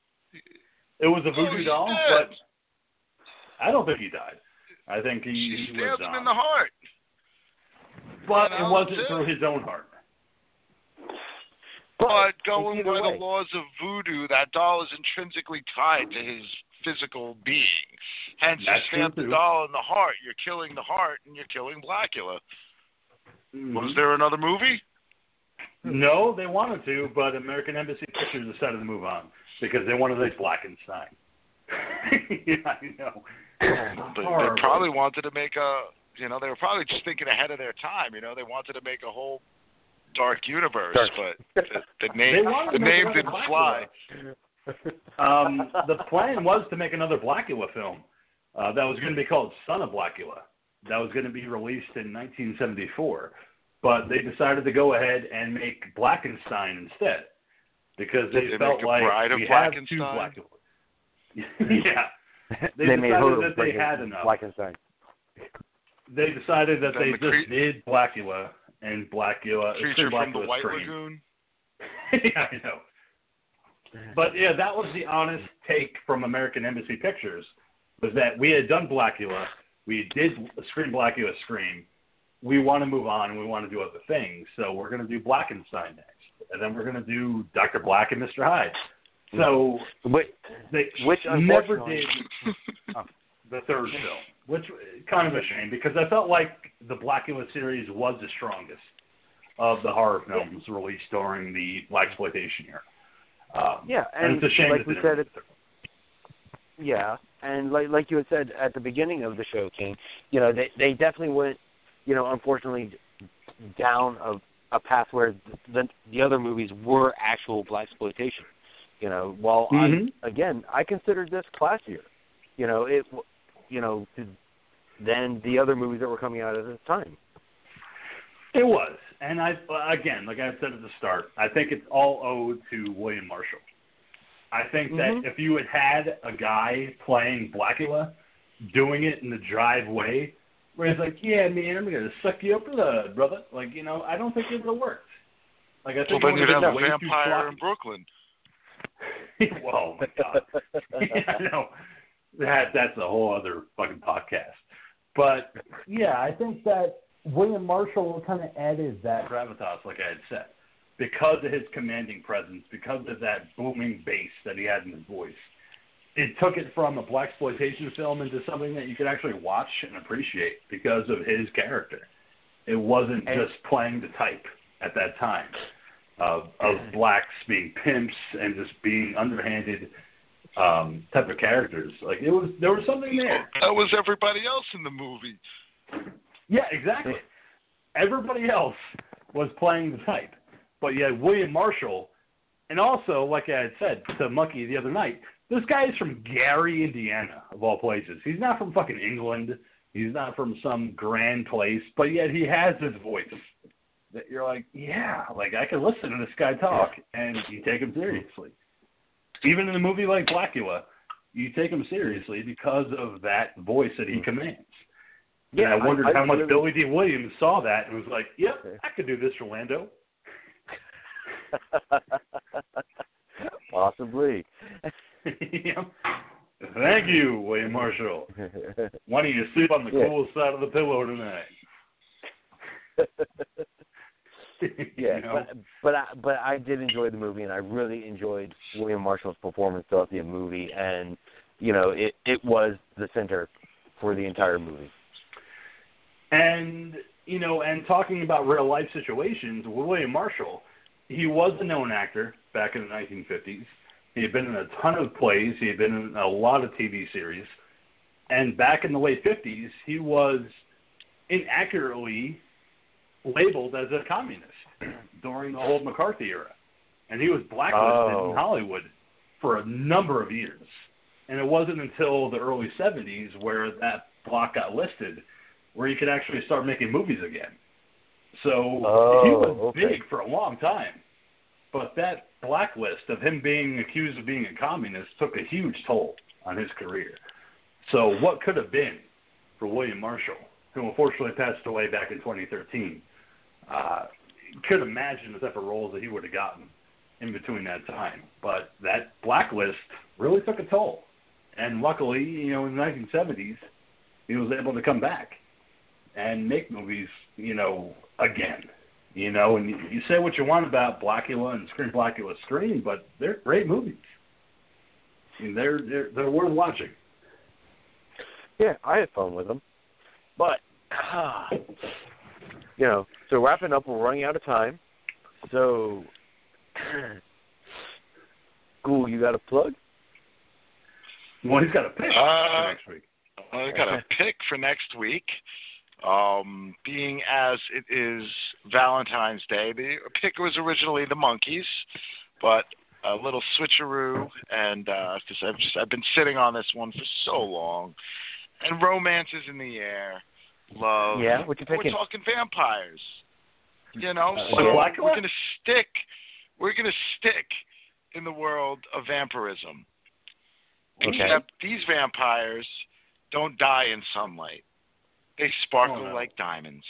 It was a voodoo he's doll, dead. but I don't think he died. I think he, She he stabs lived him on. in the heart. but it wasn't that's through his own heart. But going by way. the laws of voodoo, that doll is intrinsically tied to his physical being. Hence, That's you stab the doll in the heart, you're killing the heart, and you're killing Blacula. Mhm. Was there another movie? No, they wanted to, but American Embassy Pictures decided to move on because they wanted a Blackenstein. yeah, I know. They, they probably wanted to make a, you know, they were probably just thinking ahead of their time. You know, they wanted to make a whole dark universe, Dark. but the, the name, the name didn't Blacula. fly. Um, the plan was to make another Blacula film uh, that was going to be called Son of Blacula. That was going to be released in 1974, but they decided to go ahead and make Blackenstein instead because they, Did they felt like we have two Blackenstein? Blacula. yeah, They made decided her that they had in enough. Blackenstein. they decided that Then they the just cre- did Blacula and Blacula. Creature from the Blacula White Scream. Lagoon. yeah, I know. But yeah, that was the honest take from American Embassy Pictures was that we had done Blacula, we did Scream Blacula Scream. We want to move on and we want to do other things, so we're going to do Blackenstein next, and then we're going to do Doctor Black and Mr. Hyde. So But they Which never did the third film, which kind of a shame because I felt like the Blacula series was the strongest of the horror films released during the black exploitation era. Um, Yeah, and, and it's a shame like that we said, it, yeah, and like like you had said at the beginning of the show, King, you know they they definitely went, you know, unfortunately, down a a path where the the other movies were actual black exploitation. You know, while Mhm. I again I considered this classier. You know it, w- you know, than the other movies that were coming out at the time. It was, and I again, like I said at the start, I think it's all owed to William Marshall. I think that Mhm. if you had had a guy playing Blacula, doing it in the drive way, where he's like, "Yeah, man, I'm gonna suck you up blood, brother," like you know, I don't think it would have worked. Like I Well, think then it you'd have a been way too vampire in. Brooklyn. oh my god. yeah, no, that that's a whole other fucking podcast. But yeah, I think that William Marshall kind of added that gravitas, like I had said, because of his commanding presence, because of that booming bass that he had in his voice. It took it from a black exploitation film into something that you could actually watch and appreciate because of his character. It wasn't And- just playing the type at that time of of blacks being pimps and just being underhanded um type of characters. Like it was there was something there. That was everybody else in the movie. Yeah, exactly. Everybody else was playing the type. But you had William Marshall and also, like I had said to Monkey the other night, this guy is from Gary, Indiana, of all places. He's not from fucking England. He's not from some grand place, but yet he has this voice that you're like, yeah, like I can listen to this guy talk, and you take him seriously. Even in a movie like Blacula, you take him seriously because of that voice that he hmm. commands. Yeah, and I wondered how much really- Billy Dee Williams saw that and was like, "Yep, Okay. I could do this for Lando." Possibly. Thank you, William Marshall. Why don't you sleep on the Yeah. cool side of the pillow tonight? yeah, You know? but but I but I did enjoy the movie, and I really enjoyed William Marshall's performance throughout the movie, and you know it it was the center for the entire movie. And you know, and talking about real life situations, William Marshall, he was a known actor back in the 1950s. He had been in a ton of plays. He had been in a lot of TV series. And back in the late 50s, he was inaccurately labeled as a communist during the whole McCarthy era. And he was blacklisted Oh. in Hollywood for a number of years. And it wasn't until the early 70s where that block got listed where he could actually start making movies again. So Oh, he was okay. big for a long time. But that blacklist of him being accused of being a communist took a huge toll on his career. So what could have been for William Marshall, who unfortunately passed away back in 2013, uh, could imagine the type of roles that he would have gotten in between that time. But that blacklist really took a toll. And luckily, you know, in the 1970s, he was able to come back and make movies, you know, again. You know, and you, you say what you want about Blacula and Scream Blacula Scream, but they're great movies. I mean, they're they're they're worth watching. Yeah, I had fun with them, but uh, you know, so wrapping up, we're running out of time. So, Ghoul, you got a plug? Well, he's got a pick Uh, for next week. I got a pick for next week. Um, being as it is Valentine's Day, the pick was originally the Monkeys, but a little switcheroo, and because I've just I've been sitting on this one for so long, and romance is in the air, love. Yeah, what you We're talking vampires. You know, Uh, so like we're gonna stick. We're gonna stick in the world of vampirism. Okay. Except these vampires don't die in sunlight. They sparkle Oh, no. like diamonds.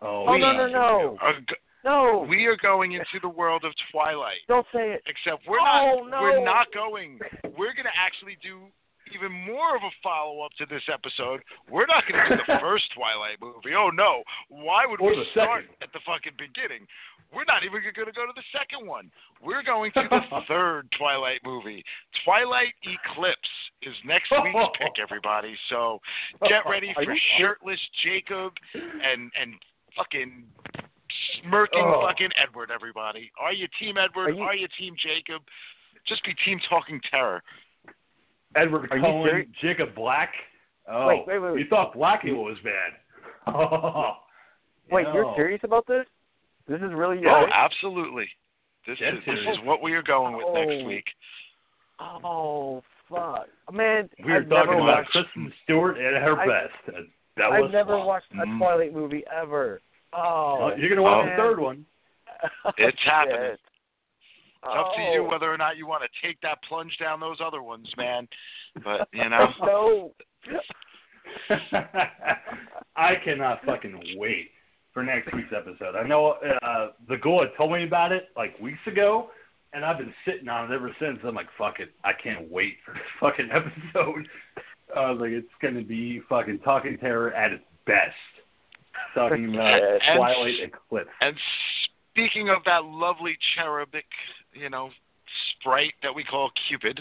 Oh, Oh no no no go- no! We are going into the world of Twilight. Don't say it. Except we're Oh, not no. we're not going. We're going to actually do even more of a follow up to this episode. We're not going to do the first Twilight movie. Oh no. Why would Or we start second. at the fucking beginning? We're not even going to go to the second one. We're going to the third Twilight movie. Twilight Eclipse is next week's pick, everybody. So get ready for shirtless Jacob and and fucking smirking Oh. fucking Edward. Everybody, are you Team Edward? Are you- are you Team Jacob? Just be Team Talking Terror. Edward Are Cullen. Jacob Black. Oh, Wait, wait, wait, wait. You thought Blacula was bad. Oh, Wait, you're serious about this? This is really Oh, your absolutely. This Dead is this is what we are going with next Oh. week. Oh fuck, man! We were I've never talking about watched. Kristen Stewart at her I- best. That was I've never fun. watched a Mm. Twilight movie ever. Oh, Oh, you're gonna watch Oh. the third one. It's happening. Shit. It's up to you Oh. whether or not you want to take that plunge down those other ones, man. But you know, no. I cannot fucking wait for next week's episode. I know uh, the Ghoul had told me about it like weeks ago, and I've been sitting on it ever since. I'm like, fuck it, I can't wait for this fucking episode. I was like, it's gonna be fucking talking terror at its best. Talking about And- Twilight Eclipse. and speaking of that lovely cherubic, you know, sprite that we call Cupid,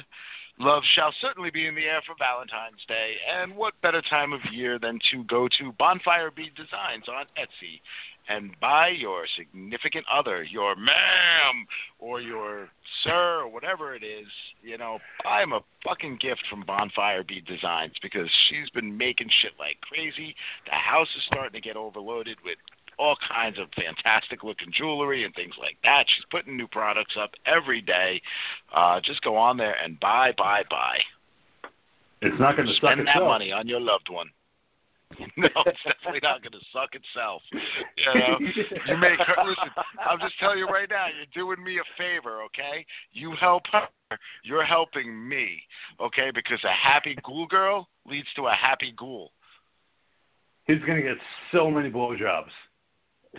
love shall certainly be in the air for Valentine's Day. And what better time of year than to go to Bonfire Bead Designs on Etsy and buy your significant other, your ma'am or your sir or whatever it is, you know, buy him a fucking gift from Bonfire Bead Designs because she's been making shit like crazy. The house is starting to get overloaded with all kinds of fantastic looking jewelry and things like that. She's putting new products up every day. Uh, just go on there and buy, buy, buy. It's not gonna suck Spend that itself. money on your loved one. no, it's definitely not going to suck itself. You know, you make her listen. I'm just telling you right now, you're doing me a favor, okay? You help her, you're helping me, okay? Because a happy ghoul girl leads to a happy ghoul. He's gonna get so many blowjobs.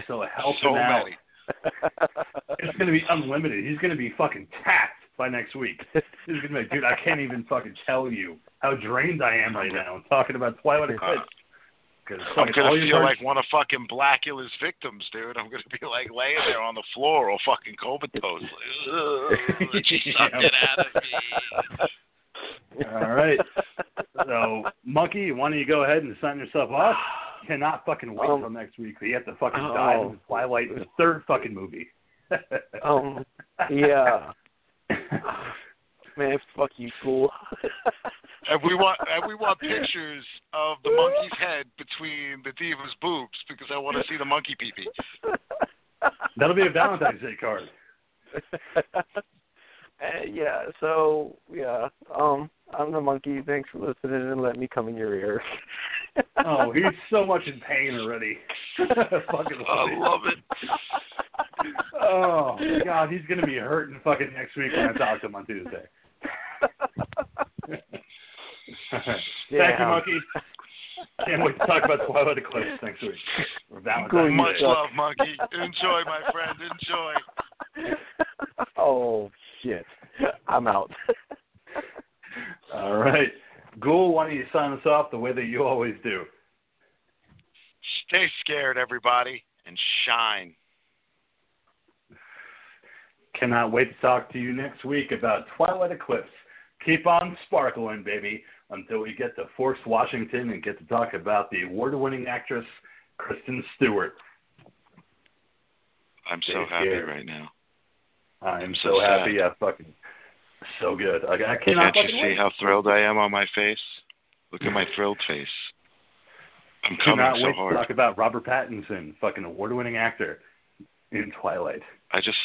So help so him out. many. It's gonna be unlimited. He's gonna be fucking tapped by next week. He's gonna be like, dude, I can't even fucking tell you how drained I am right now talking about Twilight Eclipse. Because I'm gonna feel heard- like one of fucking Blacula's victims, dude. I'm gonna be like laying there on the floor, all fucking comatose. Like, "Ugh, Suck it out of me. All right. So, Monkey, why don't you go ahead and sign yourself off? Cannot fucking wait Um, until next week. You have to fucking dive oh. into Twilight, the third fucking movie. um, yeah, man, fuck you, cool. And we want and we want pictures of the monkey's head between the diva's boobs because I want to see the monkey pee pee. That'll be a Valentine's Day card. Uh, yeah, so yeah, um, I'm the monkey. Thanks for listening and let me come in your ear. Oh, he's so much in pain already. fucking I love it. Oh God, he's gonna be hurting fucking next week when I talk to him on Tuesday. Thank you, Monkey. Can't wait to talk about Twilight Eclipse next week. Or Valentine's Cool, you Much love, monkey. Enjoy, my friend. Enjoy. oh Oh shit. I'm out. All right. Ghoul, why don't you sign us off the way that you always do? Stay scared, everybody, and shine. Cannot wait to talk to you next week about Twilight Eclipse. Keep on sparkling, baby, until we get to Forks Washington and get to talk about the award winning actress, Kristen Stewart. I'm so happy scared. right now. I am so so, happy. I fucking so good. I, I cannot Can't you see wait. how thrilled I am on my face? Look at my thrilled face. I'm coming cannot so wait hard. to talk about Robert Pattinson, fucking award winning actor in Twilight. I just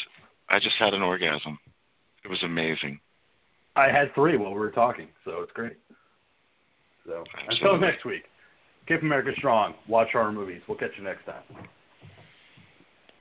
I just had an orgasm. It was amazing. I had three while we were talking, so it's great. So until next week, keep America strong. Watch horror movies. We'll catch you next time.